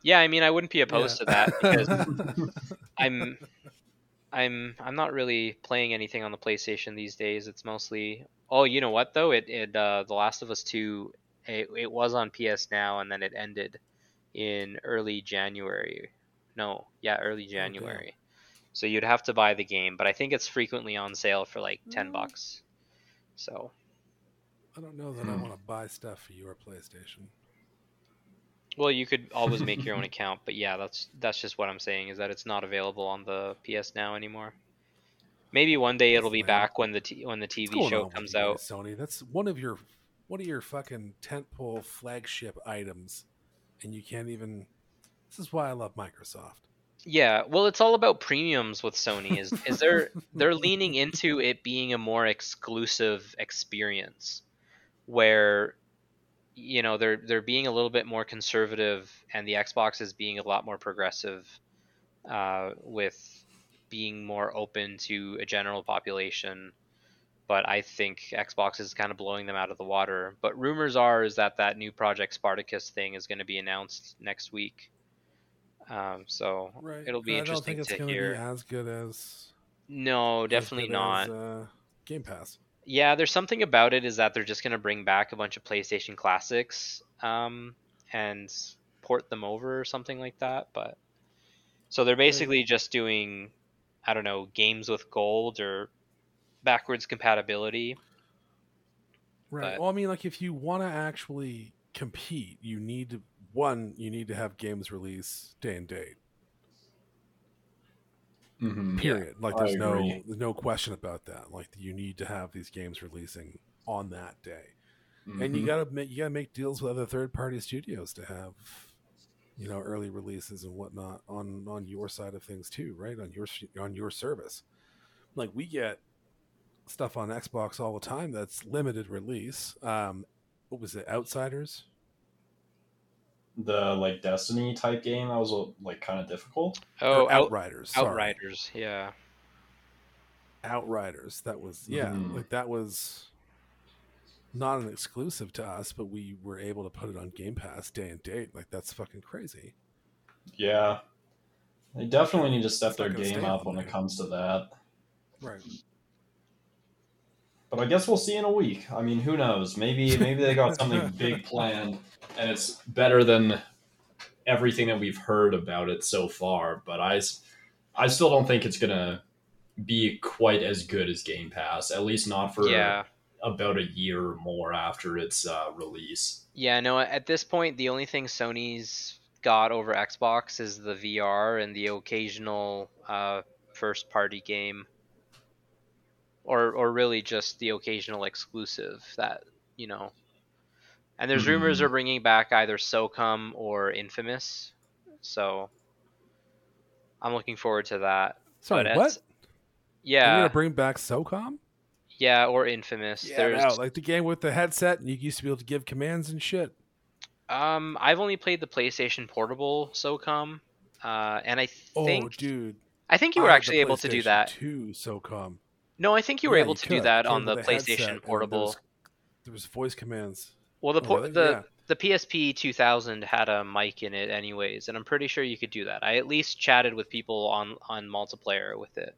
Yeah, I mean I wouldn't be opposed to that because I'm I'm I'm not really playing anything on the PlayStation these days. It's mostly Oh, you know what though? It it uh The Last of Us 2 it, it was on PS Now and then it ended in early January. No, yeah, early January. So you'd have to buy the game, but I think it's frequently on sale for like 10
Mm.
bucks. So,
I don't know that I
Hmm.
want to buy stuff for your PlayStation.
well, you could always make your own account, but yeah, that's that's just what I'm saying is that it's not available on the PS Now anymore. Maybe one day it'll be back when the t- when the TV show comes
you
out.
Sony. That's one of your one of your fucking tentpole flagship items, and you can't even. This is why I love Microsoft.
Yeah, well, it's all about premiums with Sony. Is is they're they're leaning into it being a more exclusive experience, where you know they're they're being a little bit more conservative, and the Xbox is being a lot more progressive, uh, with being more open to a general population. But I think Xbox is kind of blowing them out of the water. But rumors are is that that new Project Spartacus thing is going to be announced next week. Um, so
Right.
it'll be
I don't
interesting
think it's
to
gonna
hear.
be as good as.
No,
as
definitely
good
not.
As, uh, Game Pass.
Yeah, there's something about it is that they're just gonna bring back a bunch of PlayStation classics um, and port them over or something like that. But so they're basically just doing, I don't know, games with gold or backwards compatibility.
Right.
But-
Well, I mean, like if you want to actually compete, you need to one. You need to have games release day and date.
Mhm.
Period. Like there's no there's no question about that. Like you need to have these games releasing on that day, and you
Mhm.
gotta make you gotta make deals with other third party studios to have you know early releases and whatnot on on your side of things too, right? On your on your service. Like we get stuff on Xbox all the time that's limited release. Um, what was it? Outsiders.
The like Destiny type game that was like kind of difficult.
Oh,
Or
out,
Outriders. sorry.
Outriders, yeah.
Outriders. That was yeah,
Mhm.
like that was not an exclusive to us, but we were able to put it on Game Pass day and date. Like that's fucking crazy.
Yeah, they definitely need to step
It's
their game up when it comes to that.
Right.
But I guess we'll see in a week. I mean, who knows? Maybe maybe they got something big planned, and it's better than everything that we've heard about it so far. But I, I still don't think it's gonna be quite as good as Game Pass. At least not for
Yeah.
about a year or more after its uh, release.
Yeah, no, at this point, the only thing Sony's got over Xbox is the VR and the occasional uh, first party game. Or, or really just the occasional exclusive that, you know. And there's rumors
Mhm.
they're bringing back either SOCOM or Infamous. So I'm looking forward to that.
Sorry,
But
what?
Yeah,
gonna bring back SOCOM?
yeah, or Infamous.
Yeah,
there's
no, like the game with the headset, and you used to be able to give commands and shit.
um I've only played the PlayStation Portable SOCOM. Uh, and I
Oh,
think
dude,
I think you were
the
actually able to do that.
2 SOCOM.
No, I think you were
Yeah,
able to do that on the
headset,
PlayStation Portable.
There was, there was voice commands.
Well, the
Oh,
por-
really?
the
Yeah.
the PSP 2000 had a mic in it, anyways, and I'm pretty sure you could do that. I at least chatted with people on on multiplayer with it.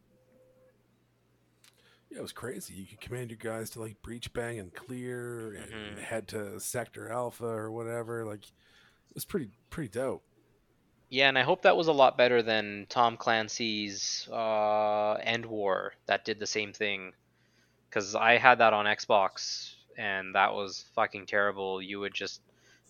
Yeah, it was crazy. You could command your guys to like breach bang and clear and
Mhm.
head to sector alpha or whatever. Like it was pretty pretty dope.
Yeah, and I hope that was a lot better than Tom Clancy's uh, EndWar that did the same thing. Because I had that on Xbox, and that was fucking terrible. You would just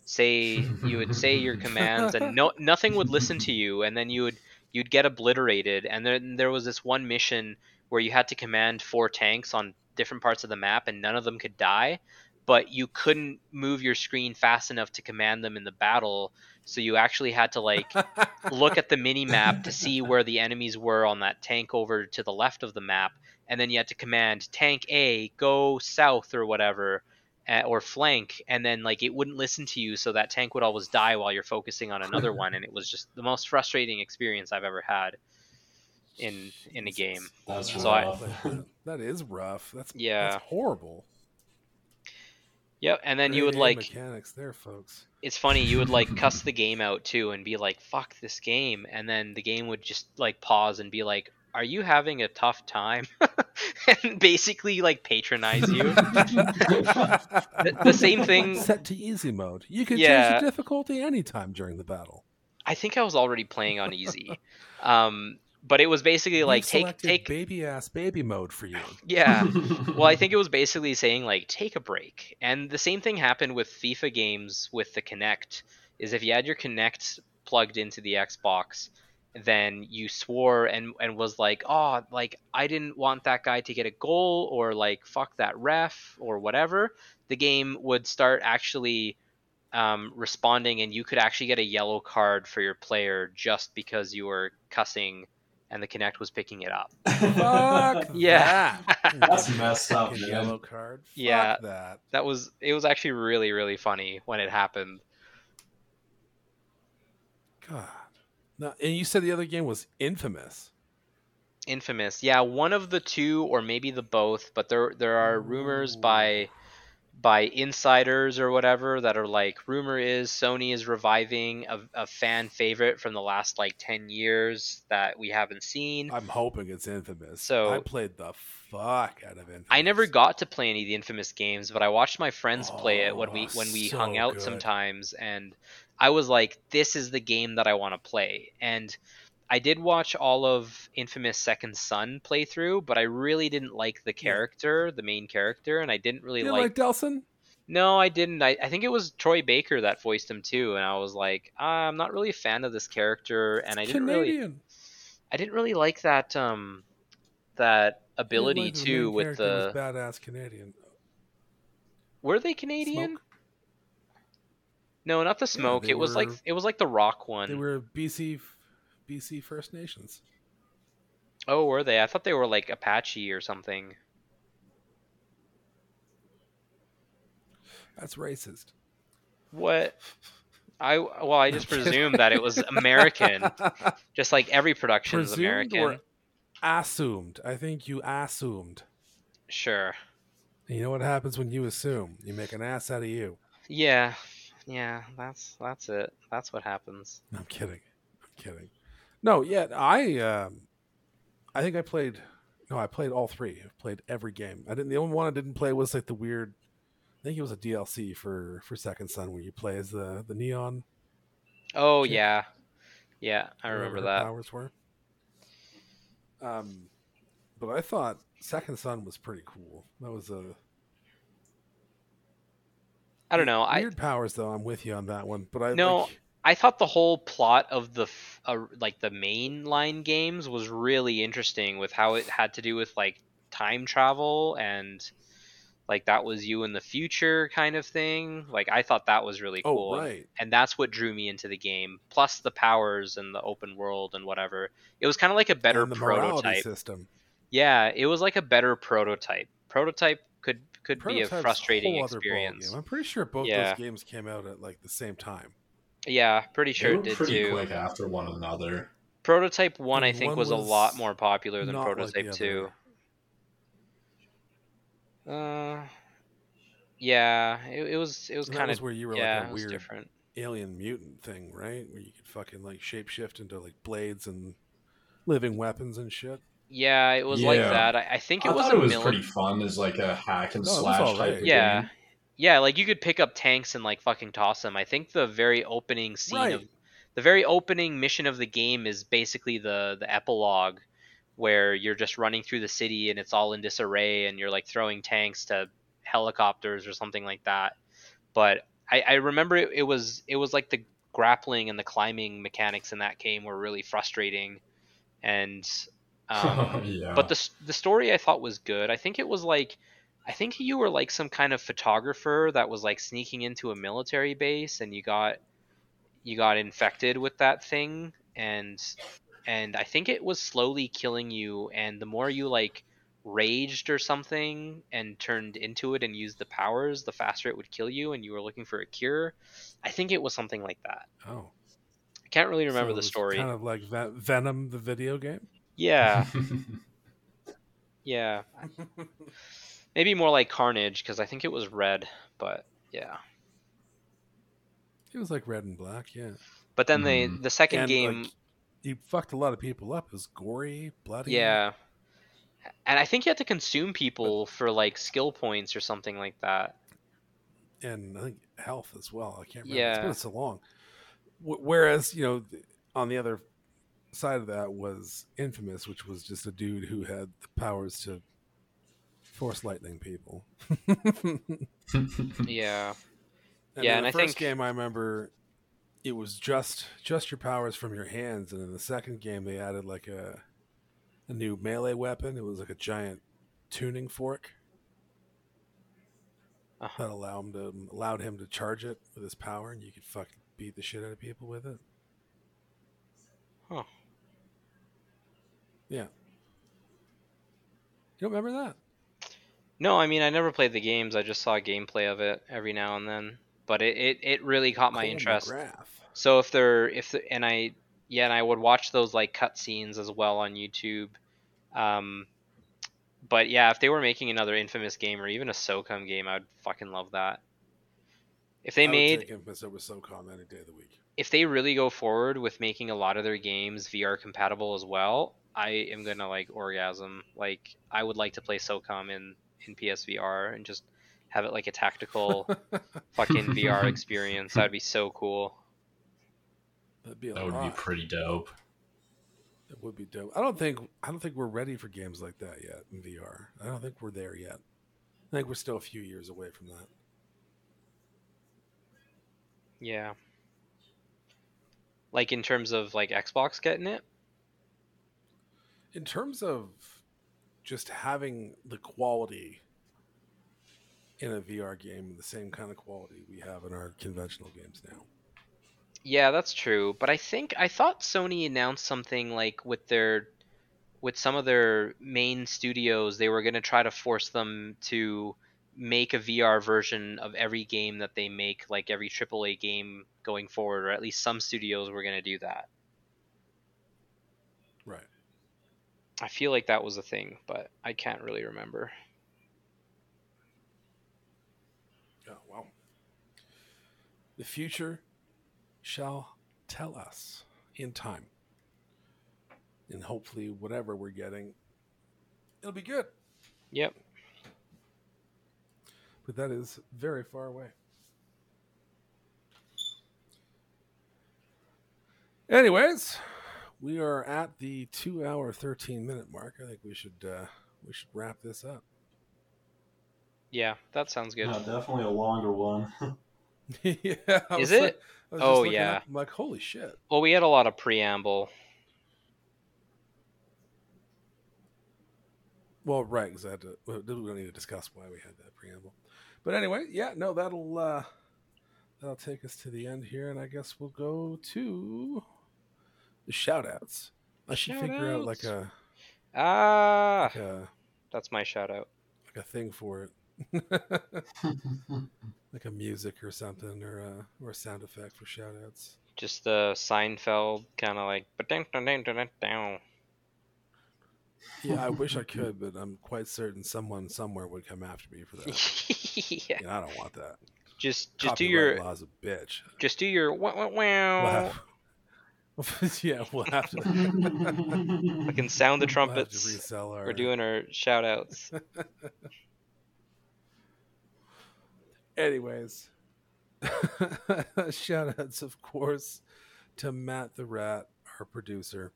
say you would say your commands, and no nothing would listen to you, and then you would you'd get obliterated. And then there was this one mission where you had to command four tanks on different parts of the map, and none of them could die but you couldn't move your screen fast enough to command them in the battle so you actually had to like look at the mini map to see where the enemies were on that tank over to the left of the map and then you had to command tank a go south or whatever uh, or flank and then like it wouldn't listen to you so that tank would always die while you're focusing on another one and it was just the most frustrating experience i've ever had in in a game
That's
So I-
rough.
that is rough. That's
Yeah.
That's horrible.
Yep and then you would like
mechanics there, folks.
it's funny you would like cuss the game out too and be like fuck this game and then the game would just like pause and be like are you having a tough time and basically like patronize you the, the same thing
Set to easy mode. You can
Yeah.
change the difficulty anytime during the battle.
i think i was already playing on easy um but it was basically like take take
baby ass baby mode for you.
yeah. Well i think it was basically saying like take a break. And the same thing happened with fifa games with the Kinect is if you had your Kinect plugged into the xbox then you swore and and was like oh like i didn't want that guy to get a goal or like fuck that ref or whatever. The game would start actually um, responding and you could actually get a yellow card for your player just because you were cussing and the Kinect was picking it up
Fuck
Yeah.
that.
That's messed up, man.
Yellow card. Fuck
Yeah.
that.
that was it was actually really really funny when it happened
God. No, and you said the other game was infamous.
infamous yeah one of the two or maybe the both but there there are rumors by by insiders or whatever that are like rumor is sony is reviving a, a fan favorite from the last like 10 years that we haven't seen
I'm hoping it's infamous.
So-
I played the fuck out of infamous.
I never got to play any of the infamous games, but I watched my friends play it when we
Oh,
when we oh,
so
hung out
good.
sometimes, and I was like, "This is the game that I want to play." And I did watch all of Infamous Second Son playthrough, but I really didn't like the character, the main character, and I didn't really
You
like.
like Delsin?
No, I didn't. I, I think it was Troy Baker that voiced him too, and I was like, "Ah, I'm not really a fan of this character, and I didn't really, I didn't really like that um, that ability
like
too with the.
badass Canadian.
Were they Canadian?
Smoke?
No, not the smoke.
they
it was like it was like the rock one.
They were BC, BC First Nations.
Oh, were they? I thought they were like Apache or something.
That's racist.
What? I well, I just presumed that it was American, just like every production is
Presumed
American.
or assumed. I think you assumed.
Sure.
You know what happens when you assume? You make an ass out of you.
Yeah. Yeah. That's that's it. That's what happens.
I'm kidding. I'm kidding. No, yeah, I um I think I played no, I played all three. I played every game. I didn't the only one I didn't play was like the weird I think it was a DLC for for Second Son where you play as the the neon.
Oh
Chick.
yeah. Yeah, I remember that.
Powers were. Um but I thought Second Son was pretty cool. That was a
I don't know. I
weird powers though. I'm with you on that one. But I
No,
like,
I thought the whole plot of the f- uh, like the mainline games was really interesting with how it had to do with like time travel and like that was you in the future kind of thing. Like I thought that was really cool.
oh
and-
right.
And that's what drew me into the game. Plus the powers and the open world and whatever. It was kind of like a better prototype.
system.
Yeah, it was like a better prototype. Prototype could could be a frustrating experience.
I'm pretty sure both
Yeah.
those games came out at like the same time.
Yeah, pretty sure
were
it did
pretty
too.
quick after one another.
Prototype one, I think,
one
was, a lot more popular than
not like
Prototype two.
other.
Uh, yeah, it, it was it was kind of
where you were
yeah,
like
it
a
was
weird
different.
alien mutant thing, right? Where you could fucking like shapeshift into like blades and living weapons and shit.
Yeah, it was like that. I, I think it
I
was
thought
a
it was
mil-
pretty fun as like a hack and
No,
slash
alright.
type of
Yeah,
game.
Yeah, like you could pick up tanks and like fucking toss them. I think the very opening scene
Right.
of the very opening mission of the game is basically the the epilogue where you're just running through the city and it's all in disarray and you're like throwing tanks to helicopters or something like that. But I, I remember it, it was it was like the grappling and the climbing mechanics in that game were really frustrating and um,
yeah.
but the the story I thought was good. I think it was like I think you were like some kind of photographer that was like sneaking into a military base and you got you got infected with that thing and and I think it was slowly killing you and the more you like raged or something and turned into it and used the powers, the faster it would kill you and you were looking for a cure. I think it was something like that.
Oh,
I can't really remember
so
the story.
Kind of like Ven- Venom, the video game.
Yeah, yeah. Maybe more like Carnage because I think it was red, but yeah.
It was like Red and Black, yeah.
But then
Mhm.
the the second
And,
game,
like, he fucked a lot of people up. It was gory, bloody.
yeah. And I think you had to consume people for like skill points or something like that.
and I think health as well. I can't remember.
Yeah.
It's been so long. Wh- Whereas you know, on the other side of that was Infamous, which was just a dude who had the powers to force lightning people.
Yeah.
And
Yeah,
in
and
the
I
first
think-
game I remember it was just just your powers from your hands, and in the second game they added like a a new melee weapon. It was like a giant tuning fork
Uh-huh.
that allowed him to allowed him to charge it with his power, and you could fucking beat the shit out of people with it.
Huh.
Yeah. You don't remember that?
No, I mean I never played the games. I just saw gameplay of it every now and then. But it, it, it really caught my
Cole
interest.
McGrath.
So if they're if the, and I yeah, and I would watch those like cutscenes as well on YouTube. Um, but yeah, if they were making another Infamous game or even a SOCOM game, I'd fucking love that. If they
I
made
take Infamous over SOCOM any day of the week.
if they really go forward with making a lot of their games VR compatible as well, I am gonna like orgasm. Like I would like to play SOCOM in in PSVR and just have it like a tactical fucking VR experience. That'd be so cool.
That'd be a
that would be pretty dope.
It would be dope. I don't think I don't think we're ready for games like that yet in VR. I don't think we're there yet. I think we're still a few years away from that.
Yeah. Like in terms of like Xbox getting it?
In terms of just having the quality in a VR game, the same kind of quality we have in our conventional games now.
Yeah, that's true. But I think I thought Sony announced something like with their with some of their main studios, they were going to try to force them to make a VR version of every game that they make, like every AAA game going forward, or at least some studios were going to do that.
Right.
I feel like that was a thing, but I can't really remember.
Oh, yeah, well. The future shall tell us in time. And hopefully whatever we're getting it'll be good.
Yep.
But that is very far away. Anyways, we are at the two hour thirteen minute mark. I think we should uh, we should wrap this up.
Yeah, that sounds good.
Yeah, definitely a longer one.
yeah, I
Is
was
it?
like- I was just
Oh,
looking
yeah.
up, I'm like, holy shit.
Well, we had a lot of preamble.
Well, right, because I had to. We don't need to discuss why we had that preamble. But anyway, yeah, no, that'll uh, that'll take us to the end here, and I guess we'll go to the shout outs. I should figure out like a
Ah,
like a
that's my shout out.
like a thing for it, like a music or something, or a or a sound effect for shout outs.
Just the Seinfeld kind of like.
Yeah, I wish I could, but I'm quite certain someone somewhere would come after me for that.
yeah.
and I don't want that.
Just just do your
laws a bitch.
just do your wow wow wow.
yeah, we'll have to.
We can sound the
we'll
trumpets.
resell our.
We're doing our shout outs.
Anyways, shout outs, of course, to Matt the Rat, our producer,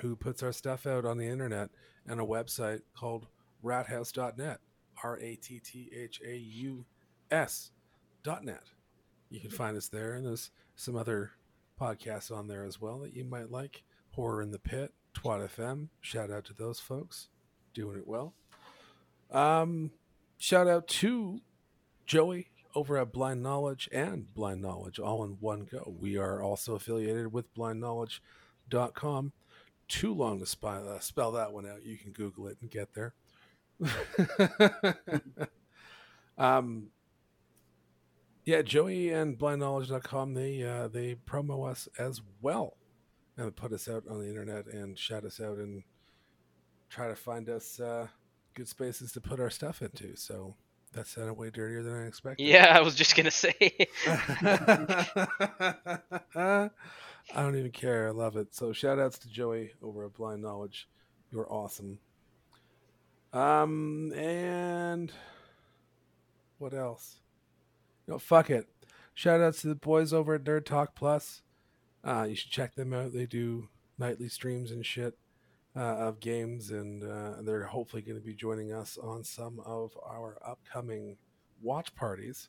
who puts our stuff out on the internet and a website called ratthaus.net. R A T T H A U S dot net. You can find us there, and there's some other podcasts on there as well that you might like. Horror in the Pit, Twat FM. Shout out to those folks, doing it well. Um, shout out to Joey over at Blind Knowledge and Blind Knowledge all in one go. We are also affiliated with blindknowledge.com. Too long to spell, uh, spell that one out. You can Google it and get there. um, yeah, Joey and blindknowledge.com, they uh, they promo us as well and put us out on the internet and shout us out and try to find us uh, good spaces to put our stuff into. So that sounded way dirtier than I expected.
Yeah, I was just gonna say.
I don't even care. I love it. So shout outs to Joey over at Blind Knowledge. You're awesome. Um and what else? No, fuck it. Shout outs to the boys over at Nerd Talk Plus. Uh, you should check them out. They do nightly streams and shit uh, of games, and uh, they're hopefully going to be joining us on some of our upcoming watch parties.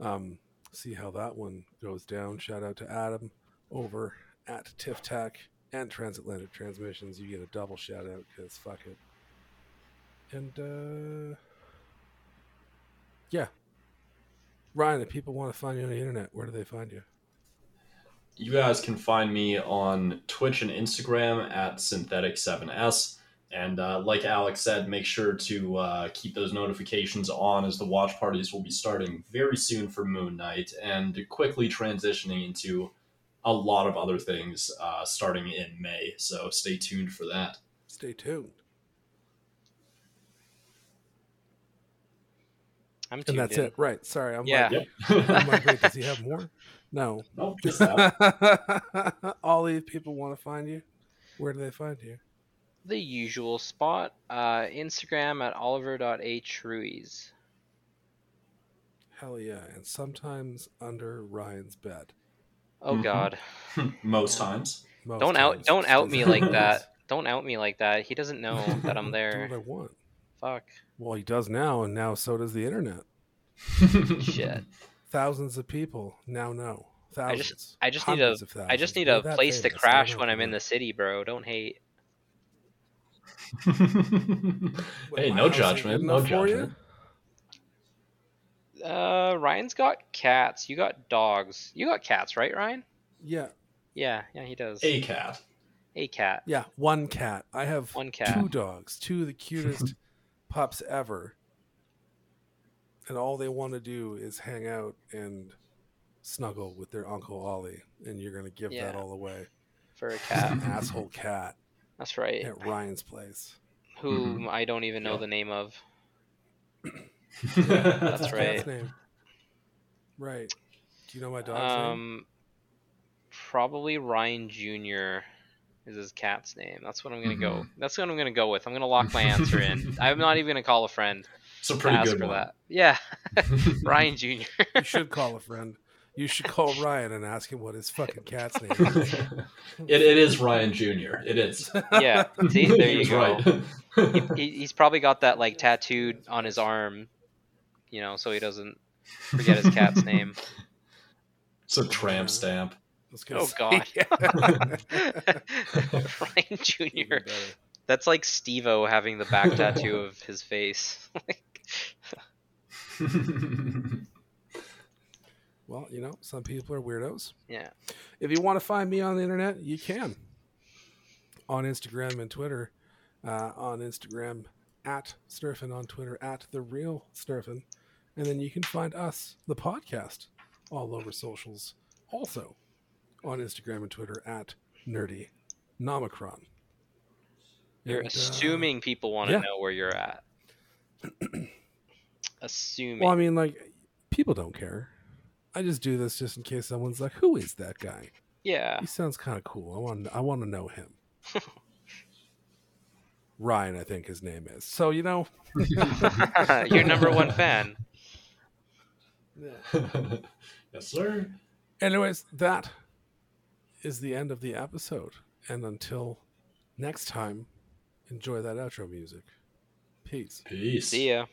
Um, see how that one goes down. Shout out to Adam over at Tiff Tech and Transatlantic Transmissions. You get a double shout out because fuck it. And uh, yeah, Ryan, if people want to find you on the internet, where do they find you?
You guys can find me on Twitch and Instagram at Synthetic7S. And uh, like Alex said, make sure to uh, keep those notifications on as the watch parties will be starting very soon for Moon Knight and quickly transitioning into a lot of other things uh, starting in May. So stay tuned for that.
Stay tuned.
I'm
And
tuned
that's
in.
it. Right. Sorry. I'm
Yeah.
like,
Yep.
I'm like, wait, does he have more? No.
nope, just that.
All these people want to find you. Where do they find you?
The usual spot. Uh, Instagram at oliver.hruiz.
Hell yeah. And sometimes under Ryan's bed.
Oh
Mhm.
God!
Most times.
Most
Don't out
times.
don't out me like that. Don't out me like that. He doesn't know that I'm
Do
there.
what I want.
Fuck.
Well, he does now, and now so does the internet.
Shit.
Thousands of people now know.
I
Thousands.
just I just need a
of
I just
thousands.
need
We're
a
that
place to crash when I'm in the city, bro. Don't hate.
Hey, no judgment. No
enough for you?
judgment.
Uh, Ryan's got cats. You got dogs. You got cats, right, Ryan?
Yeah.
Yeah, yeah, he does.
A cat.
A cat.
Yeah. One cat. I have
One cat.
two dogs, two of the cutest pups ever. And all they want to do is hang out and snuggle with their Uncle Ollie. And you're going to give that all away.
For a cat.
An asshole cat
That's right.
at Ryan's place.
Whom I don't even know
Yeah.
the name of.
What's
That's
his
right.
cat's name? Right. Do you know my dog's name?
Um, probably Ryan Jr. is his cat's name. That's what I'm gonna go.
Mhm.
That's what I'm gonna go with. I'm gonna lock my answer in. I'm not even gonna call a friend
It's a
to
pretty
ask
good
for
one.
that. Yeah, Ryan Jr.
You should call a friend. You should call Ryan and ask him what his fucking cat's name is.
it, it is Ryan Jr. It is.
yeah, see, there you go.
right.
He, he's probably got that like tattooed on his arm, you know, so he doesn't forget his cat's name.
it's a tramp stamp.
I was gonna
Oh,
say,
God.
yeah.
Ryan Jr. That's like Steve-O having the back tattoo of his face.
Well, you know, some people are weirdos.
yeah.
If you want to find me on the internet, you can. On Instagram and Twitter. Uh, on Instagram, at Snurfin. On Twitter, at The Real Snurfin. And then you can find us, the podcast, all over socials. Also on Instagram and Twitter, at Nerdy Nomicron.
You're
And, uh,
assuming people want to
yeah.
know where you're at. assuming.
Well, I mean, like, people don't care. I just do this just in case someone's like, "Who is that guy?
yeah.
He sounds kind of cool. I want, I want to know him." Ryan, I think his name is. So you know,
Your number one fan.
yes, sir.
Anyways, that is the end of the episode. And until next time, enjoy that outro music. Peace.
Peace.
See ya.